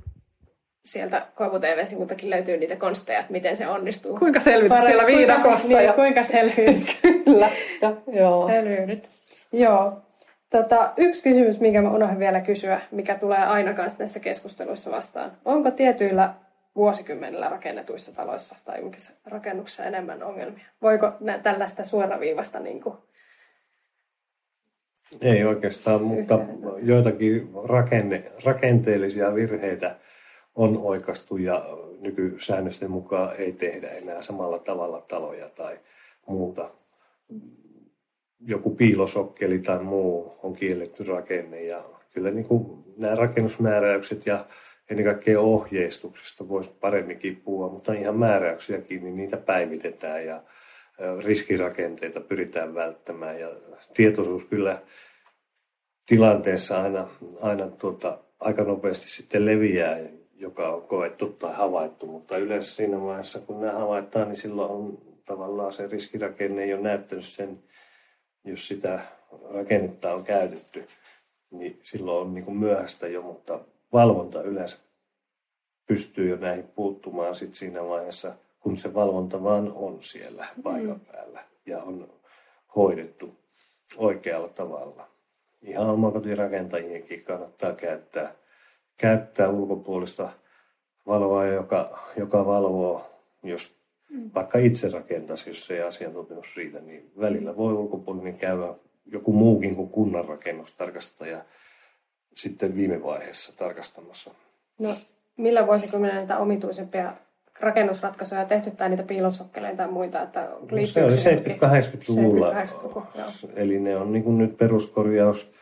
sieltä Koivu TV-sivultakin löytyy niitä konsteja, että miten se onnistuu. Kuinka selvitä siellä kuinka- viidakossa? Niin, ja... kuinka selviydyt. Kyllä. Ja, joo. Selviydyt. Joo. Tota, yksi kysymys, minkä mä unohdin vielä kysyä, mikä tulee aina kanssa näissä keskusteluissa vastaan. Onko tietyillä vuosikymmenillä rakennetuissa taloissa tai julkisissa rakennuksissa enemmän ongelmia? Voiko nä- tällaista suoraviivasta niin kuin, Ei oikeastaan, mutta joitakin rakenne, rakenteellisia virheitä on oikastu ja nykysäännösten mukaan ei tehdä enää samalla tavalla taloja tai muuta. Joku piilosokkeli tai muu on kielletty rakenne ja kyllä niin kuin nämä rakennusmääräykset ja ennen kaikkea ohjeistuksesta voisi paremminkin puhua, mutta ihan määräyksiäkin, niin niitä päivitetään ja riskirakenteita pyritään välttämään ja tietoisuus kyllä tilanteessa aina, aina tuota, aika nopeasti sitten leviää, joka on koettu tai havaittu, mutta yleensä siinä vaiheessa, kun nämä havaitaan, niin silloin on tavallaan se riskirakenne ole näyttänyt sen, jos sitä rakennetta on käytetty, niin silloin on niin kuin myöhäistä jo, mutta valvonta yleensä pystyy jo näihin puuttumaan sit siinä vaiheessa, kun se valvonta vaan on siellä paikan päällä ja on hoidettu oikealla tavalla. Ihan omakotirakentajienkin kannattaa käyttää, käyttää ulkopuolista valvoa, joka, joka valvoo, jos vaikka itse rakentaisi, jos ei asiantuntemus riitä, niin välillä voi ulkopuolinen käydä joku muukin kuin kunnan rakennustarkastaja sitten viime vaiheessa tarkastamassa. no, millä vuosikymmenellä niitä omituisempia rakennusratkaisuja tehty tai niitä piilosokkeleita tai muita? Että No, se oli johonkin? 70-80-luvulla. 70-80-luku, joo. Eli ne on niin nyt peruskorjaus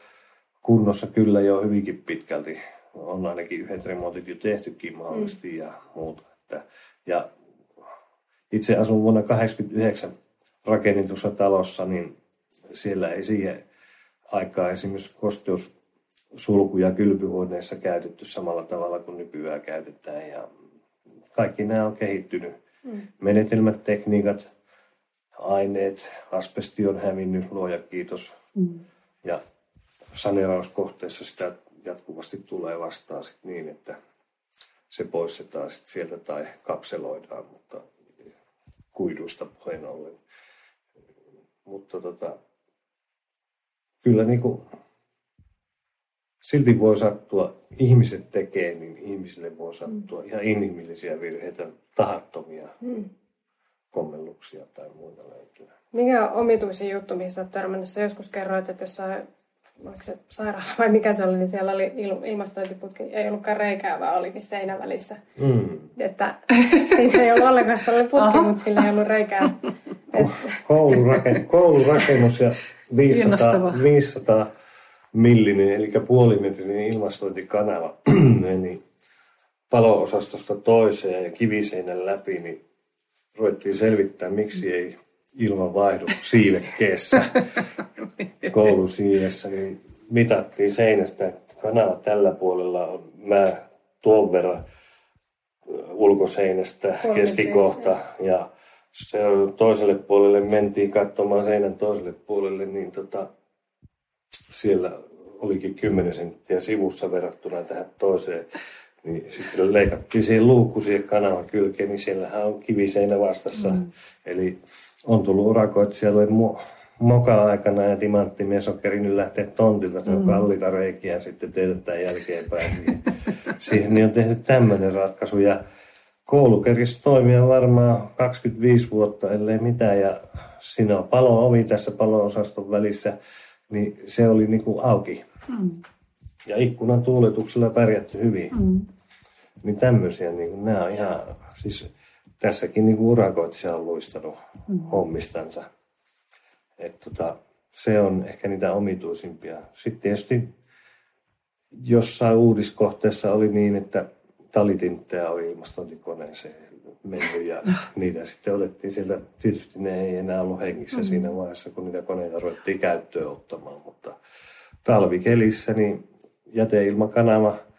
kunnossa kyllä jo hyvinkin pitkälti. On ainakin yhdet remontit jo tehtykin mahdollisesti ja muuta. Että, ja itse asun vuonna 1989 rakennetussa talossa, niin siellä ei siihen aikaan esimerkiksi kosteussulkuja kylpyhuoneessa käytetty samalla tavalla kuin nykyään käytetään. Ja kaikki nämä on kehittynyt. Menetelmät, tekniikat, aineet, asbesti on hävinnyt, luoja kiitos. Mm. Ja saneerauskohteessa sitä jatkuvasti tulee vastaan sit niin, että se poistetaan sit sieltä tai kapseloidaan, mutta kuiduista puheen ollen. Mutta tota, kyllä niin kuin, silti voi sattua, ihmiset tekee, niin ihmisille voi sattua ihan inhimillisiä virheitä, tahattomia Mm. kommelluksia tai muita löytyy. Mikä on omituisin juttu, mihin sä oot törmännyt? Sä joskus kerroit, että jossain oliko se sairaala vai mikä se oli, niin siellä oli il, ilmastointiputki, ei ollutkaan reikää, vaan oli niin seinän välissä. Mm. Että siinä ei ollut ollenkaan, se oli putki, Aha. mutta sillä ei ollut reikää. Et... Koulurakennus, koulurakennus ja 500, 500 millinen, eli puolimetrinen ilmastointikanava meni palo-osastosta toiseen ja kiviseinän läpi, niin ruvettiin selvittää, miksi ei ilman vaihdu siivekkeessä koulusiivessä, niin mitattiin seinästä, että kanava tällä puolella on mä tuon verran ulkoseinästä keskikohta ja se toiselle puolelle mentiin katsomaan seinän toiselle puolelle, niin tota, siellä olikin 10 senttiä sivussa verrattuna tähän toiseen. Niin sitten leikattiin siihen luukku siihen kanavan kylkeen, niin siellähän on kiviseinä vastassa. Mm. Eli on tullut urakoitsijalle mo- moka-aikana ja timanttimies on kerinyt lähteä tontilta, se on mm. kallita reikiä sitten teetetään jälkeenpäin. Niin siihen niin on tehty tämmöinen ratkaisu ja koulu kerisi toimia varmaan 25 vuotta, ellei mitään ja siinä on palo-ovi tässä palo-osaston välissä, niin se oli niin kuin auki. Mm. Ja ikkunan tuuletuksella pärjätty hyvin. Mm. Niin tämmöisiä, niin kuin, nämä on ihan, siis tässäkin niin urakoitsija on luistanut mm. hommistansa. Et tota, se on ehkä niitä omituisimpia. Sitten tietysti jossain uudiskohteessa oli niin, että talitintteja oli ilmastointikoneeseen mennyt ja niitä sitten otettiin sieltä. Tietysti ne ei enää ollut hengissä mm. siinä vaiheessa, kun niitä koneita ruvettiin käyttöön ottamaan, mutta talvikelissä niin jäteilmakanava –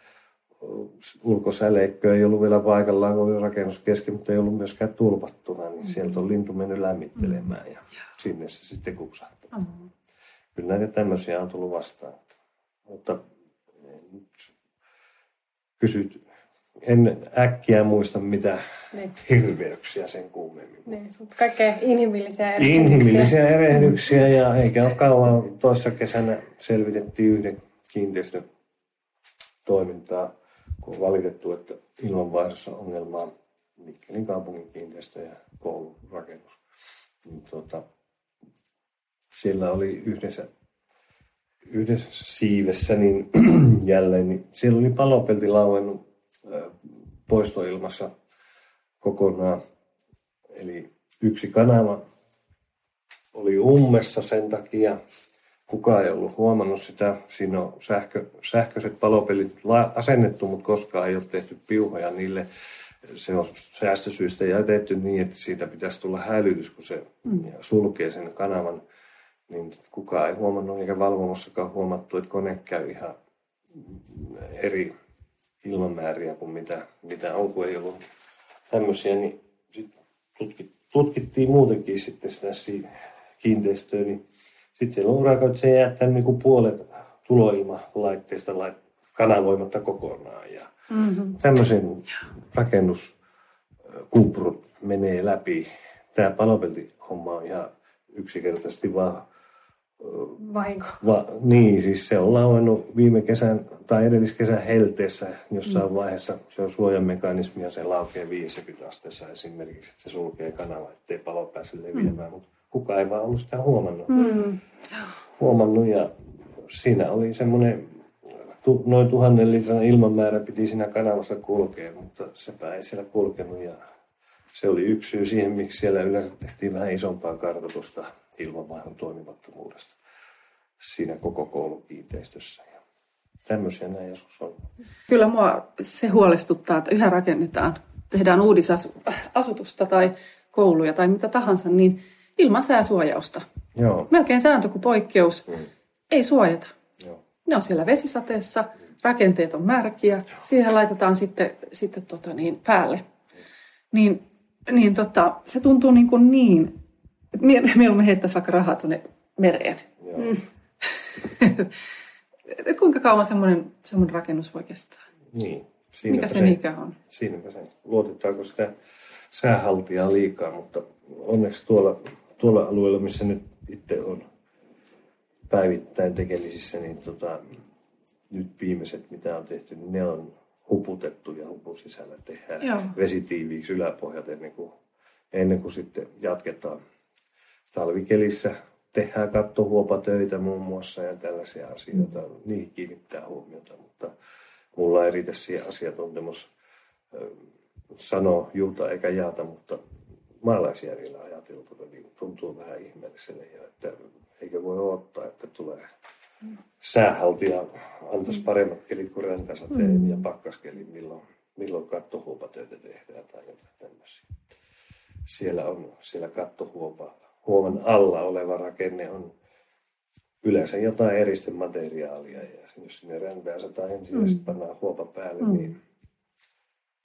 ulkosäleikkö ei ollut vielä paikallaan, kun oli rakennus kesken, mutta ei ollut myöskään tulpattuna, niin mm-hmm. sieltä on lintu mennyt lämmittelemään ja mm-hmm. sinne se sitten kupsahtaa. Mm-hmm. Kyllä näitä tämmöisiä on tullut vastaan. Mutta nyt kysyt, en äkkiä muista mitä niin. hirveyksiä sen kummemmin. Niin, mutta kaikkea inhimillisiä erehdyksiä. Inhimillisiä erehdyksiä ja eikä ole kauan toissa kesänä selvitettiin yhden kiinteistön toimintaa kun on valitettu, että ilmanvaihdossa on ongelmaa Mikkelin kaupungin kiinteistö ja koulurakennus. Niin tuota, siellä oli yhdessä, yhdessä siivessä niin jälleen, niin siellä oli palopelti lauennut poistoilmassa kokonaan. Eli yksi kanava oli ummessa sen takia, kukaan ei ollut huomannut sitä. Siinä on sähkö, sähköiset palopelit asennettu, mutta koskaan ei ole tehty piuhoja niille. Se on säästösyistä jätetty niin, että siitä pitäisi tulla hälytys, kun se mm. sulkee sen kanavan. Niin kukaan ei huomannut eikä valvomossakaan huomattu, että kone käy ihan eri ilmamääriä kuin mitä, mitä on, kun ei ollut tämmöisiä. Niin sit tutkittiin muutenkin sitten sitä kiinteistöä, niin sitten siellä on urakoitsija jättänyt niin kuin puolet tuloilmalaitteista kanavoimatta kokonaan. Ja mm-hmm. Tämmöisen rakennuskuprut menee läpi. Tämä palopeltihomma on ihan yksinkertaisesti vaan Vahinko. Va, niin, siis se on lauennut viime kesän tai edelliskesän helteessä jossain mm. vaiheessa. Se on suojamekanismi ja se laukee 50 asteessa esimerkiksi, että se sulkee kanava, ettei palo pääse leviämään. Mm. Mutta kukaan ei vaan ollut sitä huomannut. Mm. huomannut ja siinä oli semmoinen noin tuhannen litran ilmanmäärä piti siinä kanavassa kulkea, mutta sepä ei siellä kulkenut ja se oli yksi syy siihen, miksi siellä yleensä tehtiin vähän isompaa kartoitusta ilmanvaihdon toimimattomuudesta siinä koko koulukiinteistössä. Ja tämmöisiä näin joskus on. Kyllä mua se huolestuttaa, että yhä rakennetaan, tehdään uudisasutusta tai kouluja tai mitä tahansa, niin ilman sääsuojausta. Joo. Melkein sääntö kuin poikkeus. Mm. Ei suojata. Joo. Ne on siellä vesisateessa, rakenteet on märkiä, Joo. siihen laitetaan sitten, sitten tota niin, päälle. Niin, niin tota, se tuntuu niin, kuin niin mieluummin heittäisi vaikka rahaa tuonne mereen. Mm. Kuinka kauan semmoinen, semmoinen rakennus voi kestää? Niin. Mikä sen se, ikä on? Siinäpä se. Luotetaanko sitä säähaltijaa liikaa, mutta onneksi tuolla tuolla alueella, missä nyt itse on päivittäin tekemisissä, niin tota, nyt viimeiset, mitä on tehty, niin ne on huputettu ja hupun sisällä tehdään Joo. vesitiiviiksi yläpohjat ennen kuin, ennen kuin sitten jatketaan. Talvikelissä tehdään kattohuopatöitä muun muassa ja tällaisia asioita. Mm. Niihin kiinnittää huomiota, mutta mulla ei riitä siihen asiantuntemus sanoa juuta eikä jaata, mutta maalaisjärjellä ajateltuna niin tuntuu vähän ihmeelliselle ja että eikö voi odottaa, että tulee säähaltija antaisi mm. paremmat kelit kuin räntäsateen mm. ja pakkaskeli, milloin, milloin kattohuopatöitä tehdään tai jotain tämmöisiä. Siellä on siellä kattohuopa, huoman alla oleva rakenne on yleensä jotain eristemateriaalia ja jos sinne räntää sataa ensin mm. ja sitten pannaan huopa päälle, mm. niin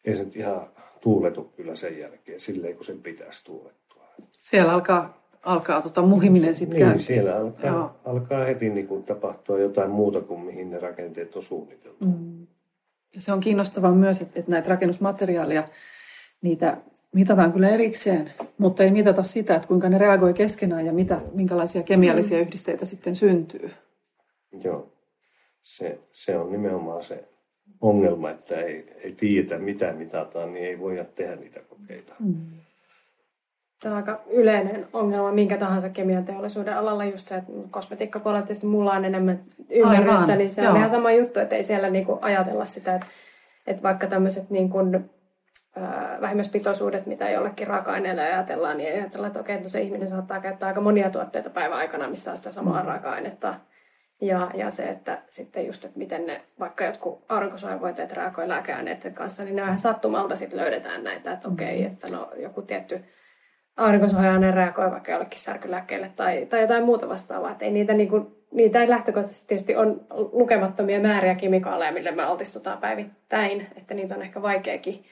ei se nyt ihan tuuletu kyllä sen jälkeen silleen, kun sen pitäisi tuulettua. Siellä alkaa, alkaa tota muhiminen sitten niin, siellä alkaa, alkaa heti niin kuin tapahtua jotain muuta kuin mihin ne rakenteet on suunniteltu. Mm. Ja se on kiinnostavaa myös, että, että näitä rakennusmateriaaleja, niitä mitataan kyllä erikseen, mutta ei mitata sitä, että kuinka ne reagoi keskenään ja mitä, minkälaisia kemiallisia mm. yhdisteitä sitten syntyy. Joo, se, se on nimenomaan se ongelma, että ei, ei tiedetä mitä mitataan, niin ei voida tehdä niitä kokeita. Mm. Tämä on aika yleinen ongelma minkä tahansa kemian teollisuuden alalla, just se, että kosmetiikkapuolella tietysti mulla on enemmän ymmärrystä, Aivan. niin se Joo. on ihan sama juttu, että ei siellä niinku ajatella sitä, että, että vaikka tämmöiset niin kuin, vähimmäispitoisuudet, mitä jollekin raaka-aineelle ajatellaan, niin ajatellaan, että okei, se ihminen saattaa käyttää aika monia tuotteita päivän aikana, missä on sitä samaa mm. raaka-ainetta ja, ja se, että sitten just, että miten ne vaikka jotkut aurinkosuojavoiteet reagoi lääkeaineiden kanssa, niin ne vähän sattumalta sitten löydetään näitä, että okei, okay, että no joku tietty aurinkosuoja reagoi vaikka jollekin särkylääkkeelle tai, tai jotain muuta vastaavaa. Että ei niitä, niin kuin, niitä ei lähtökohtaisesti tietysti on lukemattomia määriä kemikaaleja, mille me altistutaan päivittäin, että niitä on ehkä vaikeakin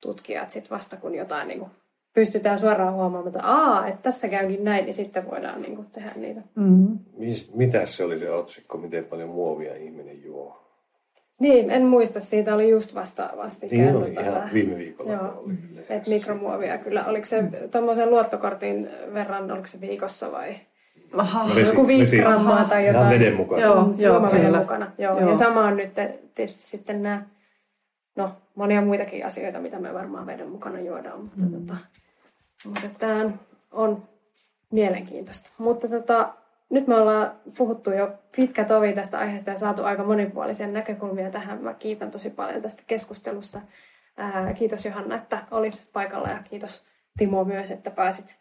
tutkia, että sitten vasta kun jotain niin kuin pystytään suoraan huomaamaan, että aa, että tässä käykin näin, niin sitten voidaan niin kuin, tehdä niitä. Mm-hmm. Mitä se oli se otsikko, miten paljon muovia ihminen juo? Niin, en muista, siitä oli just vasta vastikään. Niin oli, ihan viime viikolla Joo, oli että mikromuovia kyllä. Oliko se mm. tuommoisen luottokortin verran, oliko se viikossa vai? Aha, vesi, joku viisi vesi, grammaa tai jotain. Ihan veden mukana. Joo, joo, veden mukana. Joo. joo. Ja sama on nyt tietysti sitten nämä, no monia muitakin asioita, mitä me varmaan veden mukana juodaan, mutta mm. tota, mutta tämä on mielenkiintoista. Mutta tota, nyt me ollaan puhuttu jo pitkä tovi tästä aiheesta ja saatu aika monipuolisia näkökulmia tähän. Mä kiitän tosi paljon tästä keskustelusta. Ää, kiitos Johanna, että olit paikalla ja kiitos Timo myös, että pääsit,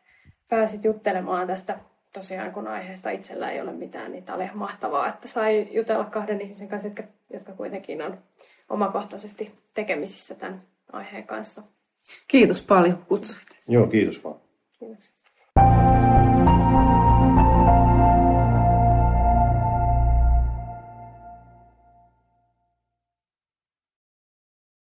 pääsit juttelemaan tästä tosiaan, kun aiheesta itsellä ei ole mitään, niin tämä oli ihan mahtavaa, että sai jutella kahden ihmisen kanssa, jotka, jotka kuitenkin on omakohtaisesti tekemisissä tämän aiheen kanssa. Kiitos paljon kutsuit. Joo, kiitos vaan. Kiitos.